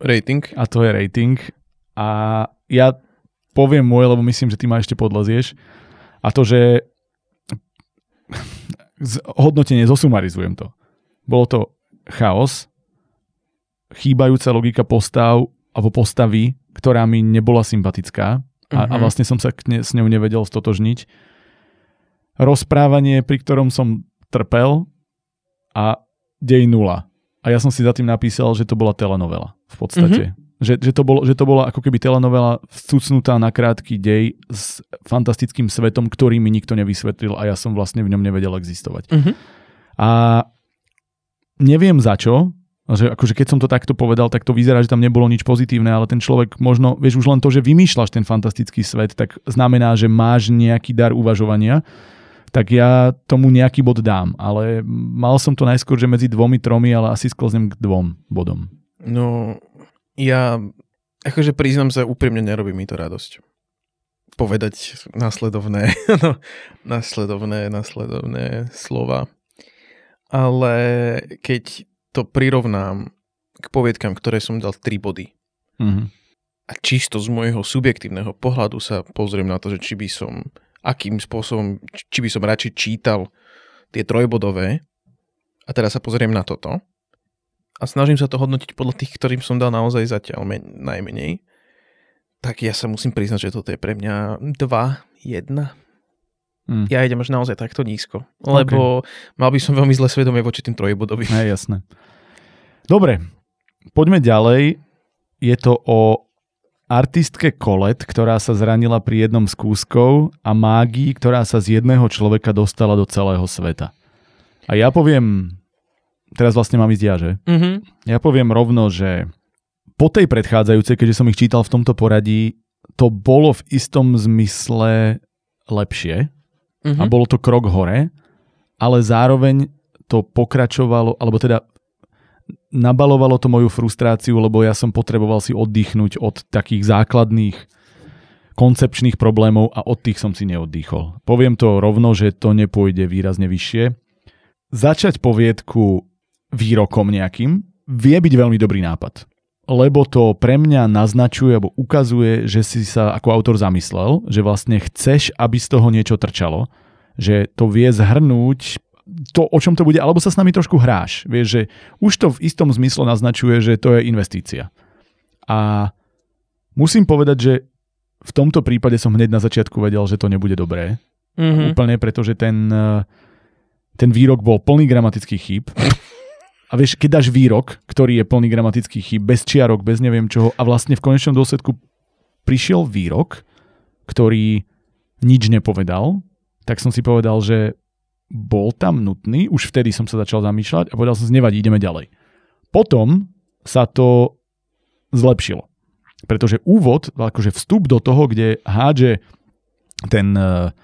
Rating. a to je rating. A ja poviem môj, lebo myslím, že ty ma ešte podlezieš. A to, že hodnotenie, zosumarizujem to. Bolo to chaos, chýbajúca logika postav alebo postavy, ktorá mi nebola sympatická a, a Mhm. vlastne som sa ne, s ňou nevedel stotožniť. Rozprávanie, pri ktorom som trpel a dej nula. A ja som si za tým napísal, že to bola telenovela v podstate. Mm-hmm. Že, že, to bolo, že to bola ako keby telenovela vcucnutá na krátky dej s fantastickým svetom, ktorý mi nikto nevysvetlil a ja som vlastne v ňom nevedel existovať. Mhm. A neviem za čo, že akože keď som to takto povedal, tak to vyzerá, že tam nebolo nič pozitívne, ale ten človek možno, vieš, už len to, že vymýšľaš ten fantastický svet, tak znamená, že máš nejaký dar uvažovania, tak ja tomu nejaký bod dám. Ale mal som to najskôr, že medzi dvomi, tromi, ale asi sklznem k dvom bodom. No, ja akože priznám sa, úprimne nerobí mi to radosť. Povedať následovné, no, následovné, následovné slova. Ale keď to prirovnám k poviedkam, ktoré som dal 3 body. Mm-hmm. A čisto z môjho subjektívneho pohľadu sa pozriem na to, že či by som, akým spôsobom, či by som radšej čítal tie trojbodové a teraz sa pozriem na toto a snažím sa to hodnotiť podľa tých, ktorým som dal naozaj zatiaľ men- najmenej, tak ja sa musím priznať, že toto je pre mňa 2, 1. Mm. Ja idem až naozaj takto nízko, lebo okay. mal by som veľmi zle svedomie voči tým trojbodovým. Je jasné. Dobre, poďme ďalej. Je to o artistke Kolet, ktorá sa zranila pri jednom z kúskov a mágii, ktorá sa z jedného človeka dostala do celého sveta. A ja poviem, teraz vlastne mám ísť ja, že? Mm-hmm. Ja poviem rovno, že po tej predchádzajúcej, keďže som ich čítal v tomto poradí, to bolo v istom zmysle lepšie, mm-hmm. a bolo to krok hore, ale zároveň to pokračovalo, alebo teda nabalovalo to moju frustráciu, lebo ja som potreboval si oddychnúť od takých základných koncepčných problémov a od tých som si neoddychol. Poviem to rovno, že to nepôjde výrazne vyššie. Začať poviedku výrokom nejakým vie byť veľmi dobrý nápad lebo to pre mňa naznačuje alebo ukazuje, že si sa ako autor zamyslel, že vlastne chceš, aby z toho niečo trčalo, že to vie zhrnúť to, o čom to bude, alebo sa s nami trošku hráš. Vieš, že už to v istom zmysle naznačuje, že to je investícia. A musím povedať, že v tomto prípade som hneď na začiatku vedel, že to nebude dobré. Mm-hmm. Úplne, pretože ten, ten výrok bol plný gramatických chýb. A vieš, keď dáš výrok, ktorý je plný gramatických chýb, bez čiarok, bez neviem čoho, a vlastne v konečnom dôsledku prišiel výrok, ktorý nič nepovedal, tak som si povedal, že bol tam nutný, už vtedy som sa začal zamýšľať a povedal som nevadí, ideme ďalej. Potom sa to zlepšilo. Pretože úvod, akože vstup do toho, kde hádže ten uh,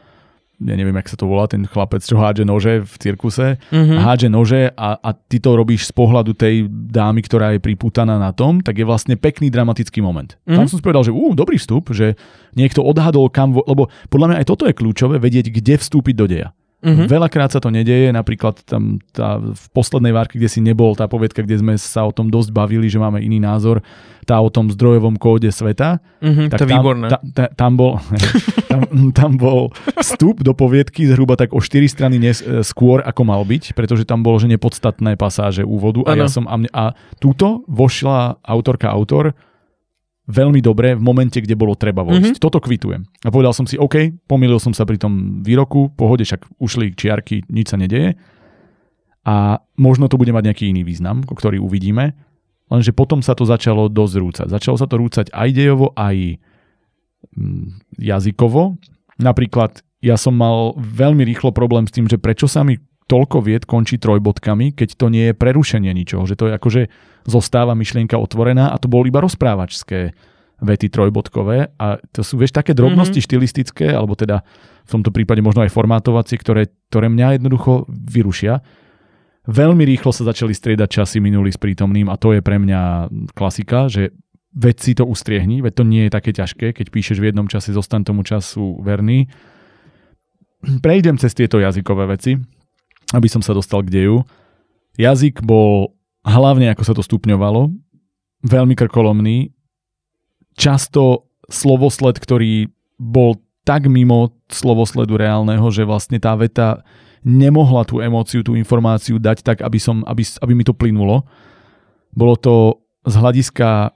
ja neviem, jak sa to volá, ten chlapec, čo hádže nože v cirkuse, mm-hmm. hádže nože a, a ty to robíš z pohľadu tej dámy, ktorá je priputaná na tom, tak je vlastne pekný dramatický moment. Mm-hmm. Tam som si povedal, že ú, dobrý vstup, že niekto odhadol kam, lebo podľa mňa aj toto je kľúčové, vedieť, kde vstúpiť do deja. Mm-hmm. Veľakrát sa to nedeje, napríklad tam tá, v poslednej várke, kde si nebol, tá povedka, kde sme sa o tom dosť bavili, že máme iný názor, tá o tom zdrojovom kóde sveta. Mm-hmm, tak to tam, výborné. Ta, ta, tam, bol, tam, tam bol vstup do poviedky zhruba tak o 4 strany nes, e, skôr, ako mal byť, pretože tam bolo, že nepodstatné pasáže úvodu a, ja som, a, mne, a túto vošla autorka, autor veľmi dobre v momente, kde bolo treba vojsť. Mm-hmm. Toto kvitujem. A povedal som si, OK, pomýlil som sa pri tom výroku, pohode, však ušli čiarky, nič sa nedeje. A možno to bude mať nejaký iný význam, ktorý uvidíme. Lenže potom sa to začalo dosť rúcať. Začalo sa to rúcať aj dejovo, aj mm, jazykovo. Napríklad ja som mal veľmi rýchlo problém s tým, že prečo sa mi toľko vied končí trojbodkami, keď to nie je prerušenie ničoho, že to je akože zostáva myšlienka otvorená a to boli iba rozprávačské vety trojbodkové a to sú, vieš, také drobnosti mm-hmm. štilistické, alebo teda v tomto prípade možno aj formátovacie, ktoré, ktoré mňa jednoducho vyrušia. Veľmi rýchlo sa začali striedať časy minulý s prítomným a to je pre mňa klasika, že veď si to ustriehni, veď to nie je také ťažké, keď píšeš v jednom čase, zostan tomu času verný. Prejdem cez tieto jazykové veci aby som sa dostal k deju. Jazyk bol hlavne, ako sa to stupňovalo, veľmi krkolomný. Často slovosled, ktorý bol tak mimo slovosledu reálneho, že vlastne tá veta nemohla tú emóciu, tú informáciu dať tak, aby, som, aby, aby mi to plynulo. Bolo to z hľadiska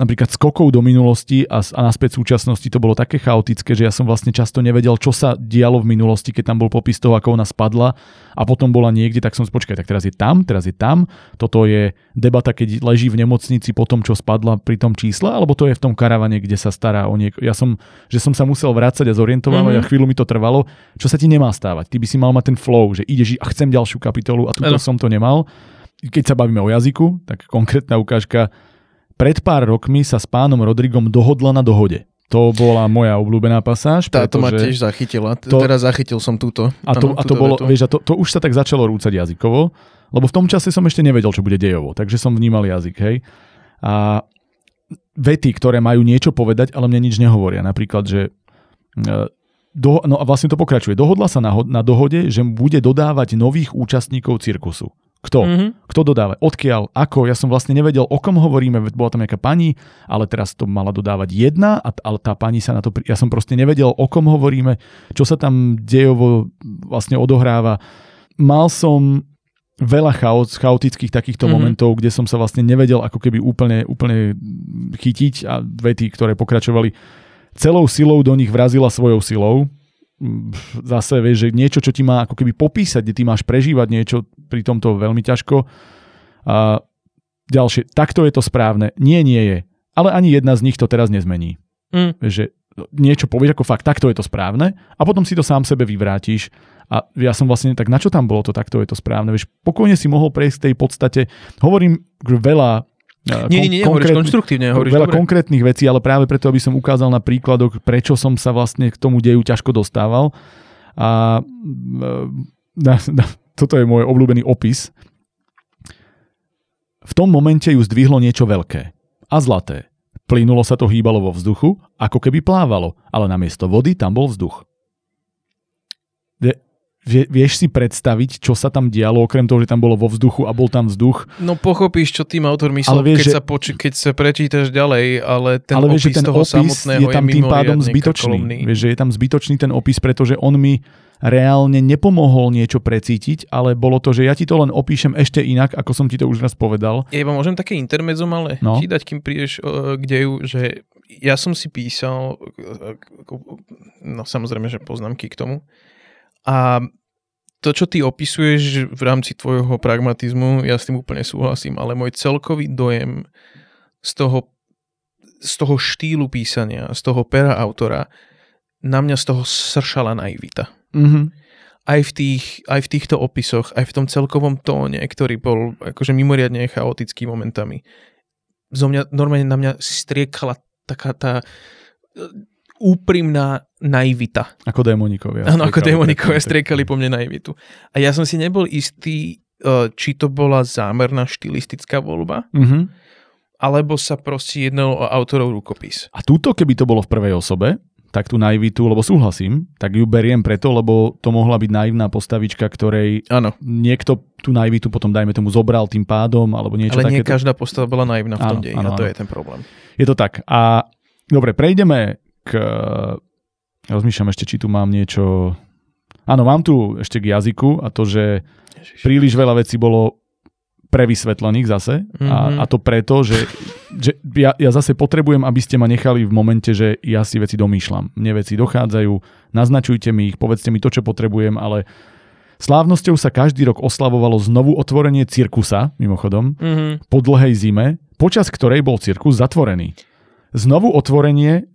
napríklad skokov do minulosti a, a naspäť súčasnosti to bolo také chaotické, že ja som vlastne často nevedel, čo sa dialo v minulosti, keď tam bol popis toho, ako ona spadla a potom bola niekde, tak som počkaj, tak teraz je tam, teraz je tam, toto je debata, keď leží v nemocnici po tom, čo spadla pri tom čísle, alebo to je v tom karavane, kde sa stará o nieko. Ja som, že som sa musel vrácať a zorientovať mm-hmm. a chvíľu mi to trvalo, čo sa ti nemá stávať. Ty by si mal mať ten flow, že ideš a chcem ďalšiu kapitolu a tu som to nemal. keď sa bavíme o jazyku, tak konkrétna ukážka. Pred pár rokmi sa s pánom Rodrigom dohodla na dohode. To bola moja obľúbená pasáž. Táto ma tiež zachytila. to- Teraz zachytil som túto. A to, Áno, a to, bolo, vetu. vieš, a to, to už sa tak začalo rúcať jazykovo, lebo v tom čase som ešte nevedel, čo bude dejovo, takže som vnímal jazyk, hej. A vety, ktoré majú niečo povedať, ale mne nič nehovoria. Napríklad, že e, do, no a vlastne to pokračuje. Dohodla sa na, na dohode, že bude dodávať nových účastníkov cirkusu. Kto? Mhm. Kto dodáva? Odkiaľ? Ako? Ja som vlastne nevedel, o kom hovoríme, bola tam nejaká pani, ale teraz to mala dodávať jedna, a, ale tá pani sa na to... pri- Ja som proste nevedel, o kom hovoríme, čo sa tam dejovo vlastne odohráva. Mal som veľa chaot, chaotických takýchto Mhm. mm-hmm. momentov, kde som sa vlastne nevedel ako keby úplne, úplne chytiť a vety, ktoré pokračovali celou silou do nich vrazila svojou silou. Zase vieš, že niečo, čo ti má ako keby popísať, kde ty máš prežívať niečo, pri tomto veľmi ťažko. A ďalšie, takto je to správne. Nie, nie je. Ale ani jedna z nich to teraz nezmení. Mm. Že niečo povieš ako fakt, takto je to správne a potom si to sám sebe vyvrátiš a ja som vlastne tak, na čo tam bolo to, takto je to správne. Vieš, pokojne si mohol prejsť tej podstate. Hovorím veľa eh, Nie, nie, nie, hovoríš konštruktívne, hovoríš veľa dobre. konkrétnych vecí, ale práve preto, aby som ukázal na príkladoch, prečo som sa vlastne k tomu deju ťažko dostával. A mm, na, na, toto je môj obľúbený opis. V tom momente ju zdvihlo niečo veľké a zlaté. Plynulo sa to hýbalo vo vzduchu, ako keby plávalo, ale namiesto vody tam bol vzduch. Vie, vie, vieš si predstaviť, čo sa tam dialo, okrem toho, že tam bolo vo vzduchu a bol tam vzduch, No pochopíš, čo tým autor myslel, Ale vieš, keď, že- sa poči- keď sa prečítaš ďalej, ale ten ale opis že ten toho opis samotného je tam tým pádom zbytočný. Vieš, že je tam zbytočný ten opis, pretože on mi reálne nepomohol niečo precítiť, ale bolo to, že ja ti to len opíšem ešte inak, ako som ti to už raz povedal. Ja iba môžem také intermezzo malé No. ti dať, kým prídeš uh, k deju, že ja som si písal, no samozrejme, že poznámky k tomu. A to, čo ty opisuješ v rámci tvojho pragmatizmu, ja s tým úplne súhlasím, ale môj celkový dojem z toho, z toho štýlu písania, z toho pera autora, na mňa z toho sršala naivita Mhm. aj v, tých, aj v týchto opisoch, aj v tom celkovom tóne, ktorý bol akože mimoriadne chaotický momentami. Zo mňa, normálne na mňa striekala taká tá e, úprimná naivita. Ako démonikovia. Áno, ako démonikovia striekali po mne naivitu. A ja som si nebol istý, e, či to bola zámerná štilistická voľba, Mhm. alebo sa proste jednalo o autorov rukopis. A túto, keby to bolo v prvej osobe, tak tú naivitu, lebo súhlasím, tak ju beriem preto, lebo to mohla byť naivná postavička, ktorej Áno, niekto tú naivitu potom, dajme tomu, zobral tým pádom, alebo niečo ale nie takéto. každá postava bola naivná v tom deji a to áno. je ten problém. Je to tak. A dobre, prejdeme k... Rozmýšľam ešte, či tu mám niečo... Áno, mám tu ešte k jazyku a to, že Ježiš. príliš veľa vecí bolo prevysvetlených zase a, Mhm. a to preto, že, že ja, ja zase potrebujem, aby ste ma nechali v momente, že ja si veci domýšľam. Mne veci dochádzajú, naznačujte mi ich, povedzte mi to, čo potrebujem, ale slávnosťou sa každý rok oslavovalo znovu otvorenie cirkusa, mimochodom, Mhm. po dlhej zime, počas ktorej bol cirkus zatvorený. Znovu otvorenie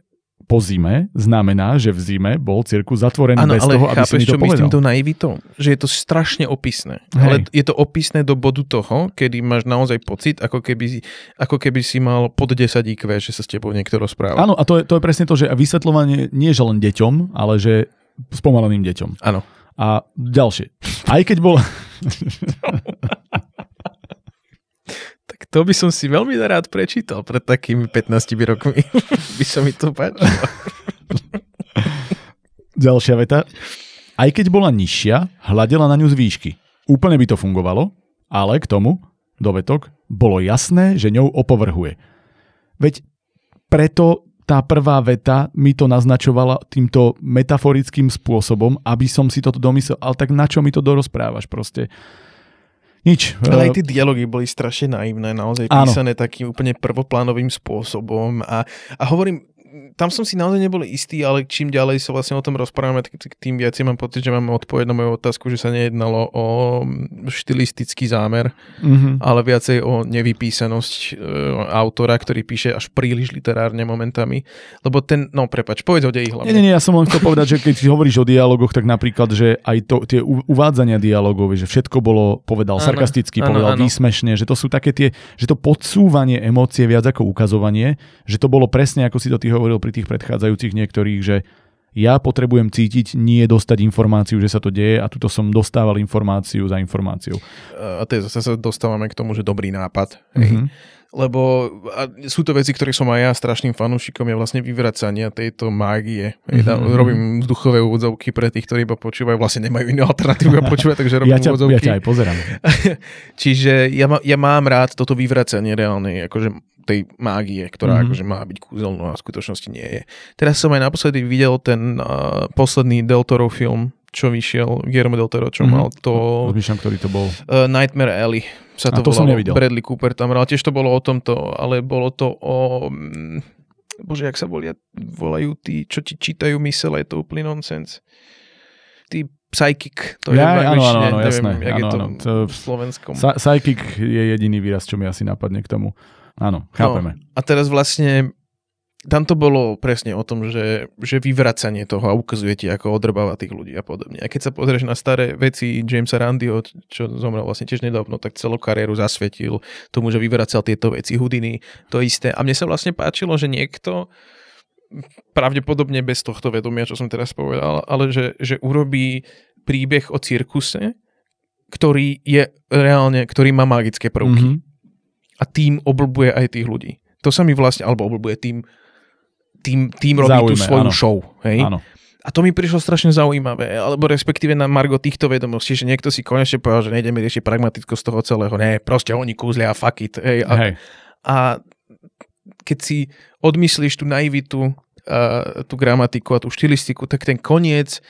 po zime znamená, že v zime bol cirkus zatvorený Áno, bez ale toho, aby si chápeš, mi to čo myslím povedal. tou naivitou? Že je to strašne opisné. Hej. Ale je to opisné do bodu toho, kedy máš naozaj pocit, ako keby, si- ako keby si mal pod 10 IQ, že sa s tebou niekto rozpráva. Áno, a to je, to je presne to, že vysvetľovanie nie že len deťom, ale že spomaleným deťom. Áno. A ďalšie. Aj keď bol... To by som si veľmi rád prečítal pred takými 15 rokmi. by sa mi to páčilo. Ďalšia veta. Aj keď bola nižšia, hľadela na ňu z výšky. Úplne by to fungovalo, ale k tomu, dovetok, bolo jasné, že ňou opovrhuje. Veď preto tá prvá veta mi to naznačovala týmto metaforickým spôsobom, aby som si toto domyslel, ale tak na čo mi to dorozprávaš proste? Nič. Ale Eh, aj tie dialógy boli strašne naivné, naozaj Áno. písané takým úplne prvoplánovým spôsobom a, a hovorím, tam som si naozaj nebol istý, ale čím ďalej sa vlastne o tom rozprávame, tak tým viac mám pocit, že máme odpoveď na moju otázku, že sa nejednalo o štilistický zámer, mm-hmm. ale viacej o nevypísanosť e, autora, ktorý píše až príliš literárne momentami. Lebo ten, no prepač, povedz o deji hlavne. Nie, nie, nie, ja som len chcel povedať, že keď hovoríš o dialogoch, tak napríklad, že aj to, tie uvádzania dialogov, že všetko bolo, povedal ano, sarkasticky, ano, povedal ano. výsmešne, že to sú také tie, že to podsúvanie emócie viac ako ukazovanie, že to bolo presne, ako si to ty hovoril pri tých predchádzajúcich niektorých, že ja potrebujem cítiť, nie dostať informáciu, že sa to deje a tuto som dostával informáciu za informáciou. A to je, zase sa dostávame k tomu, že dobrý nápad. Hej. Mm-hmm lebo a sú to veci, ktoré som aj ja strašným fanúšikom, je vlastne vyvracania tejto mágie. Mm-hmm. robím vzduchové úvodzovky pre tých, ktorí iba počúvajú, vlastne nemajú inú alternatívu a počúvať, takže robím ja ťa, úvodzovky. Ja ťa aj pozerám. Čiže ja, ma, ja mám rád toto vyvracanie reálnej, akože tej mágie, ktorá mm-hmm. akože má byť kúzelnou a v skutočnosti nie je. Teraz som aj naposledy videl ten uh, posledný Del Toro film, čo vyšiel, Guillermo del Toro, čo mm-hmm. mal to... Rozmýšľam, ktorý to bol. Uh, Nightmare Alley sa to, a to volalo. som nevidel. Bradley Cooper tam hral. Tiež to bolo o tomto, ale bolo to o... Mm, bože, jak sa volia, volajú tí, čo ti čítajú mysel, je to úplný nonsens. Tí psychic, to ja, je áno, áno, áno, jasné. Neviem, jak áno, je to áno. v slovenskom. Psychic je jediný výraz, čo mi asi napadne k tomu. Áno, chápeme. No, a teraz vlastne tam to bolo presne o tom, že, že vyvracanie toho a ukazuje ti, ako odrbáva tých ľudí a podobne. A keď sa pozrieš na staré veci Jamesa Randyho, čo zomrel vlastne tiež nedávno, tak celú kariéru zasvetil tomu, že vyvracal tieto veci Houdini, to isté. A mne sa vlastne páčilo, že niekto pravdepodobne bez tohto vedomia, čo som teraz povedal, ale že, že urobí príbeh o cirkuse, ktorý je reálne, ktorý má magické prvky. Mm-hmm. A tým oblbuje aj tých ľudí. To sa mi vlastne, alebo oblbuje tým, tým, tým robí Zaujme, tú svoju áno. show. Hej? Áno. A to mi prišlo strašne zaujímavé, alebo respektíve na Margo týchto vedomostí, že niekto si konečne povedal, že nejdeme riešiť pragmatickosť toho celého. Ne, proste oni kúzlia a fuck it. Hej. A, hej. a keď si odmyslíš tú naivitu, uh, tú gramatiku a tú štilistiku, tak ten koniec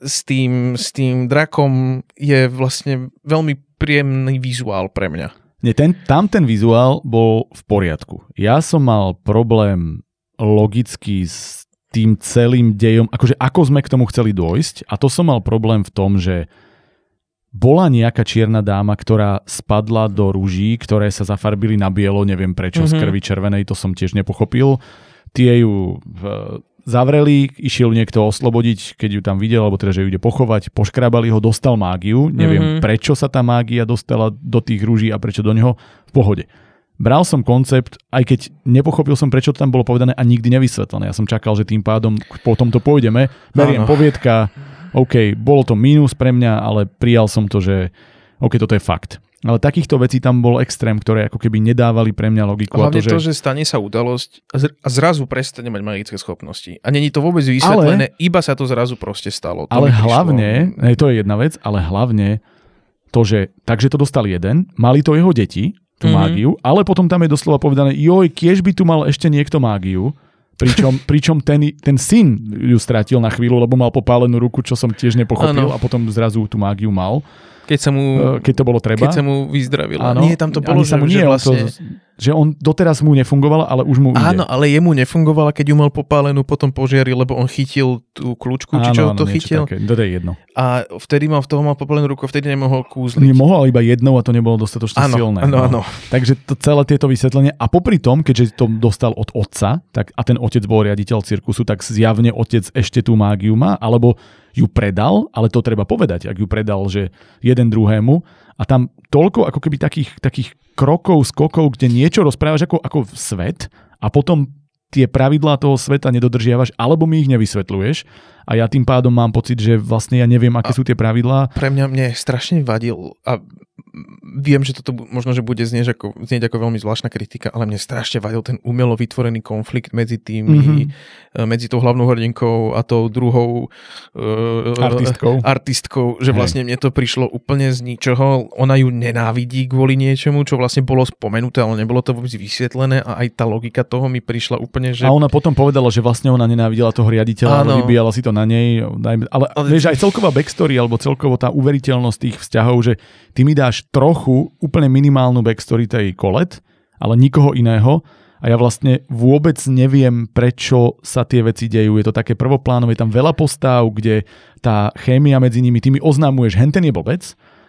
s tým, s tým drakom je vlastne veľmi príjemný vizuál pre mňa. Nie, ten, tam ten vizuál bol v poriadku. Ja som mal problém logicky s tým celým dejom, akože ako sme k tomu chceli dôjsť a to som mal problém v tom, že bola nejaká čierna dáma, ktorá spadla do rúží, ktoré sa zafarbili na bielo, neviem prečo, mm-hmm. z mhm. krvi červenej, to som tiež nepochopil. Tie ju zavreli, išiel niekto oslobodiť, keď ju tam videl, alebo teda, že ju ide pochovať, poškrabali ho, dostal mágiu, neviem mm-hmm. prečo sa tá mágia dostala do tých rúží a prečo do neho, v pohode bral som koncept, aj keď nepochopil som, prečo to tam bolo povedané a nikdy nevysvetlené. Ja som čakal, že tým pádom po tomto pôjdeme. Beriem poviedka, OK, bolo to mínus pre mňa, ale prijal som to, že OK, toto je fakt. Ale takýchto vecí tam bol extrém, ktoré ako keby nedávali pre mňa logiku. Hlavne a to, že... to, že stane sa udalosť a zrazu prestane mať magické schopnosti. A není to vôbec vysvetlené, ale, iba sa to zrazu proste stalo. To ale hlavne, ne, to je jedna vec, ale hlavne to, že takže to dostal jeden, mali to jeho deti, tú mm-hmm. mágiu, ale potom tam je doslova povedané, joj, kiež by tu mal ešte niekto mágiu, pričom, pričom ten, ten syn ju stratil na chvíľu, lebo mal popálenú ruku, čo som tiež nepochopil ano. a potom zrazu tú mágiu mal. Keď sa mu, e, keď to bolo treba. Keď sa mu vyzdravilo. Áno, nie, tam to bolo, že, mu nie, že vlastne... To, že on doteraz mu nefungovala, ale už mu ide. Áno, ale jemu nefungovala, keď ju mal popálenú potom požiari, lebo on chytil tú kľúčku, či čo áno, to chytil. Také. To je jedno. A vtedy mal v toho mal popálenú ruku, vtedy nemohol kúzliť. Nemohol, ale iba jednou a to nebolo dostatočne áno, silné. Áno, no. áno. Takže to celé tieto vysvetlenie. A popri tom, keďže to dostal od otca, tak, a ten otec bol riaditeľ cirkusu, tak zjavne otec ešte tú mágiu má, alebo ju predal, ale to treba povedať, ak ju predal, že jeden druhému a tam toľko ako keby takých, takých krokov, skokov, kde niečo rozprávaš ako, ako svet a potom tie pravidlá toho sveta nedodržiavaš, alebo mi ich nevysvetľuješ a ja tým pádom mám pocit, že vlastne ja neviem, aké a sú tie pravidlá. Pre mňa mne strašne vadil a viem, že toto možno, že bude znieť ako, znieť ako veľmi zvláštna kritika, ale mne strašne vadil ten umelo vytvorený konflikt medzi tými, mm-hmm. medzi tou hlavnou hrdinkou a tou druhou uh, artistkou. artistkou, že vlastne mne to prišlo úplne z ničoho. Ona ju nenávidí kvôli niečomu, čo vlastne bolo spomenuté, ale nebolo to vôbec vysvetlené a aj tá logika toho mi prišla úplne, že... A ona potom povedala, že vlastne ona nenávidela toho riaditeľa, ale vybíjala si to na nej. Ale, ale vieš, aj celková backstory, alebo celkovo tá uveriteľnosť tých vzťahov, že ty mi dáš trochu, úplne minimálnu backstory tej kolet, ale nikoho iného a ja vlastne vôbec neviem, prečo sa tie veci dejú. Je to také prvoplánové, je tam veľa postáv, kde tá chémia medzi nimi, ty mi oznámuješ, henten je blbec,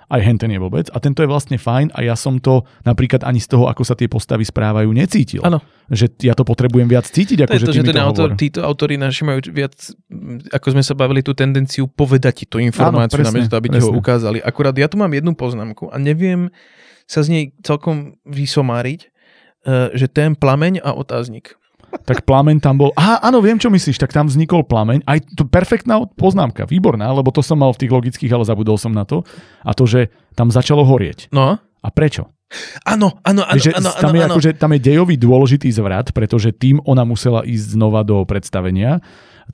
aj henten je vôbec a tento je vlastne fajn a ja som to napríklad ani z toho, ako sa tie postavy správajú, necítil. Áno. Že ja to potrebujem viac cítiť, ako To že to, že ten autor, títo autori naši majú viac, ako sme sa bavili, tú tendenciu povedať ti tú informáciu, namiesto aby ti ho ukázali. Akurát ja tu mám jednu poznámku a neviem sa z nej celkom vysomáriť, eh, že ten plameň a otáznik. Tak plameň tam bol. Aha, áno, viem, čo myslíš. Tak tam vznikol plameň. Aj to perfektná poznámka, výborná, lebo to som mal v tých logických, ale zabudol som na to. A to, že tam začalo horieť. No, A prečo? áno, áno, áno, že áno, tam, áno, je áno. akože, tam je dejový dôležitý zvrat, pretože tým ona musela ísť znova do predstavenia,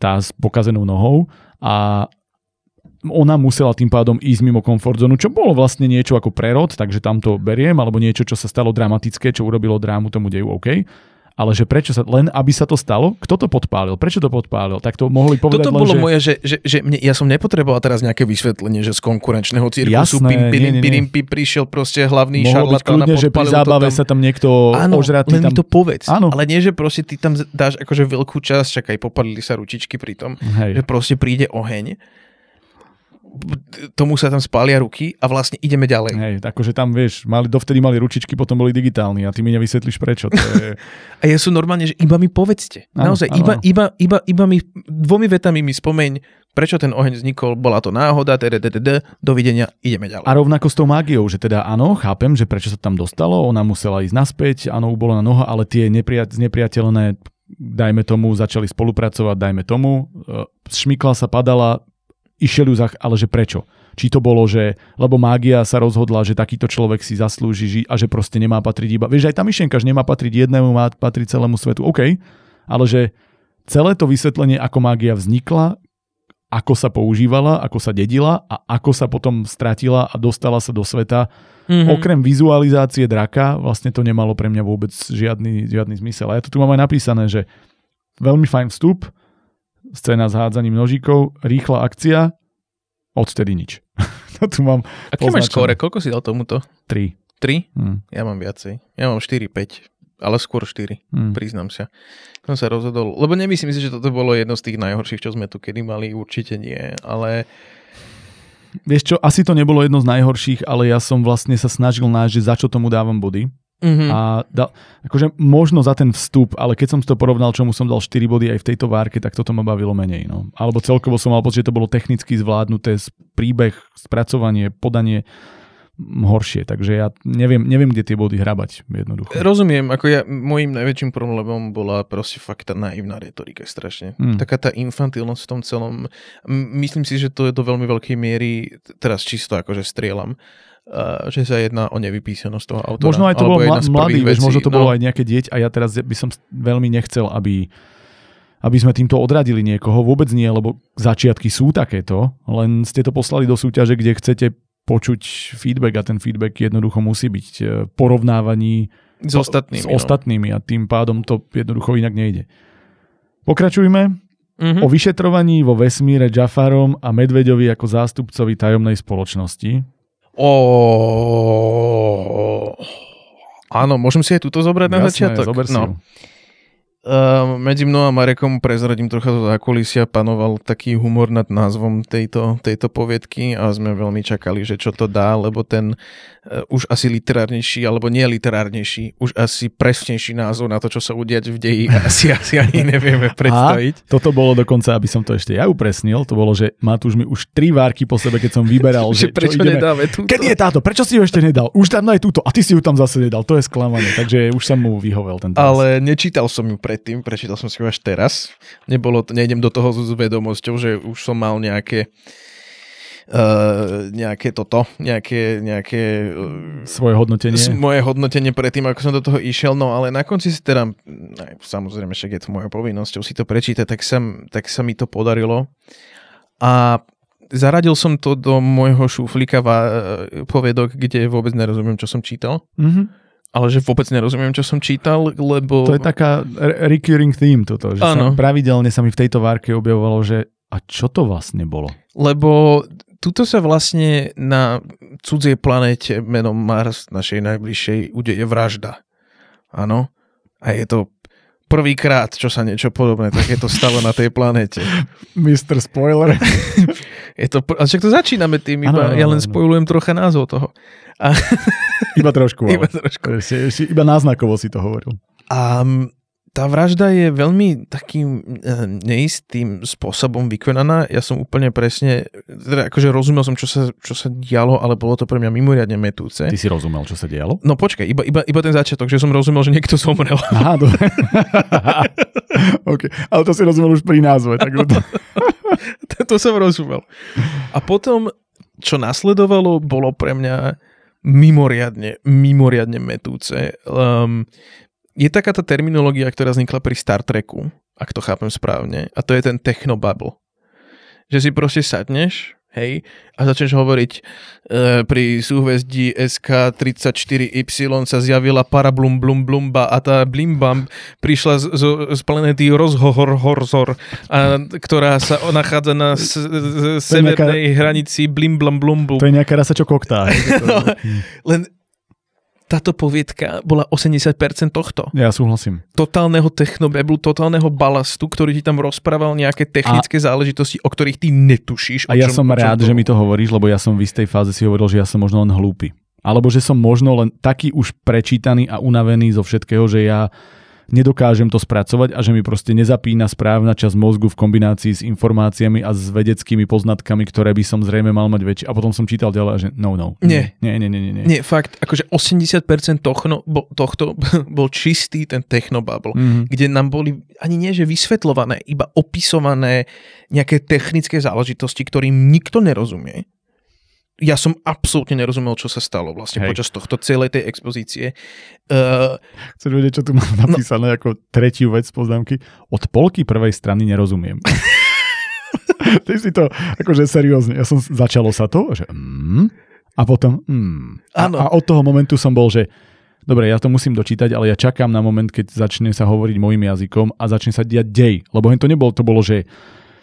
tá s pokazenou nohou a ona musela tým pádom ísť mimo komfort zónu, čo bolo vlastne niečo ako prerod, takže tam to beriem, alebo niečo, čo sa stalo dramatické, čo urobilo drámu tomu deju, OK. Ale že prečo sa, len aby sa to stalo, kto to podpálil, prečo to podpálil, tak to mohli povedať Toto len, bolo že... moje, že, že, že mne, ja som nepotreboval teraz nejaké vysvetlenie, že z konkurenčného cirkusu pim, nie, pirim, nie, nie. pirim, pi, prišiel proste hlavný Mohlo byť kľudne, že pri zábave tam. sa tam niekto Áno, ožratý len tam... mi to povedz. Áno. Ale nie, že proste ty tam dáš akože veľkú časť, čakaj, popadli sa ručičky pri tom, Hej. že proste príde oheň, tomu sa tam spália ruky a vlastne ideme ďalej. Hej, akože tam, vieš, mali, dovtedy mali ručičky, potom boli digitálni a ty mi nevysvetlíš prečo. To je... A ja som normálne, že iba mi povedzte. Áno, Naozaj, áno, iba, iba, iba, iba mi, dvomi vetami mi spomeň, prečo ten oheň vznikol, bola to náhoda, tdd, dovidenia, ideme ďalej. A rovnako s tou mágiou, že teda áno, chápem, že prečo sa tam dostalo, ona musela ísť naspäť, áno, bola na noha, ale tie nepria- znepriateľné, dajme tomu, začali spolupracovať, dajme tomu, e, šmykla sa, padala, išiel ju zach, ale že prečo? Či to bolo, že lebo mágia sa rozhodla, že takýto človek si zaslúži žiť a že proste nemá patriť iba. Vieš, aj tá myšlienka, že nemá patriť jednému, má patriť celému svetu, OK, ale že celé to vysvetlenie, ako mágia vznikla, ako sa používala, ako sa dedila a ako sa potom stratila a dostala sa do sveta. Mhm. Okrem vizualizácie draka, vlastne to nemalo pre mňa vôbec žiadny, žiadny zmysel. A ja to tu mám aj napísané, že veľmi fajn vstup, scéna s hádzaním nožíkov, rýchla akcia, odtedy nič. to tu mám Aké máš skóre? Koľko si dal tomuto? 3. 3? Hm, Ja mám viacej. Ja mám 4-5. Ale skôr 4, hm. priznám sa. Som sa rozhodol, lebo nemyslím si, že toto bolo jedno z tých najhorších, čo sme tu kedy mali, určite nie, ale Vieš čo, asi to nebolo jedno z najhorších, ale ja som vlastne sa snažil nájsť, že za čo tomu dávam body. Mhm. A da, akože možno za ten vstup, ale keď som to porovnal, čomu som dal 4 body aj v tejto várke, tak toto ma bavilo menej. No. Alebo celkovo som mal pocit, že to bolo technicky zvládnuté, príbeh, spracovanie, podanie horšie. Takže ja neviem, neviem kde tie body hrabať jednoducho. Rozumiem, ako ja, môjim najväčším problémom bola proste fakt tá naivná retorika strašne. Mm. Taká tá infantilnosť v tom celom. Myslím si, že to je do veľmi veľkej miery, teraz čisto akože strieľam, že sa jedná o nevypísanosť toho autora. Možno aj to alebo bol jedna mla- mladý, vecí. možno to No, bolo aj nejaké dieť a ja teraz by som veľmi nechcel, aby aby sme týmto odradili niekoho. Vôbec nie, lebo začiatky sú takéto, len ste to poslali do súťaže, kde chcete počuť feedback a ten feedback jednoducho musí byť e, porovnávaní S ostatnými. s ostatnými a tým pádom to jednoducho inak nejde. Pokračujme. No. Mhm. O vyšetrovaní vo vesmíre Jafarom a Medveďovi ako zástupcovi tajomnej spoločnosti. O... Áno, môžem si aj túto zobrať na Jasné, začiatok? zober si ju. no. Uh, medzi mnou a Marekom prezradím trocha zo zákulisia, panoval taký humor nad názvom tejto, tejto poviedky a sme veľmi čakali, že čo to dá, lebo ten uh, už asi literárnejší, alebo nie literárnejší, už asi presnejší názov na to, čo sa udiať v deji, asi, asi ani nevieme predstaviť. Toto bolo dokonca, aby som to ešte ja upresnil, to bolo, že Matúš mi už tri várky po sebe, keď som vyberal, že, že prečo čo ideme, nedáme túto? Kedy je táto? Prečo si ju ešte nedal? Už tam aj túto. A ty si ju tam zase nedal. To je sklamanie. Takže už som mu vyhovel ten Ale nečítal som ju predtým, prečítal som si ju až teraz. Nebolo, nejdem do toho s vedomosťou, že už som mal nejaké uh, nejaké toto, nejaké, nejaké uh, Svoje hodnotenie. s- moje hodnotenie predtým, ako som do toho išiel, no ale na konci si teda, aj, samozrejme, však je to mojou povinnosťou si to prečítať, tak sa, tak sa mi to podarilo. A zaradil som to do môjho šuflíka va- poviedok, kde vôbec nerozumiem, čo som čítal. Mhm. Ale že vôbec nerozumiem, čo som čítal, lebo... To je taká re- recurring theme toto. Že sa, Áno. pravidelne sa mi v tejto várke objavovalo, že a čo to vlastne bolo? Lebo tuto sa vlastne na cudzej planéte menom Mars, našej najbližšej, udeje vražda. Áno. A je to prvýkrát, čo sa niečo podobné takéto stalo na tej planete. Mr. Spoiler. je to, a však to začíname tým, iba, Ano, ano, ja len ano. spoilujem trocha názov toho. A, iba trošku. Ale. iba trošku. Iba náznakovo si to hovoril. A tá vražda je veľmi takým eh, neistým spôsobom vykonaná. Ja som úplne presne, teda akože rozumel som, čo sa, čo sa dialo, ale bolo to pre mňa mimoriadne metúce. Ty si rozumel, čo sa dialo? No počkaj, iba, iba, iba ten začiatok, že som rozumel, že niekto zomrel. Aha, dobre. okay. Ale to si rozumel už pri názve. Tak to... to som rozumel. A potom, čo nasledovalo, bolo pre mňa mimoriadne, mimoriadne metúce. Um, je taká tá terminológia, ktorá vznikla pri Star Treku, ak to chápem správne, a to je ten technobubble. Že si proste sadneš, hej, a začneš hovoriť e, pri súhvezdí SK34Y sa zjavila para blum blum blumba a tá blimbam prišla z, z, z planéty Rozhor Horzor, a, ktorá sa nachádza na s, s, severnej hranici blim blam blumbu. To je nejaká rasa, čo koktá. Len táto poviedka bola 80% tohto. Ja súhlasím. Totálneho technobeblu, totálneho balastu, ktorý ti tam rozprával nejaké technické a, záležitosti, o ktorých ty netušíš. A ja čom, som rád, že mi to hovoríš, lebo ja som v istej fáze si hovoril, že ja som možno len hlúpy. Alebo že som možno len taký už prečítaný a unavený zo všetkého, že ja nedokážem to spracovať a že mi proste nezapína správna časť mozgu v kombinácii s informáciami a s vedeckými poznatkami, ktoré by som zrejme mal mať väčšie. A potom som čítal ďalej a že no, no. Nie. Nie, nie, nie, nie. nie. nie fakt, akože 80% tohno, bo, tohto bol čistý ten technobubble, mm-hmm. kde nám boli ani nie, že vysvetľované, iba opisované nejaké technické záležitosti, ktorým nikto nerozumie ja som absolútne nerozumel, čo sa stalo vlastne Hej. počas tohto celej tej expozície. Uh, Chceš vedieť, čo tu mám napísané no, ako tretiu vec poznámky? Od polky prvej strany nerozumiem. Ty si to, akože seriózne, ja som, začalo sa to, že mm, a potom mm. A, a od toho momentu som bol, že dobre, ja to musím dočítať, ale ja čakám na moment, keď začne sa hovoriť mojim jazykom a začne sa diať dej. Lebo to nebolo, to bolo, že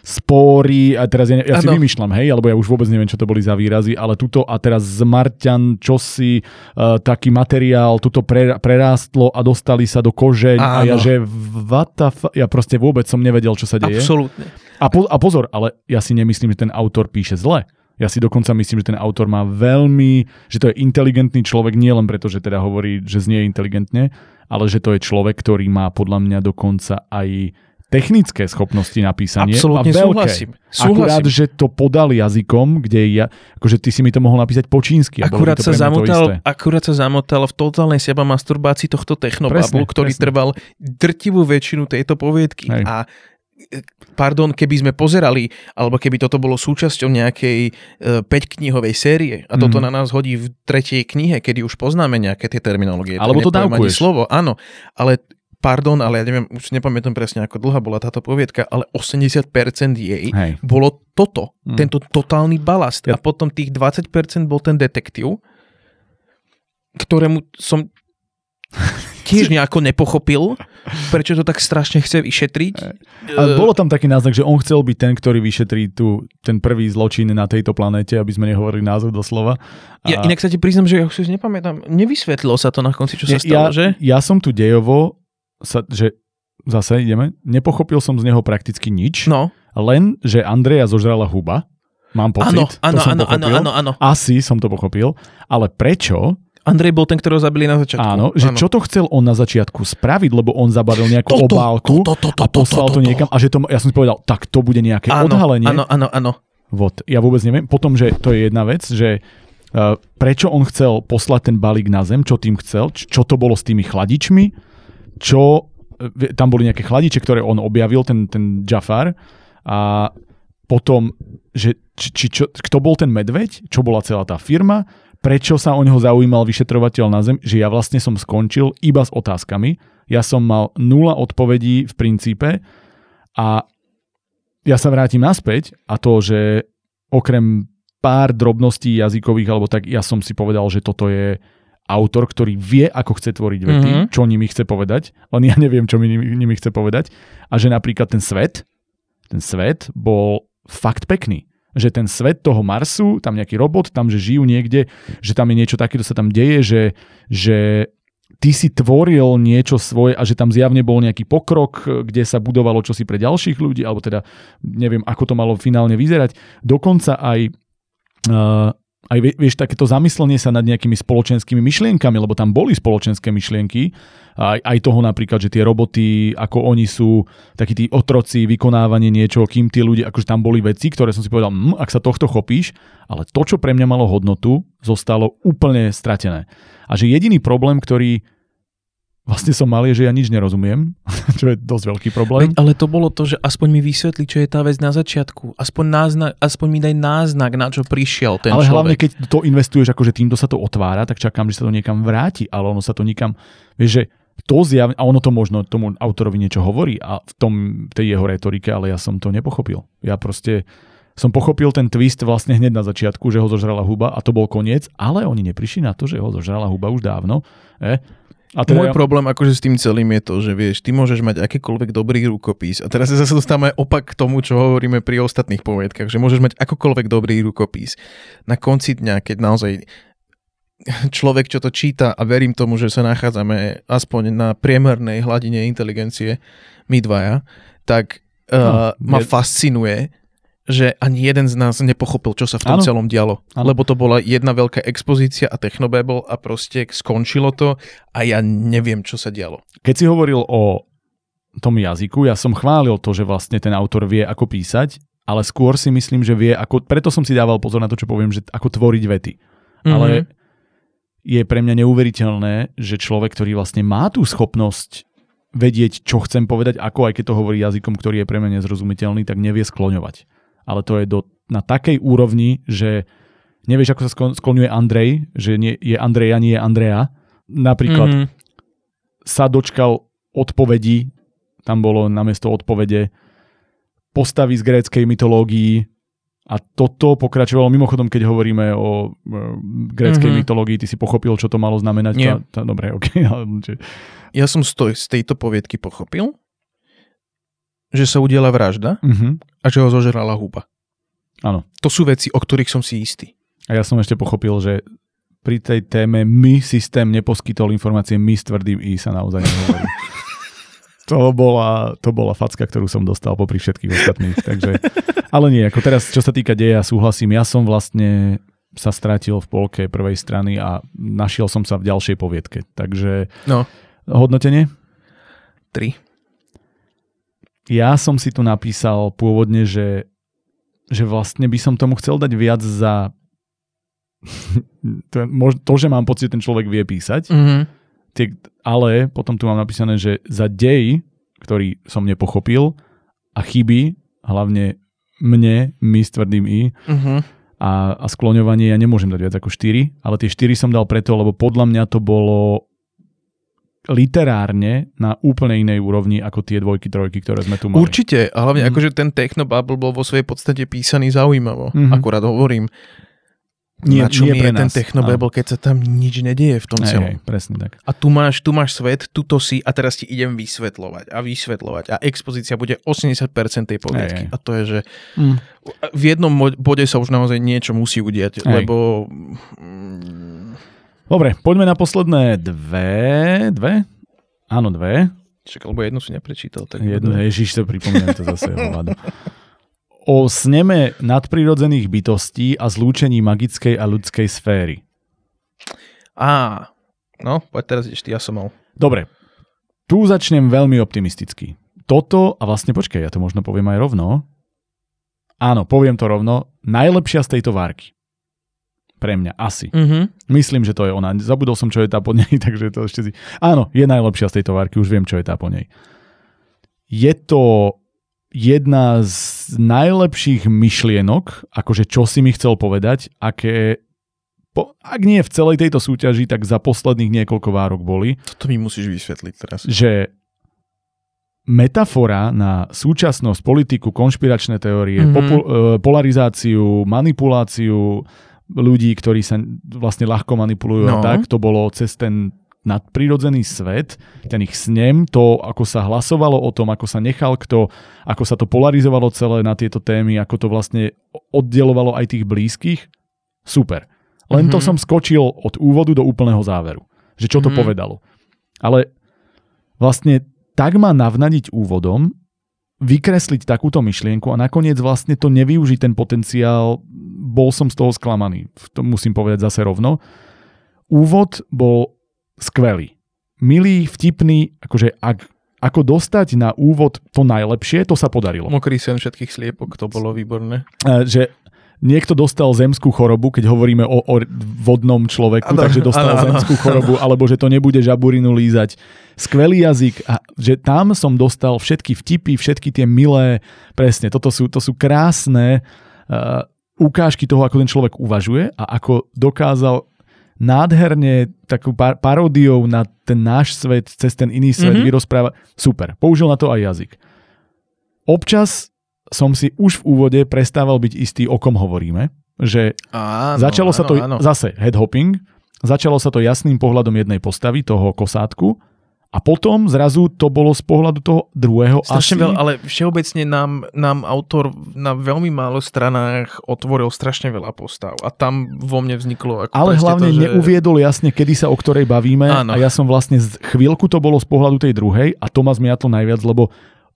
spory a teraz ja, ja si vymýšľam, hej, alebo ja už vôbec neviem, čo to boli za výrazy, ale tuto a teraz z Marťan čosi, uh, taký materiál, tuto pre, prerástlo a dostali sa do kožeň Áno. a ja že f- ja proste vôbec som nevedel, čo sa deje. Absolútne. A, po, a pozor, ale ja si nemyslím, že ten autor píše zle. Ja si dokonca myslím, že ten autor má veľmi, že to je inteligentný človek, nie len preto, že teda hovorí, že znie inteligentne, ale že to je človek, ktorý má podľa mňa dokonca aj technické schopnosti napísania. Absolútne veľké. súhlasím. súhlasím. Akurát, že to podal jazykom, kde ja, akože ty si mi to mohol napísať po čínsky. Akurát, sa zamotal, akurát sa zamotal v totálnej seba masturbácii tohto technobablu, ktorý presne. trval drtivú väčšinu tejto poviedky. Hej. A pardon, keby sme pozerali, alebo keby toto bolo súčasťou nejakej e, 5-knihovej série a toto mm. na nás hodí v tretej knihe, kedy už poznáme nejaké tie terminológie. Alebo to dávkuješ. slovo, áno. Ale pardon, ale ja neviem, už nepamätám presne, ako dlhá bola táto poviedka, ale 80% jej Hej. bolo toto, mm. tento totálny balast. Ja. A potom tých 20% bol ten detektív, ktorému som tiež nejako nepochopil, prečo to tak strašne chce vyšetriť. Ale bolo tam taký náznak, že on chcel byť ten, ktorý vyšetrí tu, ten prvý zločin na tejto planéte, aby sme nehovorili názov doslova. A... Ja inak sa ti priznam, že ja už si nepamätám, nevysvetlilo sa to na konci, čo sa stalo, ja, že? Ja som tu dejovo sa, že zase ideme, nepochopil som z neho prakticky nič, no. len, že Andreja zožrala huba, mám pocit, áno, áno, áno, pochopil. áno, áno. Asi som to pochopil, ale prečo Andrej bol ten, ktorého zabili na začiatku. Áno, že áno. čo to chcel on na začiatku spraviť, lebo on zabaril nejakú toto, obálku to, to, to, to, a poslal to, to, to, to niekam a že to, ja som si povedal, tak to bude nejaké áno, odhalenie. Áno, áno, áno. Vod, ja vôbec neviem. Potom, že to je jedna vec, že uh, prečo on chcel poslať ten balík na zem, čo tým chcel, čo to bolo s tými chladičmi, čo tam boli nejaké chladiče, ktoré on objavil, ten, ten Jafar a potom, že či, či, čo, kto bol ten medveď, čo bola celá tá firma, prečo sa o neho zaujímal vyšetrovateľ na zem, že ja vlastne som skončil iba s otázkami. Ja som mal nula odpovedí v princípe a ja sa vrátim naspäť a to, že okrem pár drobností jazykových, alebo tak ja som si povedal, že toto je autor, ktorý vie, ako chce tvoriť vety, mm-hmm. čo nimi chce povedať, len ja neviem, čo mi nimi chce povedať. A že napríklad ten svet, ten svet bol fakt pekný. Že ten svet toho Marsu, tam nejaký robot, tam, že žijú niekde, že tam je niečo také, čo sa tam deje, že, že ty si tvoril niečo svoje a že tam zjavne bol nejaký pokrok, kde sa budovalo čosi pre ďalších ľudí, alebo teda neviem, ako to malo finálne vyzerať. Dokonca aj uh, aj vieš, takéto zamyslenie sa nad nejakými spoločenskými myšlienkami, lebo tam boli spoločenské myšlienky, aj, aj toho napríklad, že tie roboty, ako oni sú, takí tí otroci, vykonávanie niečo, kým tí ľudia, akože tam boli veci, ktoré som si povedal, hm, ak sa tohto chopíš, ale to, čo pre mňa malo hodnotu, zostalo úplne stratené. A že jediný problém, ktorý vlastne som mal, je, že ja nič nerozumiem, čo je dosť veľký problém. ale to bolo to, že aspoň mi vysvetli, čo je tá vec na začiatku. Aspoň, náznak, aspoň mi daj náznak, na čo prišiel ten ale človek. hlavne, keď to investuješ, akože týmto sa to otvára, tak čakám, že sa to niekam vráti, ale ono sa to nikam, vieš, že to zjavne, a ono to možno tomu autorovi niečo hovorí a v tom, tej jeho retorike, ale ja som to nepochopil. Ja proste som pochopil ten twist vlastne hneď na začiatku, že ho zožrala huba a to bol koniec, ale oni neprišli na to, že ho zožrala huba už dávno. Eh? A teda Môj problém akože s tým celým je to, že vieš, ty môžeš mať akýkoľvek dobrý rukopis. A teraz sa zase dostávame opak k tomu, čo hovoríme pri ostatných poviedkach, že môžeš mať akokoľvek dobrý rukopis. Na konci dňa, keď naozaj človek, čo to číta a verím tomu, že sa nachádzame aspoň na priemernej hladine inteligencie, my dvaja, tak uh, no, ma je... fascinuje, že ani jeden z nás nepochopil, čo sa v tom ano. celom dialo. Ano. Lebo to bola jedna veľká expozícia a technobabble a proste skončilo to a ja neviem, čo sa dialo. Keď si hovoril o tom jazyku, ja som chválil to, že vlastne ten autor vie, ako písať, ale skôr si myslím, že vie, ako, preto som si dával pozor na to, čo poviem, že ako tvoriť vety. Mm-hmm. Ale je pre mňa neuveriteľné, že človek, ktorý vlastne má tú schopnosť vedieť, čo chcem povedať, ako aj keď to hovorí jazykom, ktorý je pre mňa nezrozumiteľný, tak nevie skloňovať ale to je do, na takej úrovni, že nevieš, ako sa skloňuje Andrej, že nie, je Andrej a nie je Andrea. Napríklad mm-hmm. sa dočkal odpovedí, tam bolo namiesto odpovede postavy z gréckej mytológii a toto pokračovalo mimochodom, keď hovoríme o e, gréckej mm-hmm. mytológii, ty si pochopil, čo to malo znamenať? Nie. Tá, tá, dobre, ok. ja som z, z tejto poviedky pochopil, že sa udiela vražda uh-huh. A že ho zožrala huba. Áno. To sú veci, o ktorých som si istý. A ja som ešte pochopil, že pri tej téme my systém neposkytol informácie my s tvrdým i sa naozaj nehovorí. to, bola, to bola facka, ktorú som dostal popri všetkých ostatných. Takže, ale nie, ako teraz, čo sa týka deja, súhlasím. Ja som vlastne sa stratil v polke prvej strany a našiel som sa v ďalšej poviedke. Takže no. hodnotenie? 3 ja som si tu napísal pôvodne, že, že vlastne by som tomu chcel dať viac za to, to, že mám pocit, že ten človek vie písať, mm-hmm. tie, ale potom tu mám napísané, že za dej, ktorý som nepochopil a chyby, hlavne mne, my s tvrdým i, mm-hmm. a, a skloňovanie ja nemôžem dať viac ako 4, ale tie 4 som dal preto, lebo podľa mňa to bolo literárne na úplne inej úrovni ako tie dvojky, trojky, ktoré sme tu mali. Určite, a hlavne mm. akože ten Technobubble bol vo svojej podstate písaný zaujímavo. Mm-hmm. Akurát hovorím, nie, na čo nie je ten technobabble, keď sa tam nič nedieje v tom hej, celom. Hej, presne tak. A tu máš, tu máš svet, tuto si a teraz ti idem vysvetľovať a vysvetľovať a expozícia bude 80% tej. Hej, hej. A to je, že mm. v jednom bode sa už naozaj niečo musí udiať, hej. lebo Dobre, poďme na posledné dve. Dve? Áno, dve. Čak, lebo jednu si neprečítal. Tak jednu, ježiš, to pripomínam to zase. o sneme nadprirodzených bytostí a zlúčení magickej a ľudskej sféry. Á, no, poď teraz ešte, ja som mal. Dobre, tu začnem veľmi optimisticky. Toto, a vlastne počkaj, ja to možno poviem aj rovno. Áno, poviem to rovno. Najlepšia z tejto várky. Pre mňa asi. Mm-hmm. Myslím, že to je ona. Zabudol som, čo je tá po nej, takže to ešte si... Áno, je najlepšia z tejto várky, už viem, čo je tá po nej. Je to jedna z najlepších myšlienok, akože čo si mi chcel povedať, aké po, ak nie v celej tejto súťaži, tak za posledných niekoľko várok boli. Toto mi musíš vysvetliť teraz. Že metafora na súčasnosť, politiku, konšpiračné teórie, mm-hmm. popu- e, polarizáciu, manipuláciu, ľudí, ktorí sa vlastne ľahko manipulujú no. a tak, to bolo cez ten nadprirodzený svet, ten ich snem, to, ako sa hlasovalo o tom, ako sa nechal kto, ako sa to polarizovalo celé na tieto témy, ako to vlastne oddelovalo aj tých blízkych, super. Len mm-hmm. to mhm. som skočil od úvodu do úplného záveru. Že čo to mm-hmm. povedalo. Ale vlastne tak má navnadiť úvodom, vykresliť takúto myšlienku a nakoniec vlastne to nevyužiť ten potenciál, bol som z toho sklamaný. To musím povedať zase rovno. Úvod bol skvelý. Milý, vtipný, akože ak, ako dostať na úvod to najlepšie, to sa podarilo. Mokrý sen všetkých sliepok, to bolo výborné. E, že niekto dostal zemskú chorobu, keď hovoríme o, o vodnom človeku, ano, takže dostal ano, zemskú ano. chorobu, alebo že to nebude žaburinu lízať. Skvelý jazyk a že tam som dostal všetky vtipy, všetky tie milé, presne, toto sú, to sú krásne uh, ukážky toho, ako ten človek uvažuje a ako dokázal nádherne takú par- paródiou na ten náš svet, cez ten iný svet mm-hmm. vyrozprávať. Super, použil na to aj jazyk. Občas som si už v úvode prestával byť istý, o kom hovoríme. Že áno, začalo sa áno, to áno. zase headhopping, začalo sa to jasným pohľadom jednej postavy, toho kosátku, a potom zrazu to bolo z pohľadu toho druhého strašne asi... veľa, ale všeobecne nám, nám autor na veľmi málo stranách otvoril strašne veľa postav a tam vo mne vzniklo... Ako ale hlavne to, že... neuviedol jasne, kedy sa o ktorej bavíme Áno. a ja som vlastne z chvíľku to bolo z pohľadu tej druhej a to ma zmiatlo najviac, lebo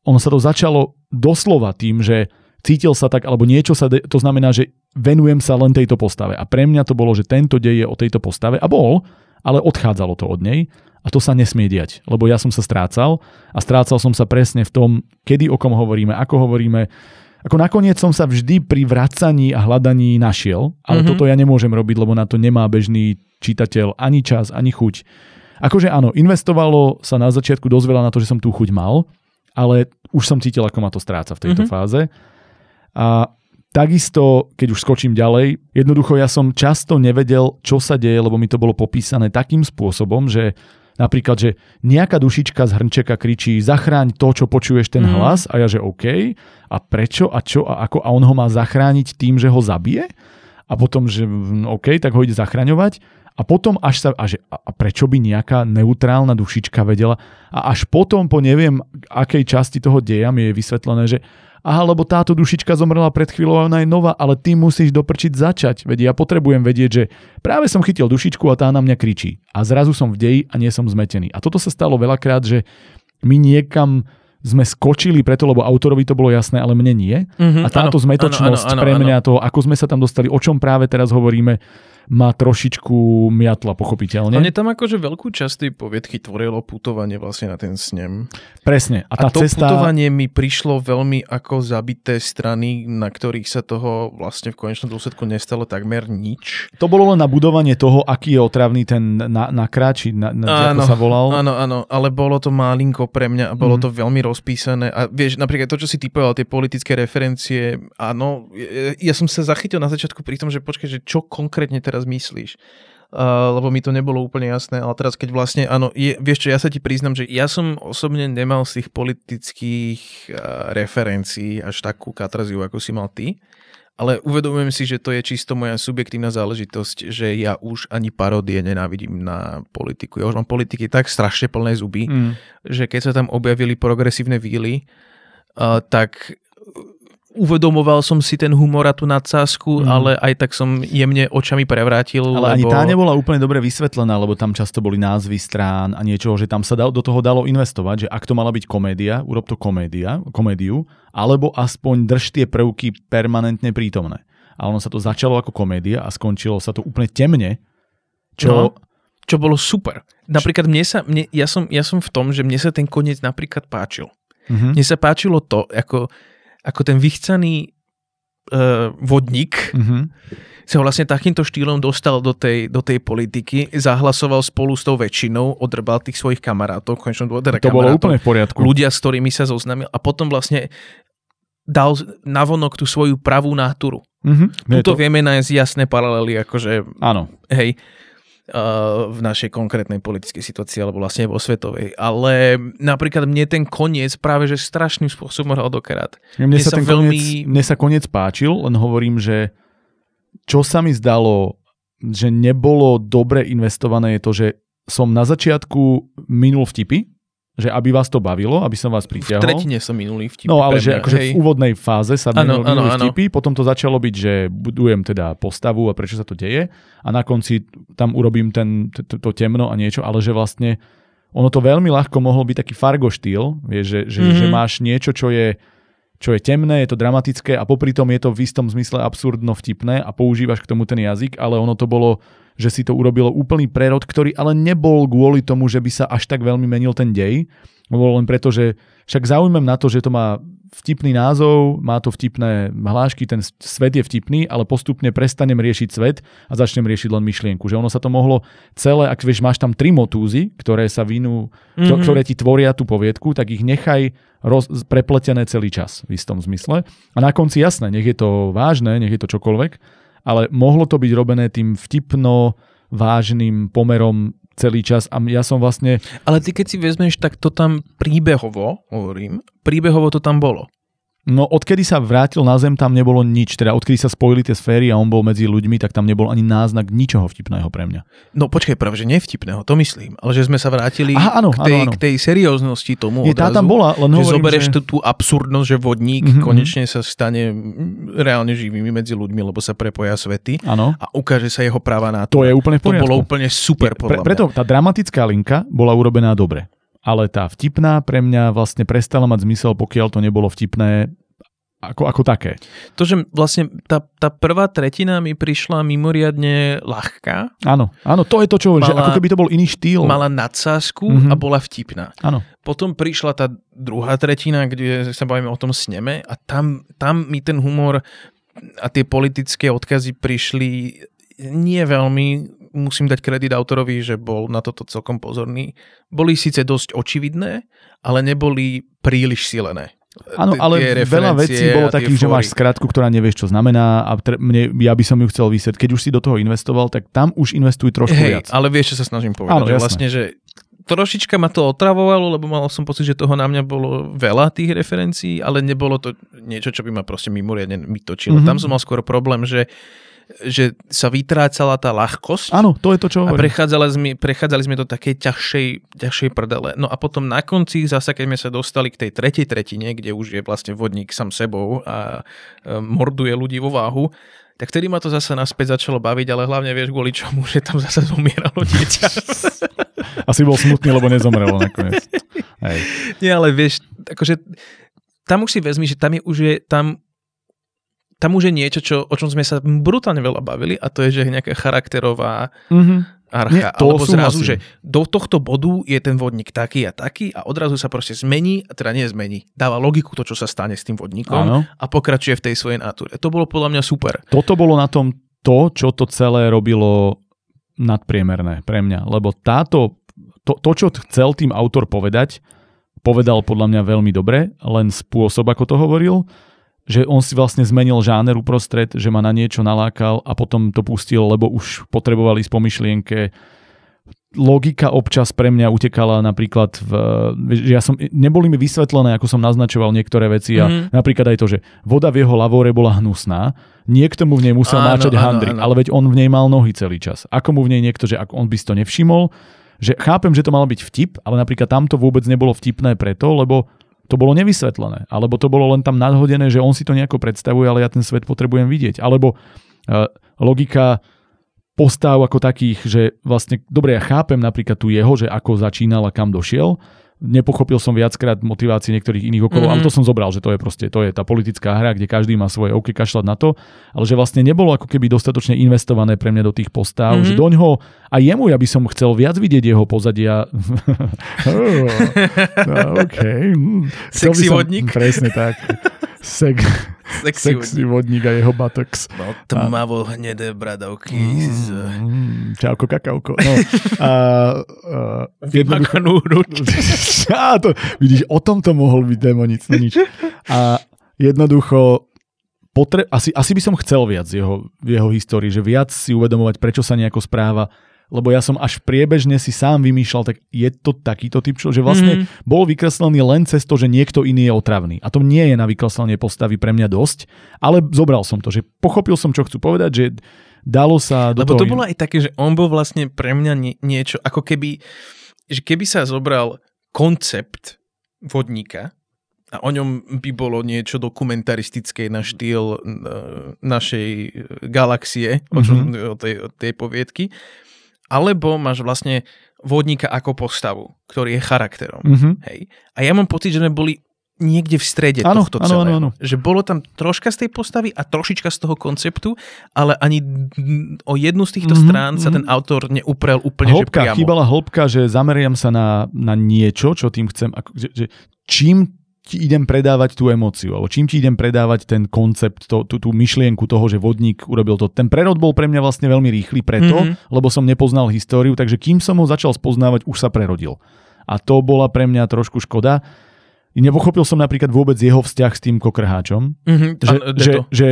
ono sa to začalo doslova tým, že cítil sa tak, alebo niečo sa, de- to znamená, že venujem sa len tejto postave. A pre mňa to bolo, že tento dej je o tejto postave a bol, ale odchádzalo to od nej a to sa nesmie diať, lebo ja som sa strácal a strácal som sa presne v tom, kedy o kom hovoríme, ako hovoríme. Ako nakoniec som sa vždy pri vracaní a hľadaní našiel, ale mm-hmm. toto ja nemôžem robiť, lebo na to nemá bežný čitateľ ani čas, ani chuť. Akože áno, investovalo sa na začiatku dosť veľa na to, že som tú chuť mal, ale už som cítil, ako ma to stráca v tejto mm-hmm. fáze. A takisto, keď už skočím ďalej, jednoducho ja som často nevedel, čo sa deje, lebo mi to bolo popísané takým spôsobom, že napríklad, že nejaká dušička z hrnčeka kričí zachráň to, čo počuješ ten mm. hlas a ja, že OK, a prečo a čo a ako a on ho má zachrániť tým, že ho zabije a potom, že mm, OK, tak ho ide zachraňovať a potom až sa, a, že, a prečo by nejaká neutrálna dušička vedela a až potom po neviem akej časti toho deja mi je vysvetlené, že aha, lebo táto dušička zomrela pred chvíľou a ona je nová, ale ty musíš doprčiť začať. Veď ja potrebujem vedieť, že práve som chytil dušičku a tá na mňa kričí. A zrazu som v deji a nie som zmetený. A toto sa stalo veľakrát, že my niekam sme skočili preto, lebo autorovi to bolo jasné, ale mne nie. Mm-hmm, a táto áno, zmetočnosť áno, áno, pre mňa áno. toho, ako sme sa tam dostali, o čom práve teraz hovoríme, ma trošičku miatla pochopiteľne. A mne tam akože veľkú časť tej poviedky tvorilo putovanie vlastne na ten snem. Presne. A, tá a to cesta... putovanie mi prišlo veľmi ako zabité strany, na ktorých sa toho vlastne v konečnom dôsledku nestalo takmer nič. To bolo len na budovanie toho, aký je otravný ten na, na kráči, na, na, áno, ako sa volal. Áno, áno, ale bolo to malinko pre mňa a bolo mm. to veľmi rozpísané. A vieš, napríklad to, čo si typoval, tie politické referencie, áno, ja, ja som sa zachytil na začiatku pri tom, že počkaj, že čo konkrétne teraz myslíš. Uh, lebo mi to nebolo úplne jasné, ale teraz keď vlastne, áno, je, vieš čo, ja sa ti priznam, že ja som osobne nemal z tých politických uh, referencií až takú katraziu, ako si mal ty, ale uvedomujem si, že to je čisto moja subjektívna záležitosť, že ja už ani parodie nenávidím na politiku. Ja už mám politiky tak strašne plné zuby, mm. že keď sa tam objavili progresívne víly, uh, tak uvedomoval som si ten humor a tú nadsázku, mm. ale aj tak som jemne očami prevrátil. Ale lebo... ani tá nebola úplne dobre vysvetlená, lebo tam často boli názvy strán a niečoho, že tam sa dal, do toho dalo investovať, že ak to mala byť komédia, urob to komédia, komédiu, alebo aspoň drž tie prvky permanentne prítomné. A ono sa to začalo ako komédia a skončilo sa to úplne temne, čo... No, čo bolo super. Napríklad mne sa, mne, ja, som, ja som v tom, že mne sa ten koniec napríklad páčil. Mm-hmm. Mne sa páčilo to, ako ako ten vychcaný uh, vodník mm-hmm. sa vlastne takýmto štýlom dostal do tej, do tej politiky, zahlasoval spolu s tou väčšinou, odrbal tých svojich kamarátov, konečnom teda to bolo úplne v poriadku. Ľudia, s ktorými sa zoznamil a potom vlastne dal navonok tú svoju pravú náturu. Mm-hmm. Tuto to... vieme nájsť jasné paralely, akože... Áno. Hej v našej konkrétnej politickej situácii alebo vlastne vo svetovej. Ale napríklad mne ten koniec práve že strašným spôsobom hral dokrát. Mne, mne, sa, ten veľmi... koniec, mne sa koniec páčil, len hovorím, že čo sa mi zdalo, že nebolo dobre investované je to, že som na začiatku minul vtipy, že aby vás to bavilo, aby som vás pritiahol. V tretine sa minulý vtipy. No ale že akože v úvodnej fáze sa ano, minuli ano, vtipy, ano. potom to začalo byť, že budujem teda postavu a prečo sa to deje a na konci tam urobím ten, to, to temno a niečo, ale že vlastne ono to veľmi ľahko mohol byť taký Fargo štýl, vieš, že, že, mm-hmm. že máš niečo, čo je, čo je temné, je to dramatické a popri tom je to v istom zmysle absurdno vtipné a používaš k tomu ten jazyk, ale ono to bolo, že si to urobilo úplný prerod, ktorý ale nebol kvôli tomu, že by sa až tak veľmi menil ten dej, bolo len preto, že však zaujímam na to, že to má vtipný názov, má to vtipné hlášky, ten svet je vtipný, ale postupne prestanem riešiť svet a začnem riešiť len myšlienku. Že ono sa to mohlo celé, ak vieš, máš tam tri motúzy, ktoré sa vinú, mm-hmm. ktoré ti tvoria tú poviedku, tak ich nechaj roz, prepletené celý čas v istom zmysle. A na konci jasné, nech je to vážne, nech je to čokoľvek, ale mohlo to byť robené tým vtipno vážnym pomerom celý čas a ja som vlastne... Ale ty keď si vezmeš, tak to tam príbehovo, hovorím, príbehovo to tam bolo. No odkedy sa vrátil na Zem, tam nebolo nič. Teda odkedy sa spojili tie sféry a on bol medzi ľuďmi, tak tam nebol ani náznak ničoho vtipného pre mňa. No počkaj, práve, že nevtipného, to myslím. Ale že sme sa vrátili Aha, áno, k, tej, áno, áno. k tej serióznosti tomu Je, odrazu. Tá tam bola, len že zoberieš že... tú, absurdnosť, že vodník mm-hmm. konečne sa stane reálne živými medzi ľuďmi, lebo sa prepoja svety áno. a ukáže sa jeho práva na to. To je úplne v poriadku. To bolo úplne super, podľa pre, Preto tá dramatická linka bola urobená dobre ale tá vtipná pre mňa vlastne prestala mať zmysel, pokiaľ to nebolo vtipné ako, ako také. To, že vlastne tá, tá prvá tretina mi prišla mimoriadne ľahká. Áno, áno, to je to, čo mala, že ako keby to bol iný štýl. Mala nadsázku mm-hmm. a bola vtipná. Áno. Potom prišla tá druhá tretina, kde sa bavíme o tom sneme a tam, tam mi ten humor a tie politické odkazy prišli nie veľmi, musím dať kredit autorovi, že bol na toto celkom pozorný. Boli síce dosť očividné, ale neboli príliš silené. Áno, ale veľa vecí bolo takých, že máš skratku, ktorá nevieš, čo znamená a tre, mne, ja by som ju chcel vysvetliť. Keď už si do toho investoval, tak tam už investuj trošku Hej, viac. ale vieš, čo sa snažím povedať. Áno, že vlastne, že trošička ma to otravovalo, lebo mal som pocit, že toho na mňa bolo veľa tých referencií, ale nebolo to niečo, čo by ma proste mimoriadne mytočilo. Mm-hmm. Tam som mal skôr problém, že že sa vytrácala tá ľahkosť. Áno, to je to, čo A prechádzali sme, prechádzali sme do takej ťažšej, ťažšej prdele. No a potom na konci, zase keď sme sa dostali k tej tretej tretine, kde už je vlastne vodník sám sebou a morduje ľudí vo váhu, tak vtedy ma to zase naspäť začalo baviť, ale hlavne vieš kvôli čomu, že tam zase zomieralo dieťa. Asi bol smutný, lebo nezomrelo nakoniec. Hej. Nie, ale vieš, akože tam už si vezmi, že tam je už je, tam tam už je niečo, čo, o čom sme sa brutálne veľa bavili a to je, že nejaká charakterová mm-hmm. archa. Nie, to alebo zrazu, že do tohto bodu je ten vodník taký a taký a odrazu sa proste zmení, a teda nie zmení, dáva logiku to, čo sa stane s tým vodníkom Áno. a pokračuje v tej svojej natúre. To bolo podľa mňa super. Toto bolo na tom to, čo to celé robilo nadpriemerné pre mňa, lebo táto, to, to čo chcel tým autor povedať, povedal podľa mňa veľmi dobre, len spôsob, ako to hovoril, že on si vlastne zmenil žáner uprostred, že ma na niečo nalákal a potom to pustil, lebo už potrebovali ísť po myšlienke. Logika občas pre mňa utekala napríklad v, že ja som, neboli mi vysvetlené, ako som naznačoval niektoré veci a mm-hmm. napríklad aj to, že voda v jeho lavore bola hnusná, niekto mu v nej musel áno, náčať áno, ale veď on v nej mal nohy celý čas. Ako mu v nej niekto, že ak on by si to nevšimol, že chápem, že to malo byť vtip, ale napríklad tamto vôbec nebolo vtipné preto, lebo to bolo nevysvetlené, alebo to bolo len tam nadhodené, že on si to nejako predstavuje, ale ja ten svet potrebujem vidieť. Alebo uh, logika postav ako takých, že vlastne, dobre, ja chápem napríklad tu jeho, že ako začínal a kam došiel, nepochopil som viackrát motivácie niektorých iných okolo, mm-hmm. ale to som zobral, že to je proste, to je tá politická hra, kde každý má svoje OK kašľať na to, ale že vlastne nebolo ako keby dostatočne investované pre mňa do tých postav, mm-hmm. že do ňoho, a jemu ja by som chcel viac vidieť jeho pozadia. oh, OK. Sexy vodník. Presne tak. Sek, sexy, sexy vodník. a jeho buttocks. No, tmavo hnedé bradavky. Mm, z... mm, čauko, kakauko. No, a, a, jednoducho... á, to, vidíš, o tom to mohol byť demonic, no nič. A jednoducho potre- asi, asi by som chcel viac jeho, v jeho histórii, že viac si uvedomovať, prečo sa nejako správa, lebo ja som až priebežne si sám vymýšľal, tak je to takýto typ, že vlastne mm. bol vykreslený len cez to, že niekto iný je otravný. A to nie je na vykreslenie postavy pre mňa dosť, ale zobral som to, že pochopil som, čo chcú povedať, že dalo sa do Lebo toho... to bolo aj také, že on bol vlastne pre mňa nie, niečo, ako keby, že keby sa zobral koncept vodníka a o ňom by bolo niečo dokumentaristické na štýl uh, našej galaxie, mm-hmm. o, čo, o, tej, o tej poviedky, alebo máš vlastne vodníka ako postavu, ktorý je charakterom. Mhm. Hej. A ja mám pocit, že sme boli niekde v strede Áno, tohto celého. áno, áno. Že bolo tam troška z tej postavy a trošička z toho konceptu, ale ani o jednu z týchto Mhm, strán sa mhm. ten autor neuprel úplne že hĺbka, priamo. chýbala hĺbka, že zameriam sa na, na niečo, čo tým chcem, ako, že, že čím ti idem predávať tú emóciu, alebo čím ti idem predávať ten koncept, to, tú, tú myšlienku toho, že vodník urobil to. Ten prerod bol pre mňa vlastne veľmi rýchly preto, Mhm. lebo som nepoznal históriu, takže kým som ho začal spoznávať, už sa prerodil. A to bola pre mňa trošku škoda. Nepochopil som napríklad vôbec jeho vzťah s tým kokrháčom, Mhm, že, že, to. že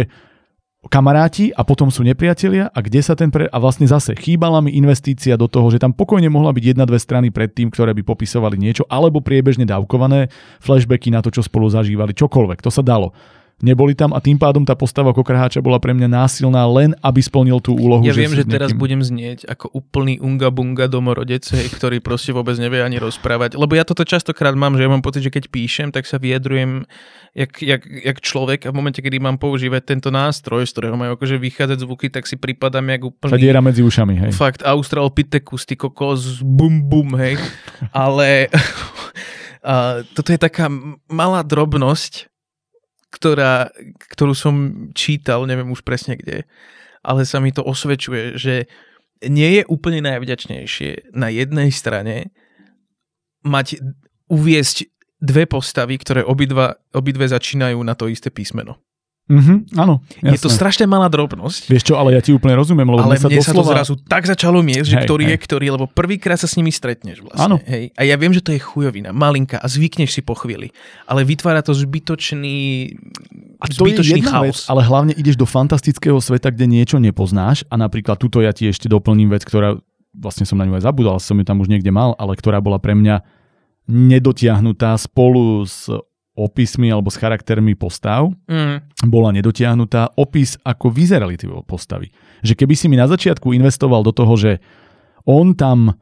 kamaráti a potom sú nepriatelia a kde sa ten pre... A vlastne zase chýbala mi investícia do toho, že tam pokojne mohla byť jedna, dve strany predtým, ktoré by popisovali niečo, alebo priebežne dávkované flashbacky na to, čo spolu zažívali, čokoľvek. To sa dalo. Neboli tam a tým pádom tá postava kokrháča bola pre mňa násilná len, aby splnil tú úlohu. Ja viem, s že teraz nejakým- budem znieť ako úplný unga bunga domorodec, hej, ktorý proste vôbec nevie ani rozprávať. Lebo ja toto častokrát mám, že ja mám pocit, že keď píšem, tak sa vyjadrujem jak, jak, jak človek a v momente, kedy mám používať tento nástroj, z ktorého majú akože vychádzať zvuky, tak si pripadám jak úplný diera medzi ušami, hej. fakt Australopithecus, ty kokos, bum bum, hej. Ale a, toto je taká malá drobnosť, ktorá, ktorú som čítal, neviem už presne kde, ale sa mi to osvedčuje, že nie je úplne najvďačnejšie na jednej strane mať, uviesť dve postavy, ktoré obidva, obidve začínajú na to isté písmeno. Mhm, áno, jasné. Je to strašne malá drobnosť, Vieš čo, ale ja ti úplne rozumiem, lebo ale mne sa mne sa to doslova... zrazu tak začalo miesť, že Hej, ktorý hej. je ktorý, lebo prvýkrát sa s nimi stretneš vlastne. Áno. Hej. A ja viem, že to je chujovina, malinka a zvykneš si po chvíli, ale vytvára to zbytočný, A to je zbytočný jedna vec, chaos. ale hlavne ideš do fantastického sveta, kde niečo nepoznáš a napríklad tuto ja ti ešte doplním vec, ktorá vlastne som na ňu aj zabudol, som ju tam už niekde mal, ale ktorá bola pre mňa nedotiahnutá spolu s opismi alebo s charaktermi postav, Mm, bola nedotiahnutá. Opis, ako vyzerali tie postavy. Že keby si mi na začiatku investoval do toho, že on tam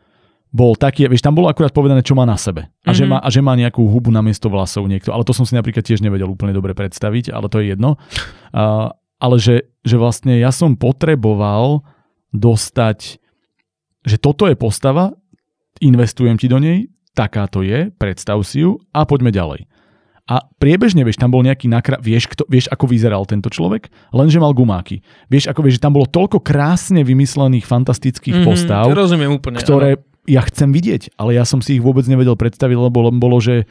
bol taký, vieš, tam bolo akurát povedané, čo má na sebe. A, že, Mhm. má, a že má nejakú hubu na miesto vlasov niekto. Ale to som si napríklad tiež nevedel úplne dobre predstaviť, ale to je jedno. Uh, ale že, že vlastne ja som potreboval dostať, že toto je postava, investujem ti do nej, taká to je, predstav si ju a poďme ďalej. A priebežne, vieš, tam bol nejaký nakra... Vieš, kto, vieš, ako vyzeral tento človek? Lenže mal gumáky. Vieš, ako vieš, že tam bolo toľko krásne vymyslených, fantastických mhm, postav, rozumiem úplne. ktoré ja chcem vidieť, ale ja som si ich vôbec nevedel predstaviť, lebo len bolo, že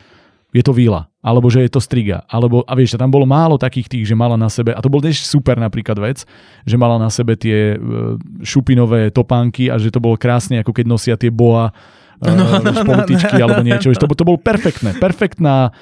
je to víla, alebo že je to striga, alebo, a vieš, tam bolo málo takých tých, že mala na sebe, a to bol tiež super napríklad vec, že mala na sebe tie e, šupinové topánky a že to bolo krásne, ako keď nosia tie boa, e, No, no, vieš, no, političky no, alebo no, niečo, vieš, to, to bolo perfektné, perfektná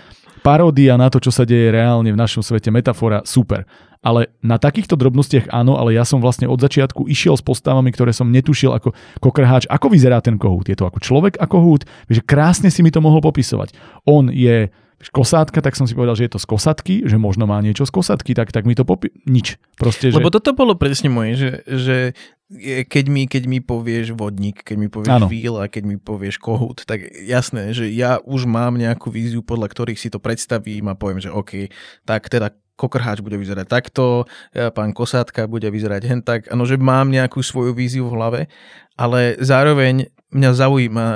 paródia na to, čo sa deje reálne v našom svete, metafora, super. Ale na takýchto drobnostiach áno, ale ja som vlastne od začiatku išiel s postavami, ktoré som netušil ako kokrháč. Ako vyzerá ten kohút? Je to ako človek a kohút? Že krásne si mi to mohol popisovať. On je kosátka, tak som si povedal, že je to z kosatky, že možno má niečo z kosatky, tak, tak mi to popi... Nič. Proste, že... Lebo toto bolo presne moje, že, že keď, mi, keď mi povieš vodník, keď mi povieš Áno. víl a keď mi povieš kohút, tak jasné, že ja už mám nejakú víziu, podľa ktorých si to predstavím a poviem, že OK, tak teda kokrháč bude vyzerať takto, ja, pán Kosátka bude vyzerať hen tak, ano, že mám nejakú svoju víziu v hlave, ale zároveň mňa zaujíma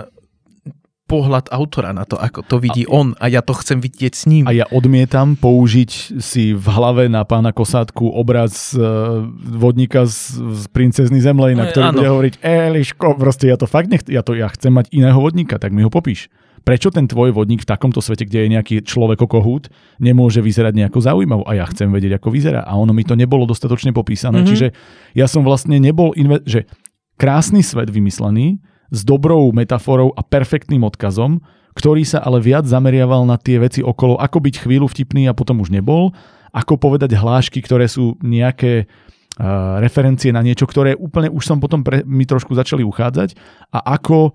pohľad autora na to, ako to vidí A- on a ja to chcem vidieť s ním. A ja odmietam použiť si v hlave na pána Kosátku obraz uh, vodníka z, z princezny Zemlej, na No, ktorý áno. bude hovoriť Eliško, proste ja to fakt nech, ja, to, ja chcem mať iného vodníka, tak mi ho popíš. Prečo ten tvoj vodník v takomto svete, kde je nejaký človek kohút, nemôže vyzerať nejako zaujímavo? A ja chcem vedieť, ako vyzerá. A ono mi to nebolo dostatočne popísané. Mhm. Mm-hmm. Čiže ja som vlastne nebol, inve- že krásny svet vymyslený, s dobrou metaforou a perfektným odkazom, ktorý sa ale viac zameriaval na tie veci okolo, ako byť chvíľu vtipný a potom už nebol, ako povedať hlášky, ktoré sú nejaké uh, referencie na niečo, ktoré úplne už som potom pre, mi trošku začali uchádzať a ako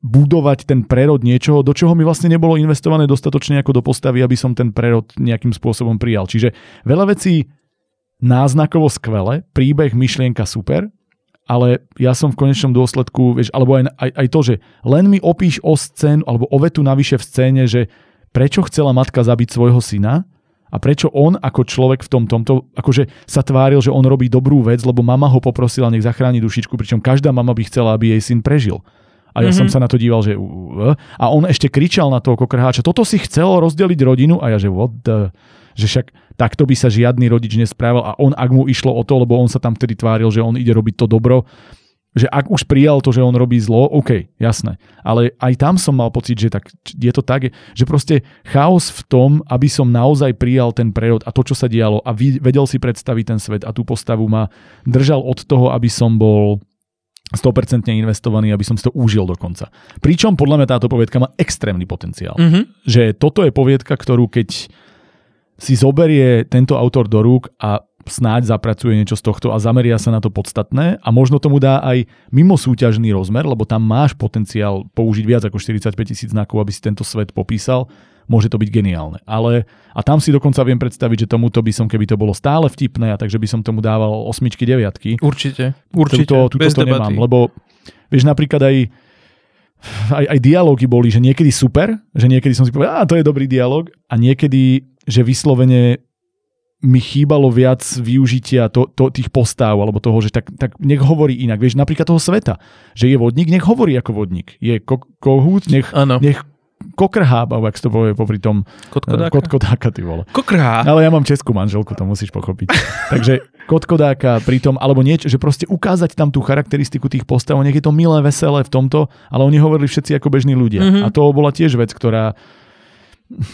budovať ten prerod niečoho, do čoho mi vlastne nebolo investované dostatočne ako do postavy, aby som ten prerod nejakým spôsobom prijal. Čiže veľa vecí náznakovo skvelé, príbeh, myšlienka super, ale ja som v konečnom dôsledku, vieš, alebo aj, aj, aj to, že len mi opíš o scénu, alebo o vetu navyše v scéne, že prečo chcela matka zabiť svojho syna a prečo on ako človek v tom tomto, akože sa tváril, že on robí dobrú vec, lebo mama ho poprosila, nech zachráni dušičku, pričom každá mama by chcela, aby jej syn prežil. A ja mm-hmm. som sa na to díval, že... A on ešte kričal na toho kokrháča, toto si chcel rozdeliť rodinu? A ja, že what the... Že však takto by sa žiadny rodič nesprával a on, ak mu išlo o to, lebo on sa tam vtedy tváril, že on ide robiť to dobro, že ak už prijal to, že on robí zlo, OK, jasné. Ale aj tam som mal pocit, že tak, je to tak, že proste chaos v tom, aby som naozaj prijal ten prerod a to, čo sa dialo a vedel si predstaviť ten svet a tú postavu ma držal od toho, aby som bol 100% investovaný, aby som si to užil dokonca. Pričom podľa mňa táto poviedka má extrémny potenciál. Mm-hmm. Že toto je poviedka, ktorú keď si zoberie tento autor do rúk a snáď zapracuje niečo z tohto a zameria sa na to podstatné a možno tomu dá aj mimo súťažný rozmer, lebo tam máš potenciál použiť viac ako 45 tisíc znakov, aby si tento svet popísal, môže to byť geniálne. Ale a tam si dokonca viem predstaviť, že tomuto by som, keby to bolo stále vtipné, a takže by som tomu dával osmičky, deviatky. Určite, určite. Tuto, tuto to nemám, lebo vieš napríklad aj aj, aj dialógy boli, že niekedy super, že niekedy som si povedal, a to je dobrý dialog a niekedy, že vyslovene mi chýbalo viac využitia to, to, tých postáv, alebo toho, že tak, tak nech hovorí inak. Vieš, napríklad toho sveta, že je vodník, nech hovorí ako vodník. Je ko- kohút, nech, nech kokrhá, alebo ak to povie popri tom kotkodáka, uh, kotkodáka ty vole. Kokrhá. Ale ja mám českú manželku, to musíš pochopiť. Takže kotkodáka pri tom, alebo niečo, že proste ukázať tam tú charakteristiku tých postav, nech je to milé, veselé v tomto, ale oni hovorili všetci ako bežní ľudia. Mm-hmm. A to bola tiež vec, ktorá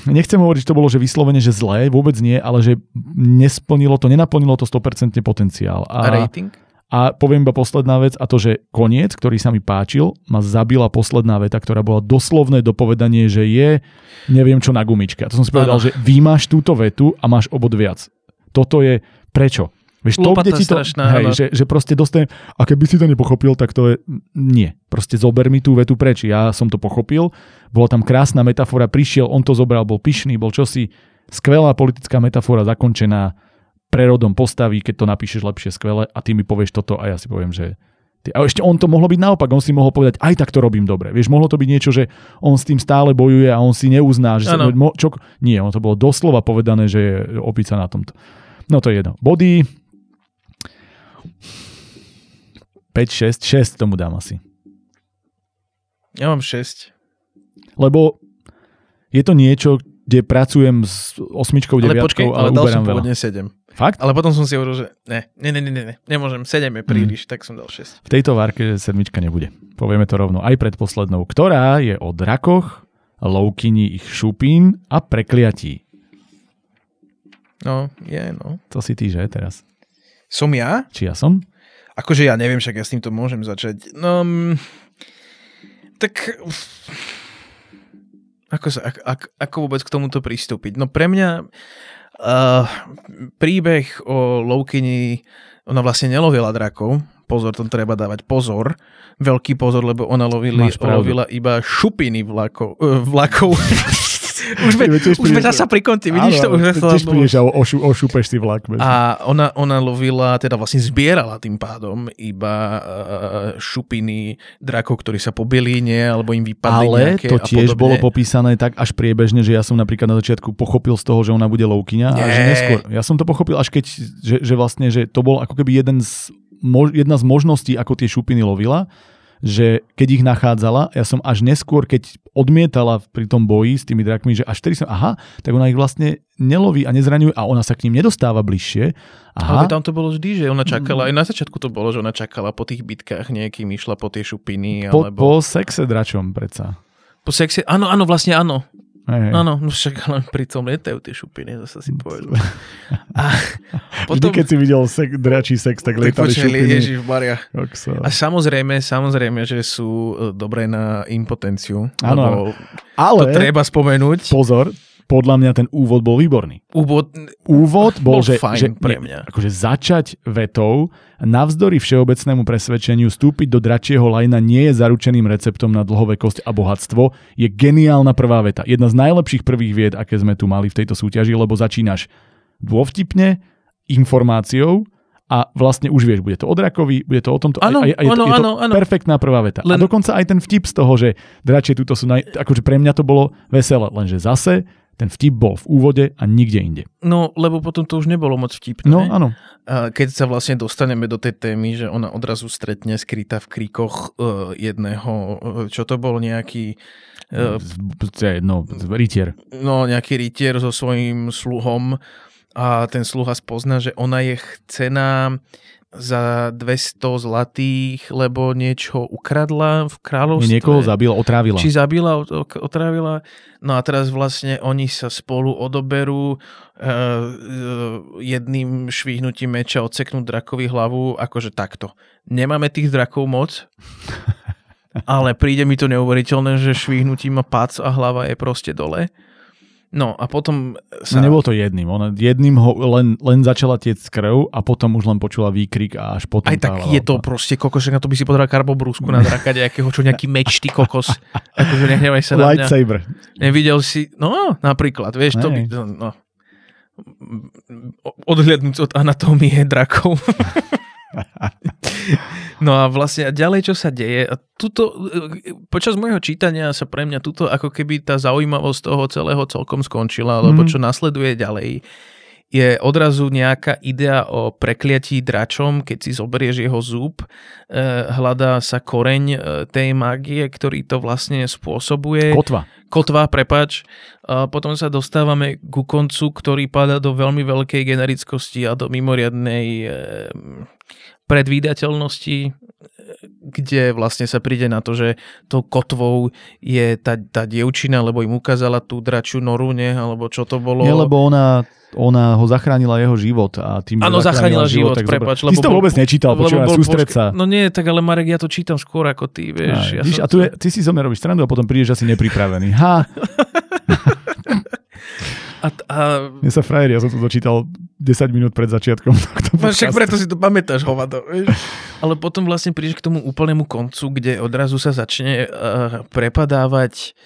nechcem hovoriť, že to bolo že vyslovene, že zlé, vôbec nie, ale že nesplnilo to, nenaplnilo to 100% potenciál. A, a rating? A poviem iba posledná vec, a to, že koniec, ktorý sa mi páčil, ma zabila posledná veta, ktorá bola doslovné dopovedanie, že je neviem čo na gumičke. A to som si povedal, ano. že vymáš túto vetu a máš obod viac. Toto je prečo? Vieš, to, kde ti to, strašná, hej, že, že proste dostane, a keby si to nepochopil, tak to je, nie. Proste zober mi tú vetu preč. Ja som to pochopil, bola tam krásna metafora, prišiel, on to zobral, bol pyšný, bol čosi, skvelá politická metafora zakončená prerodom postavy, keď to napíšeš lepšie, skvele a ty mi povieš toto a ja si poviem, že a ešte on to mohlo byť naopak, on si mohol povedať, aj tak to robím dobre. Vieš, mohlo to byť niečo, že on s tým stále bojuje a on si neuzná, že sa, čo, nie, on to bolo doslova povedané, že je opica na tomto. No to je jedno. Body, 5, 6, 6 tomu dám asi. Ja mám 6. Lebo je to niečo, kde pracujem s osmičkou, deviatkou, ale, ale dal som pôvodne 7. Fakt? Ale potom som si hovoril, že ne, ne, ne, ne, ne, nemôžem, 7 je príliš, mm. tak som dal 6. V tejto várke sedmička nebude. Povieme to rovno aj predposlednou, ktorá je o drakoch, loukyni ich šupín a prekliatí. No, je, no. To si ty, že teraz? Som ja? Či ja som? Akože ja neviem, však ja s týmto môžem začať. No, mm, tak... Ako, sa, ak, ak, ako vôbec k tomuto pristúpiť? No pre mňa uh, príbeh o Loukini, ona vlastne nelovila drakov, pozor, to treba dávať pozor, veľký pozor, lebo ona lovili, lovila iba šupiny vlakov. Uh, vlakov. už sme, už sme zasa pri konci, vidíš to? Už tiež prídeš a ošu, ošúpeš si vlak. Bežne. A ona, ona lovila, teda vlastne zbierala tým pádom iba uh, šupiny drakov, ktorí sa pobili, nie, alebo im vypadli Ale nejaké to tiež bolo popísané tak až priebežne, že ja som napríklad na začiatku pochopil z toho, že ona bude loukyňa a že neskôr. Ja som to pochopil až keď, že, že vlastne, že to bol ako keby jeden z, jedna z možností, ako tie šupiny lovila že keď ich nachádzala, ja som až neskôr, keď odmietala pri tom boji s tými drakmi, že až vtedy som, aha, tak ona ich vlastne neloví a nezraňuje a ona sa k ním nedostáva bližšie. Aha. Ale tam to bolo vždy, že ona čakala, aj na začiatku to bolo, že ona čakala po tých bitkách niekým, išla po tie šupiny. Po, alebo... po sexe dračom predsa. Po sexe, áno, áno, vlastne áno. Áno, no však len pri tom lietajú tie šupiny, zase si povedal. A potom... Vždy, keď si videl sek, dračí sex, tak lietali tak šupiny. Ježiš Maria. A samozrejme, samozrejme, že sú e, dobré na impotenciu. Áno, ale... To treba spomenúť. Pozor, podľa mňa ten úvod bol výborný. Úvod, úvod bol, bol že, fajn že pre mňa. Akože začať vetou, navzdory všeobecnému presvedčeniu, vstúpiť do dračieho lajna nie je zaručeným receptom na dlhovekosť a bohatstvo, je geniálna prvá veta. Jedna z najlepších prvých vied, aké sme tu mali v tejto súťaži, lebo začínaš dôvtipne, informáciou, a vlastne už vieš, bude to o drakovi, bude to o tomto. Ano, a, a je, ano, to, je to ano. perfektná prvá veta. Len... A dokonca aj ten vtip z toho, že dračie tuto sú naj... Akože pre mňa to bolo veselé, lenže zase ten vtip bol v úvode a nikde inde. No, lebo potom to už nebolo moc vtipné. No, áno. Keď sa vlastne dostaneme do tej témy, že ona odrazu stretne skrytá v kríkoch uh, jedného, uh, čo to bol nejaký... Uh, no, rytier. No, nejaký rytier so svojím sluhom a ten sluha spozna, že ona je chcená za 200 zlatých, lebo niečo ukradla v kráľovstve. Niekoho zabila, otrávila. Či zabila, otrávila. No a teraz vlastne oni sa spolu odoberú uh, jedným švihnutím meča odseknúť drakovi hlavu, akože takto. Nemáme tých drakov moc, ale príde mi to neuveriteľné, že švihnutím a pac a hlava je proste dole. No a potom sa... No, nebolo to jedným. Ona jedným ho len, len začala tiec krv a potom už len počula výkrik a až potom... Aj tak je to proste kokos, na to by si podal karbobrúsku na draka nejakého, čo nejaký meč, ty kokos. akože nehnevaj sa na mňa. Lightsaber. Nevidel si... No, napríklad, vieš, to by... No, odhliadnúť od anatómie drakov. No a vlastne ďalej, čo sa deje, tuto, počas môjho čítania sa pre mňa tuto ako keby tá zaujímavosť toho celého celkom skončila, lebo mhm. čo nasleduje ďalej je odrazu nejaká idea o prekliatí dračom, keď si zoberieš jeho zub, eh, hľadá sa koreň eh, tej magie, ktorý to vlastne spôsobuje. Kotva. Kotva, prepač. Potom sa dostávame ku koncu, ktorý pada do veľmi veľkej generickosti a do mimoriadnej eh, predvídateľnosti, kde vlastne sa príde na to, že tou kotvou je tá, tá dievčina, lebo im ukázala tú dračiu noru, nie? Alebo čo to bolo? Nie, lebo ona, ona ho zachránila jeho život a tým Áno, zachránila život, život prepač. Ty si to vôbec nečítal, počúvaj, sústreď sa. No nie, tak ale Marek, ja to čítam skôr ako ty, vieš. Aj, ja víš, som... A tu je, ty si mnou robíš strandu a potom prídeš asi nepripravený. Ha! A, a... Mne sa frajer, ja som to dočítal 10 minút pred začiatkom tohto no, Však preto si to pamätáš, hovado. Ale potom vlastne prídeš k tomu úplnému koncu, kde odrazu sa začne uh, prepadávať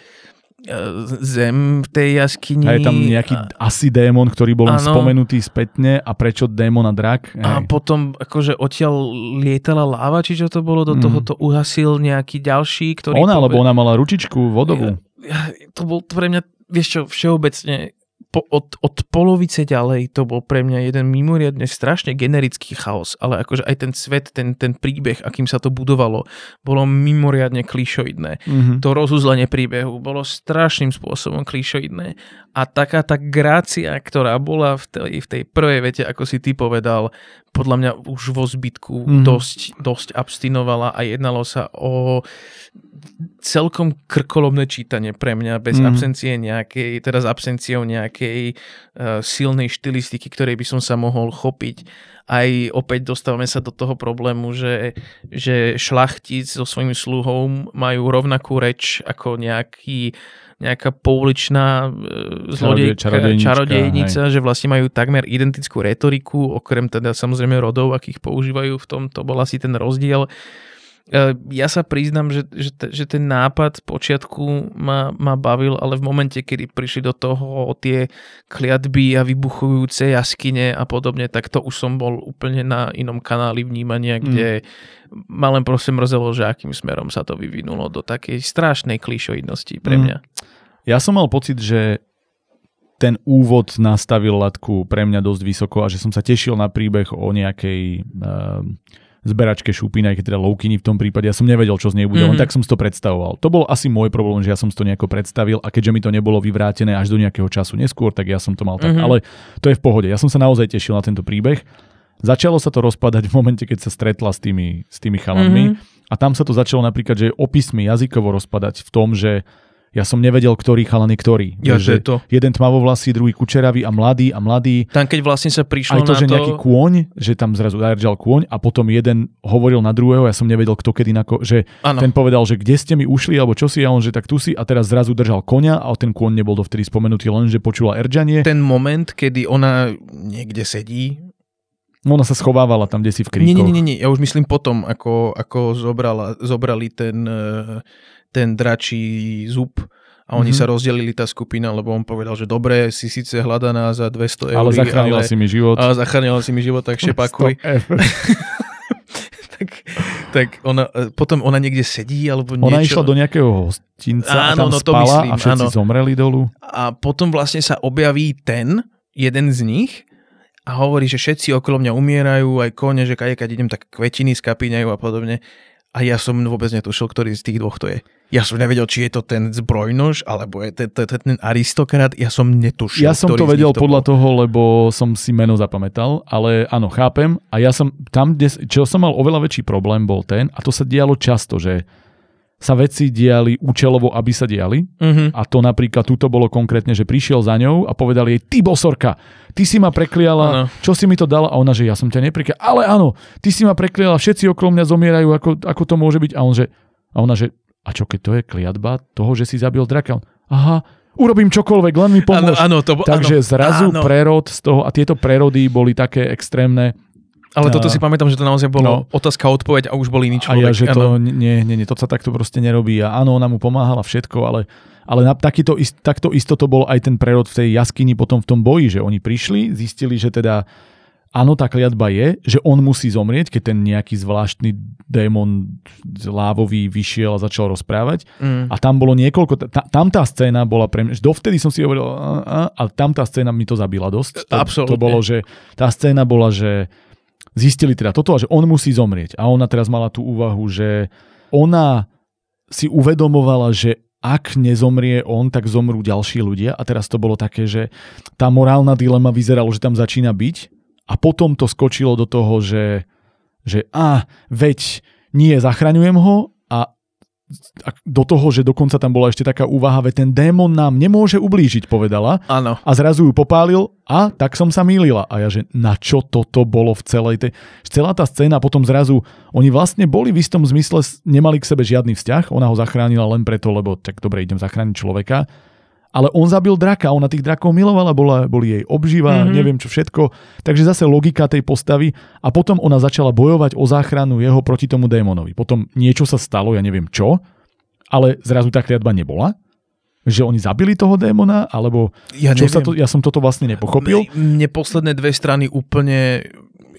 uh, zem v tej jaskyni. A je tam nejaký a... asi démon, ktorý bol ano. spomenutý spätne a prečo démon a drak. Hej. A potom akože odtiaľ lietala láva, či čo to bolo, do mm. toho to uhasil nejaký ďalší, ktorý... Ona, poved... lebo ona mala ručičku vodovú. Ja, to bol to pre mňa, vieš čo, všeobecne po, od, od polovice ďalej to bol pre mňa jeden mimoriadne strašne generický chaos, ale akože aj ten svet, ten, ten príbeh, akým sa to budovalo, bolo mimoriadne klišoidné. Mm-hmm. To rozuzlenie príbehu bolo strašným spôsobom klišoidné a taká tá grácia, ktorá bola v tej, v tej prvej vete, ako si ty povedal, podľa mňa už vo zbytku mm-hmm. dosť, dosť abstinovala a jednalo sa o celkom krkolomné čítanie pre mňa bez mm. absencie nejakej, teda s absenciou nejakej uh, silnej štilistiky, ktorej by som sa mohol chopiť. Aj opäť dostávame sa do toho problému, že, že šlachtic so svojím sluhom majú rovnakú reč ako nejaký nejaká pouličná e, zlodejka, čarodejnička, čarodejnica, že vlastne majú takmer identickú retoriku, okrem teda samozrejme rodov, akých používajú v tom, to bol asi ten rozdiel. E, ja sa priznam, že, že, že ten nápad v počiatku ma, ma bavil, ale v momente, kedy prišli do toho tie kliatby a vybuchujúce jaskyne a podobne, tak to už som bol úplne na inom kanáli vnímania, mm. kde mm. ma len prosím mrzelo, že akým smerom sa to vyvinulo do takej strašnej klišoidnosti pre mm. mňa. Mm. Ja som mal pocit, že ten úvod nastavil latku pre mňa dosť vysoko a že som sa tešil na príbeh o nejakej uh, zberačke šupín, aj keď teda loukiny v tom prípade, ja som nevedel, čo z nej bude, mm-hmm. len mhm. tak som si to predstavoval. To bol asi môj problém, že ja som si to nejako predstavil a keďže mi to nebolo vyvrátené až do nejakého času neskôr, tak ja som to mal tak. Mm-hmm. Ale to je v pohode. Ja som sa naozaj tešil na tento príbeh. Začalo sa to rozpadať v momente, keď sa stretla s tými, s tými chalanmi mm-hmm. a tam sa to začalo napríklad, že opismi jazykovo rozpadať v tom, že ja som nevedel, ktorý chalan je ktorý. Ja, že to. Jeden tmavovlasý, druhý kučeravý a mladý a mladý. Tam keď vlastne sa prišlo Aj to, na že to... nejaký kôň, že tam zrazu zaržal kôň a potom jeden hovoril na druhého, ja som nevedel, kto kedy na ko... že ano. ten povedal, že kde ste mi ušli alebo čo si a on, že tak tu si a teraz zrazu držal konia a ten kôň nebol dovtedy spomenutý, len že počula eržanie. Ten moment, kedy ona niekde sedí, ona sa schovávala tam, kde si v kríkoch. Nie, nie, nie, nie. ja už myslím potom, ako, ako zobrala, zobrali ten, eh, ten dračí zub a oni mm-hmm. sa rozdelili tá skupina, lebo on povedal, že dobre, si síce hľadaná za 200 eur. Ale zachránila ale, si mi život. Ale zachránila si mi život, tak šepakuj. tak tak ona, e, potom ona niekde sedí alebo niečo. Ona išla do nejakého hostinca a Áno, tam no to spala myslím, a všetci áno. zomreli dolu. A potom vlastne sa objaví ten, jeden z nich a hovorí, že všetci okolo mňa umierajú, aj kone, že keď idem, tak kvetiny skapíňajú a podobne. A ja som vôbec netušil, ktorý z tých dvoch to je. Ja som nevedel, či je to ten zbrojnož, alebo je to, to, to, ten aristokrat. Ja som netušil, Ja som to vedel to podľa bol. toho, lebo som si meno zapamätal, ale áno, chápem. A ja som tam, kde, čo som mal oveľa väčší problém, bol ten, a to sa dialo často, že sa veci diali účelovo, aby sa diali. Mhm. A to napríklad, tuto bolo konkrétne, že prišiel za ňou a povedal jej, ty bosorka, ty si ma prekliala, Áno. čo si mi to dala? A ona, že ja som ťa neprekliala. Ale áno, ty si ma prekliala, všetci okolo mňa zomierajú, ako, ako to môže byť? A on, že, a ona, že, a čo keď to je kliatba toho, že si zabil draka? On, Aha, urobím čokoľvek, len mi pomôž. áno, to, bo- Takže áno, zrazu áno. prerod z toho, a tieto prerody boli také extrémne. Ale toto A- si pamätám, že to naozaj bolo No. otázka odpoveď a už bol iný A človek. ja, že áno. to, nie, nie, nie, to sa takto proste nerobí. A áno, ona mu pomáhala všetko, ale, ale na, takýto, takto isto to bol aj ten prerod v tej jaskyni potom v tom boji, že oni prišli, zistili, že teda áno, tá kliatba je, že on musí zomrieť, keď ten nejaký zvláštny démon lávový vyšiel a začal rozprávať. Mm. A tam bolo niekoľko, ta, tam tá scéna bola pre mňa, dovtedy som si hovoril, a, a, a tam tá scéna mi to zabila dosť. To. To bolo, že tá scéna bola, že zistili teda toto že on musí zomrieť. A ona teraz mala tú úvahu, že ona si uvedomovala, že ak nezomrie on, tak zomrú ďalší ľudia. A teraz to bolo také, že tá morálna dilema vyzeralo, že tam začína byť. A potom to skočilo do toho, že, že a, veď nie, zachraňujem ho do toho, že dokonca tam bola ešte taká úvaha, veď ten démon nám nemôže ublížiť, povedala. Áno. A zrazu ju popálil a tak som sa mýlila. A ja, že na čo toto bolo v celej tej... Celá tá scéna potom zrazu, oni vlastne boli v istom zmysle, nemali k sebe žiadny vzťah, ona ho zachránila len preto, lebo tak dobre, idem zachrániť človeka. Ale on zabil draka, ona tých drakov milovala, bola, boli jej obživa, Mhm. mm-hmm. neviem čo všetko. Takže zase logika tej postavy a potom ona začala bojovať o záchranu jeho proti tomu démonovi. Potom niečo sa stalo, ja neviem čo, ale zrazu tá kliatba nebola. Že oni zabili toho démona, alebo Ja čo neviem. sa to, ja som toto vlastne nepochopil. Mne posledné dve strany úplne...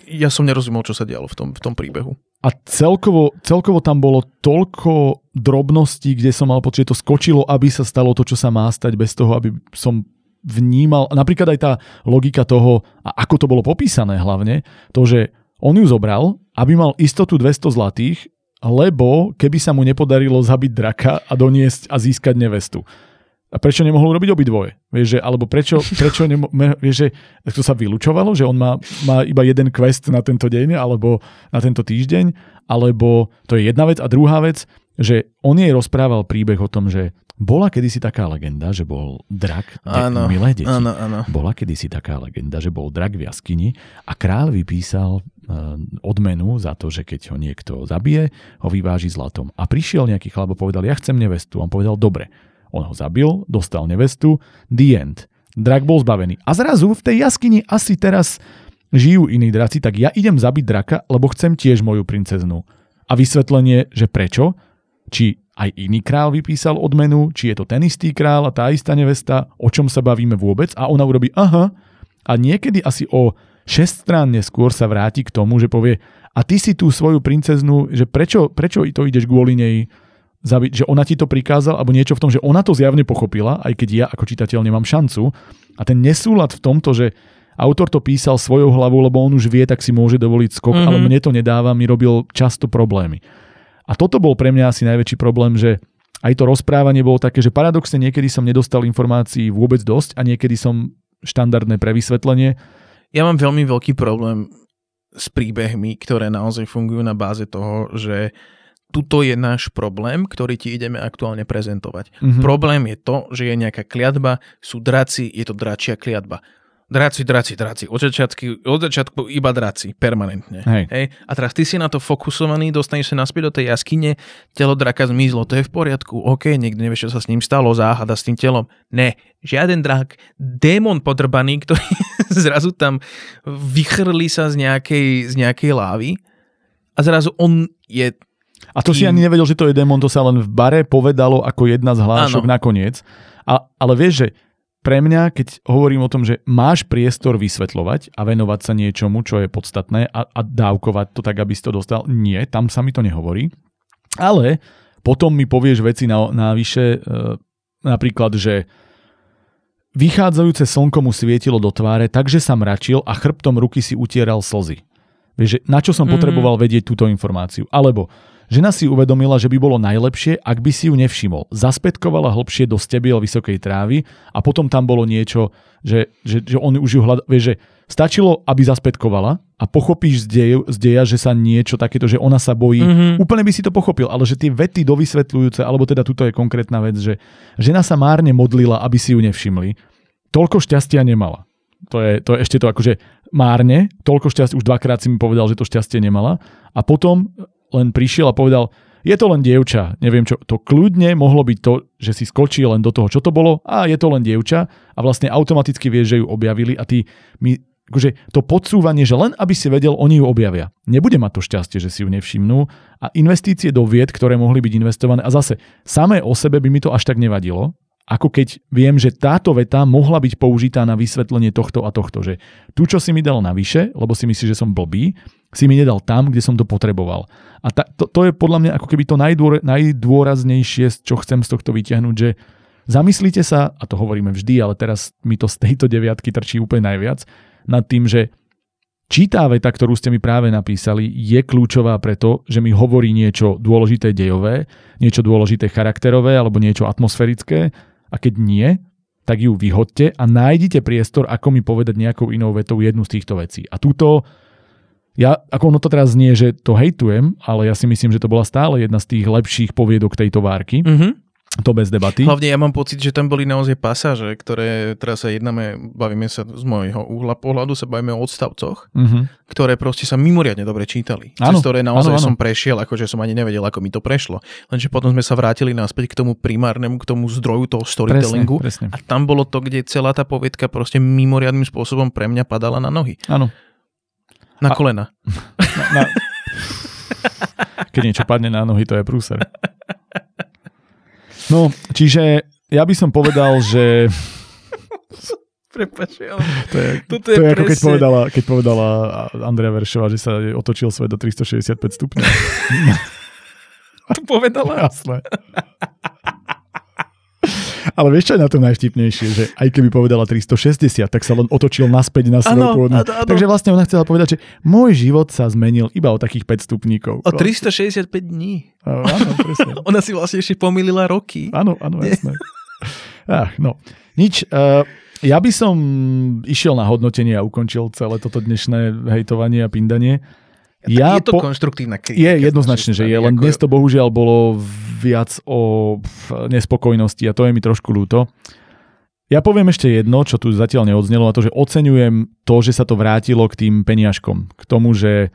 Ja som nerozumel, čo sa dialo v tom, v tom príbehu. A celkovo, celkovo tam bolo toľko drobností, kde som mal pocit, že to skočilo, aby sa stalo to, čo sa má stať, bez toho, aby som vnímal, napríklad aj tá logika toho, a ako to bolo popísané hlavne, to, že on ju zobral, aby mal istotu 200 zlatých, lebo keby sa mu nepodarilo zabiť draka a doniesť a získať nevestu. A prečo nemohol urobiť obidvoje? Vieš, že, alebo prečo, prečo nemo, vieš, že to sa vylúčovalo, že on má, má iba jeden quest na tento deň alebo na tento týždeň, alebo to je jedna vec. A druhá vec, že on jej rozprával príbeh o tom, že bola kedysi taká legenda, že bol drak, de, Áno, milé deti. Áno, áno. Bola kedysi taká legenda, že bol drak v jaskyni a kráľ vypísal e, odmenu za to, že keď ho niekto zabije, ho vyváži zlatom. A prišiel nejaký chlap a povedal, ja chcem nevestu. On povedal, dobre. On ho zabil, dostal nevestu, the end. Drak bol zbavený. A zrazu v tej jaskyni asi teraz žijú iní draci, tak ja idem zabiť draka, lebo chcem tiež moju princeznu. A vysvetlenie, že prečo, či aj iný král vypísal odmenu, či je to ten istý král a tá istá nevesta, o čom sa bavíme vôbec a ona urobí aha a niekedy asi o 6 strán neskôr sa vráti k tomu, že povie a ty si tú svoju princeznú, že prečo, prečo to ideš kvôli nej zabiť, že ona ti to prikázala, alebo niečo v tom, že ona to zjavne pochopila, aj keď ja ako čitateľ nemám šancu. A ten nesúlad v tomto, že autor to písal svojou hlavou, lebo on už vie, tak si môže dovoliť skok, Mhm. mm-hmm. ale mne to nedáva, mi robil často problémy. A toto bol pre mňa asi najväčší problém, že aj to rozprávanie bolo také, že paradoxne niekedy som nedostal informácií vôbec dosť a niekedy som štandardné pre vysvetlenie. Ja mám veľmi veľký problém s príbehmi, ktoré naozaj fungujú na báze toho, že tuto je náš problém, ktorý ti ideme aktuálne prezentovať. Mhm. Problém je to, že je nejaká kliatba, sú draci, je to dračia kliatba. Draci, draci, draci. Od začiatku, od začiatku iba draci, permanentne. Hej. Hej. A teraz ty si na to fokusovaný, dostaneš sa naspäť do tej jaskyne, telo draka zmizlo, to je v poriadku, OK, niekto nevie, čo sa s ním stalo, záhada s tým telom. Ne, žiaden drak, démon podrbaný, ktorý zrazu tam vychrli sa z nejakej, z nejakej lávy a zrazu on je A to si Tým- ani nevedel, že to je démon, to sa len v bare povedalo ako jedna z hlášok nakoniec. A, ale vieš, že pre mňa, keď hovorím o tom, že máš priestor vysvetľovať a venovať sa niečomu, čo je podstatné a, a dávkovať to tak, aby si to dostal, nie, tam sa mi to nehovorí. Ale potom mi povieš veci na, navyše, e, napríklad, že vychádzajúce slnko mu svietilo do tváre, takže sa mračil a chrbtom ruky si utieral slzy. Vieš, na čo som mm-hmm. potreboval vedieť túto informáciu? Alebo Žena si uvedomila, že by bolo najlepšie, ak by si ju nevšimol. Zaspetkovala hlbšie do stebiel vysokej trávy a potom tam bolo niečo, že, že, že on už ju hľadal, vieš, že stačilo, aby zaspetkovala a pochopíš z, dej, z deja, že sa niečo takéto, že ona sa bojí. Mm-hmm. Úplne by si to pochopil, ale že tie vety dovysvetľujúce, alebo teda tuto je konkrétna vec, že žena sa márne modlila, aby si ju nevšimli. Toľko šťastia nemala. To je, to je ešte to akože márne, toľko šťastia, už dvakrát si mi povedal, že to šťastie nemala. A potom len prišiel a povedal, je to len dievča, neviem čo, to kľudne mohlo byť to, že si skočí len do toho, čo to bolo, a je to len dievča. A vlastne automaticky vieš, že ju objavili a ty mi akože to podsúvanie, že len aby si vedel, oni ju objavia. Nebude mať to šťastie, že si ju nevšimnú. A investície do vied, ktoré mohli byť investované a zase samé o sebe by mi to až tak nevadilo, ako keď viem, že táto veta mohla byť použitá na vysvetlenie tohto a tohto, že tu, čo si mi dal navyše, lebo si myslíš, že som blbý, si mi nedal tam, kde som to potreboval. A ta, to, to je podľa mňa ako keby to najdôr, najdôraznejšie, čo chcem z tohto vyťahnuť, že zamyslite sa, a to hovoríme vždy, ale teraz mi to z tejto deviatky trčí úplne najviac, nad tým, že či tá veta, ktorú ste mi práve napísali, je kľúčová preto, že mi hovorí niečo dôležité dejové, niečo dôležité charakterové alebo niečo atmosférické a keď nie, tak ju vyhodte a nájdite priestor, ako mi povedať nejakou inou vetou jednu z týchto vecí. A túto ja, ako ono to teraz znie, že to hejtujem, ale ja si myslím, že to bola stále jedna z tých lepších poviedok tejto várky. Mm-hmm. To bez debaty. Hlavne ja mám pocit, že tam boli naozaj pasáže, ktoré teraz sa jednáme, bavíme sa z môjho uhla pohľadu, sa bavíme o odstavcoch, uh-huh. ktoré proste sa mimoriadne dobre čítali. Ano, cez ktoré naozaj ano, ano. som prešiel, akože som ani nevedel, ako mi to prešlo. Lenže potom sme sa vrátili naspäť k tomu primárnemu, k tomu zdroju toho storytellingu. Presne, presne. A tam bolo to, kde celá tá povietka proste mimoriadným spôsobom pre mňa padala na nohy. Áno. Na a, kolena. Na, na, keď niečo padne na nohy, to je prúser. No, čiže ja by som povedal, že... Prepač, ale to je, toto je, to je presne... ako keď povedala, keď povedala Andrea Veršová, že sa otočil svet do 365 stupňov. to povedala? Jasné. Ale vieš, čo je na to najštipnejšie? Že aj keby povedala 360, tak sa len otočil naspäť na svoju pôvodnú. Takže vlastne ona chcela povedať, že môj život sa zmenil iba o takých 5 stupníkov. O 365 dní. Áno, presne. ona si vlastne ešte pomýlila roky. Áno, áno, jasné. Ach, no, nič. Uh, ja by som išiel na hodnotenie a ukončil celé toto dnešné hejtovanie a pindanie. Ja je to po... konštruktívna kritika. Je jednoznačne, že je, len dnes to bohužiaľ bolo viac o nespokojnosti a to je mi trošku ľúto. Ja poviem ešte jedno, čo tu zatiaľ neodznelo, a to, že oceňujem to, že sa to vrátilo k tým peniažkom. K tomu, že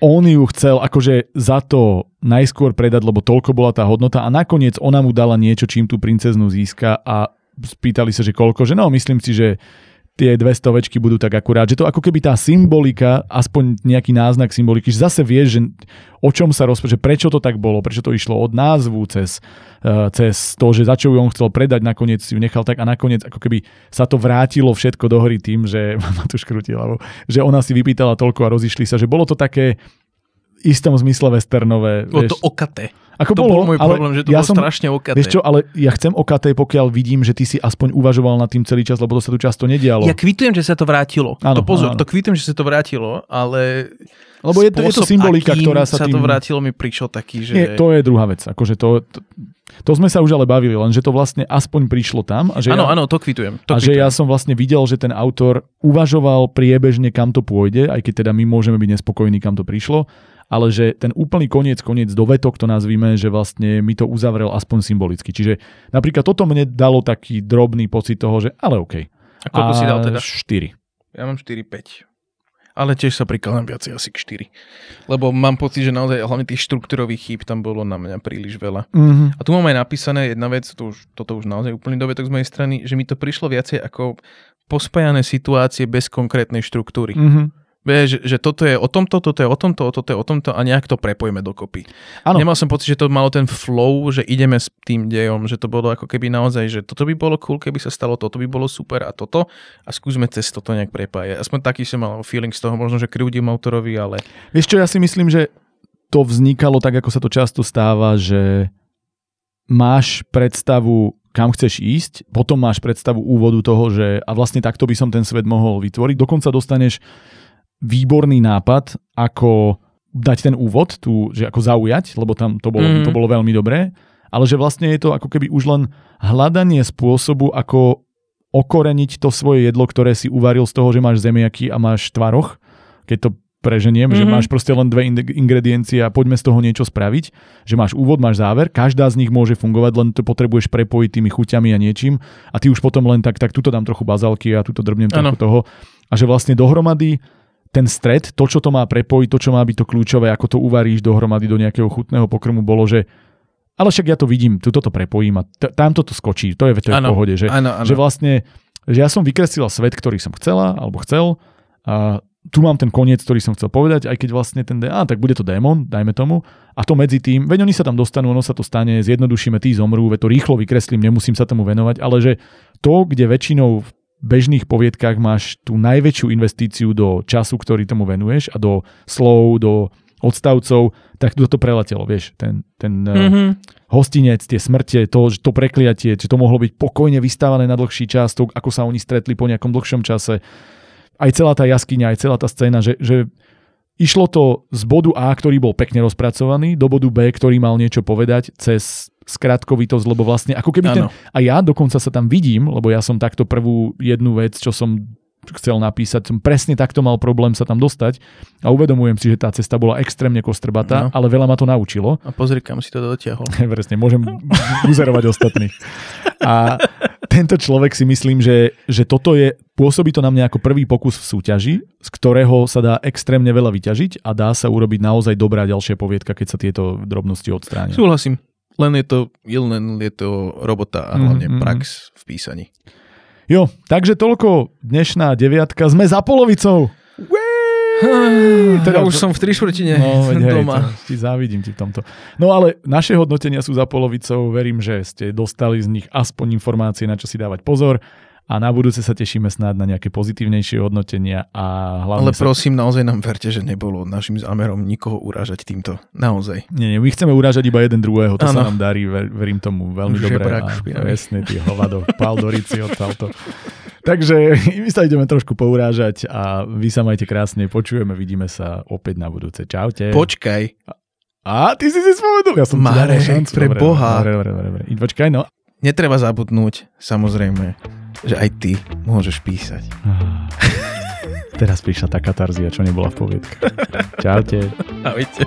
on ju chcel akože za to najskôr predať, lebo toľko bola tá hodnota a nakoniec ona mu dala niečo, čím tú princeznu získa a spýtali sa, že koľko, že no, myslím si, že tie dve stovečky budú tak akurát, že to ako keby tá symbolika, aspoň nejaký náznak symboliky, že zase vieš, že o čom sa rozpráva, prečo to tak bolo, prečo to išlo od názvu cez, uh, cez to, že za čo ju on chcel predať, nakoniec ju nechal tak a nakoniec ako keby sa to vrátilo všetko do hry tým, že ma tu škrutí že ona si vypýtala toľko a rozišli sa, že bolo to také istom zmysle westernové. Bolo to okaté. Ako to bolo, bol môj ale problém, že to ja bolo som, strašne okaté. Vieš čo, ale ja chcem okaté, pokiaľ vidím, že ty si aspoň uvažoval nad tým celý čas, lebo to sa tu často nedialo. Ja kvitujem, že sa to vrátilo. Áno, to pozor, áno. to kvitujem, že sa to vrátilo, ale lebo je to, je to symbolika, ktorá sa, sa tým... to vrátilo, mi prišiel taký, že... Nie, to je druhá vec. Akože to, to, to sme sa už ale bavili, len že to vlastne aspoň prišlo tam. A že áno, ja, áno, to kvitujem. To a kvitujem. že ja som vlastne videl, že ten autor uvažoval priebežne, kam to pôjde, aj keď teda my môžeme byť nespokojní, kam to prišlo ale že ten úplný koniec, koniec do vetok to nazvíme, že vlastne mi to uzavrel aspoň symbolicky. Čiže napríklad toto mne dalo taký drobný pocit toho, že ale OK. A koľko a si dal teda? 4. Ja mám 4-5. Ale tiež sa prikladám viacej asi k 4. Lebo mám pocit, že naozaj hlavne tých štruktúrových chýb tam bolo na mňa príliš veľa. Mm-hmm. A tu mám aj napísané jedna vec, to už, toto už naozaj úplný dovetok z mojej strany, že mi to prišlo viacej ako pospájané situácie bez konkrétnej štruktúry. Mm-hmm Vieš, že, toto je o tomto, toto je o tomto, toto je o tomto a nejak to prepojíme dokopy. Áno. Nemal som pocit, že to malo ten flow, že ideme s tým dejom, že to bolo ako keby naozaj, že toto by bolo cool, keby sa stalo, toto by bolo super a toto a skúsme cez toto nejak prepájať. Aspoň taký som mal feeling z toho, možno, že krivdím autorovi, ale... Vieš čo, ja si myslím, že to vznikalo tak, ako sa to často stáva, že máš predstavu, kam chceš ísť, potom máš predstavu úvodu toho, že a vlastne takto by som ten svet mohol vytvoriť. Dokonca dostaneš výborný nápad, ako dať ten úvod, tu, že ako zaujať, lebo tam to bolo, mm. to bolo veľmi dobré, ale že vlastne je to ako keby už len hľadanie spôsobu, ako okoreniť to svoje jedlo, ktoré si uvaril z toho, že máš zemiaky a máš tvaroch, keď to preženiem, mm-hmm. že mhm. máš proste len dve ingrediencie a poďme z toho niečo spraviť, že máš úvod, máš záver, každá z nich môže fungovať, len to potrebuješ prepojiť tými chuťami a niečím a ty už potom len tak, tak tuto dám trochu bazalky a tuto drbnem trochu toho a že vlastne dohromady ten stred, to, čo to má prepojiť, to, čo má byť to kľúčové, ako to uvaríš dohromady do nejakého chutného pokrmu, bolo, že ale však ja to vidím, tuto to prepojím a t- tam to skočí, to je, to je v pohode, že, ano, ano. že vlastne, že ja som vykreslila svet, ktorý som chcela, alebo chcel a tu mám ten koniec, ktorý som chcel povedať, aj keď vlastne ten, á, tak bude to démon, dajme tomu, a to medzi tým, veď oni sa tam dostanú, ono sa to stane, zjednodušíme, tí zomrú, veď to rýchlo vykreslím, nemusím sa tomu venovať, ale že to, kde väčšinou v bežných poviedkach máš tú najväčšiu investíciu do času, ktorý tomu venuješ a do slov, do odstavcov, tak to preletelo, vieš, ten, ten mm-hmm. uh, hostinec, tie smrte, to, to prekliatie, či to mohlo byť pokojne vystávané na dlhší čas, to, ako sa oni stretli po nejakom dlhšom čase, aj celá tá jaskyňa, aj celá tá scéna, že, že išlo to z bodu A, ktorý bol pekne rozpracovaný, do bodu B, ktorý mal niečo povedať, cez skratkovitosť, lebo vlastne ako keby ano. ten... A ja dokonca sa tam vidím, lebo ja som takto prvú jednu vec, čo som chcel napísať, som presne takto mal problém sa tam dostať a uvedomujem si, že tá cesta bola extrémne kostrbatá, no. ale veľa ma to naučilo. A pozri, kam si to dotiahol. presne, môžem uzerovať ostatných. A tento človek si myslím, že, že toto je, pôsobí to na mňa ako prvý pokus v súťaži, z ktorého sa dá extrémne veľa vyťažiť a dá sa urobiť naozaj dobrá ďalšia poviedka, keď sa tieto drobnosti odstránia. Súhlasím. Len je to, len je to robota a hlavne mm-hmm. prax v písaní. Jo, takže toľko dnešná deviatka. Sme za polovicou. Teda už som v tri štvrtine no, doma. Hej, ti závidím ti v tomto. No ale naše hodnotenia sú za polovicou. Verím, že ste dostali z nich aspoň informácie, na čo si dávať pozor a na budúce sa tešíme snáď na nejaké pozitívnejšie hodnotenia a hlavne Ale prosím, sa... naozaj nám verte, že nebolo našim zámerom nikoho urážať týmto. Naozaj. Nie, nie, my chceme urážať iba jeden druhého, to ano. sa nám darí, ver, verím tomu veľmi dobre. Žebrak, a, presne, ty hovado, Paldorici odtalto. Takže my sa ideme trošku pourážať a vy sa majte krásne, počujeme, vidíme sa opäť na budúce. Čaute. Počkaj. A ty si si spomenul, ja som Marek, pre dobre, Boha. Dobre, dobre, dobre, dobre. Počkaj, no. Netreba zabudnúť, samozrejme, že aj ty môžeš písať. Teraz prišla tá katarzia, čo nebola v poviedke. Čaute. Ahojte.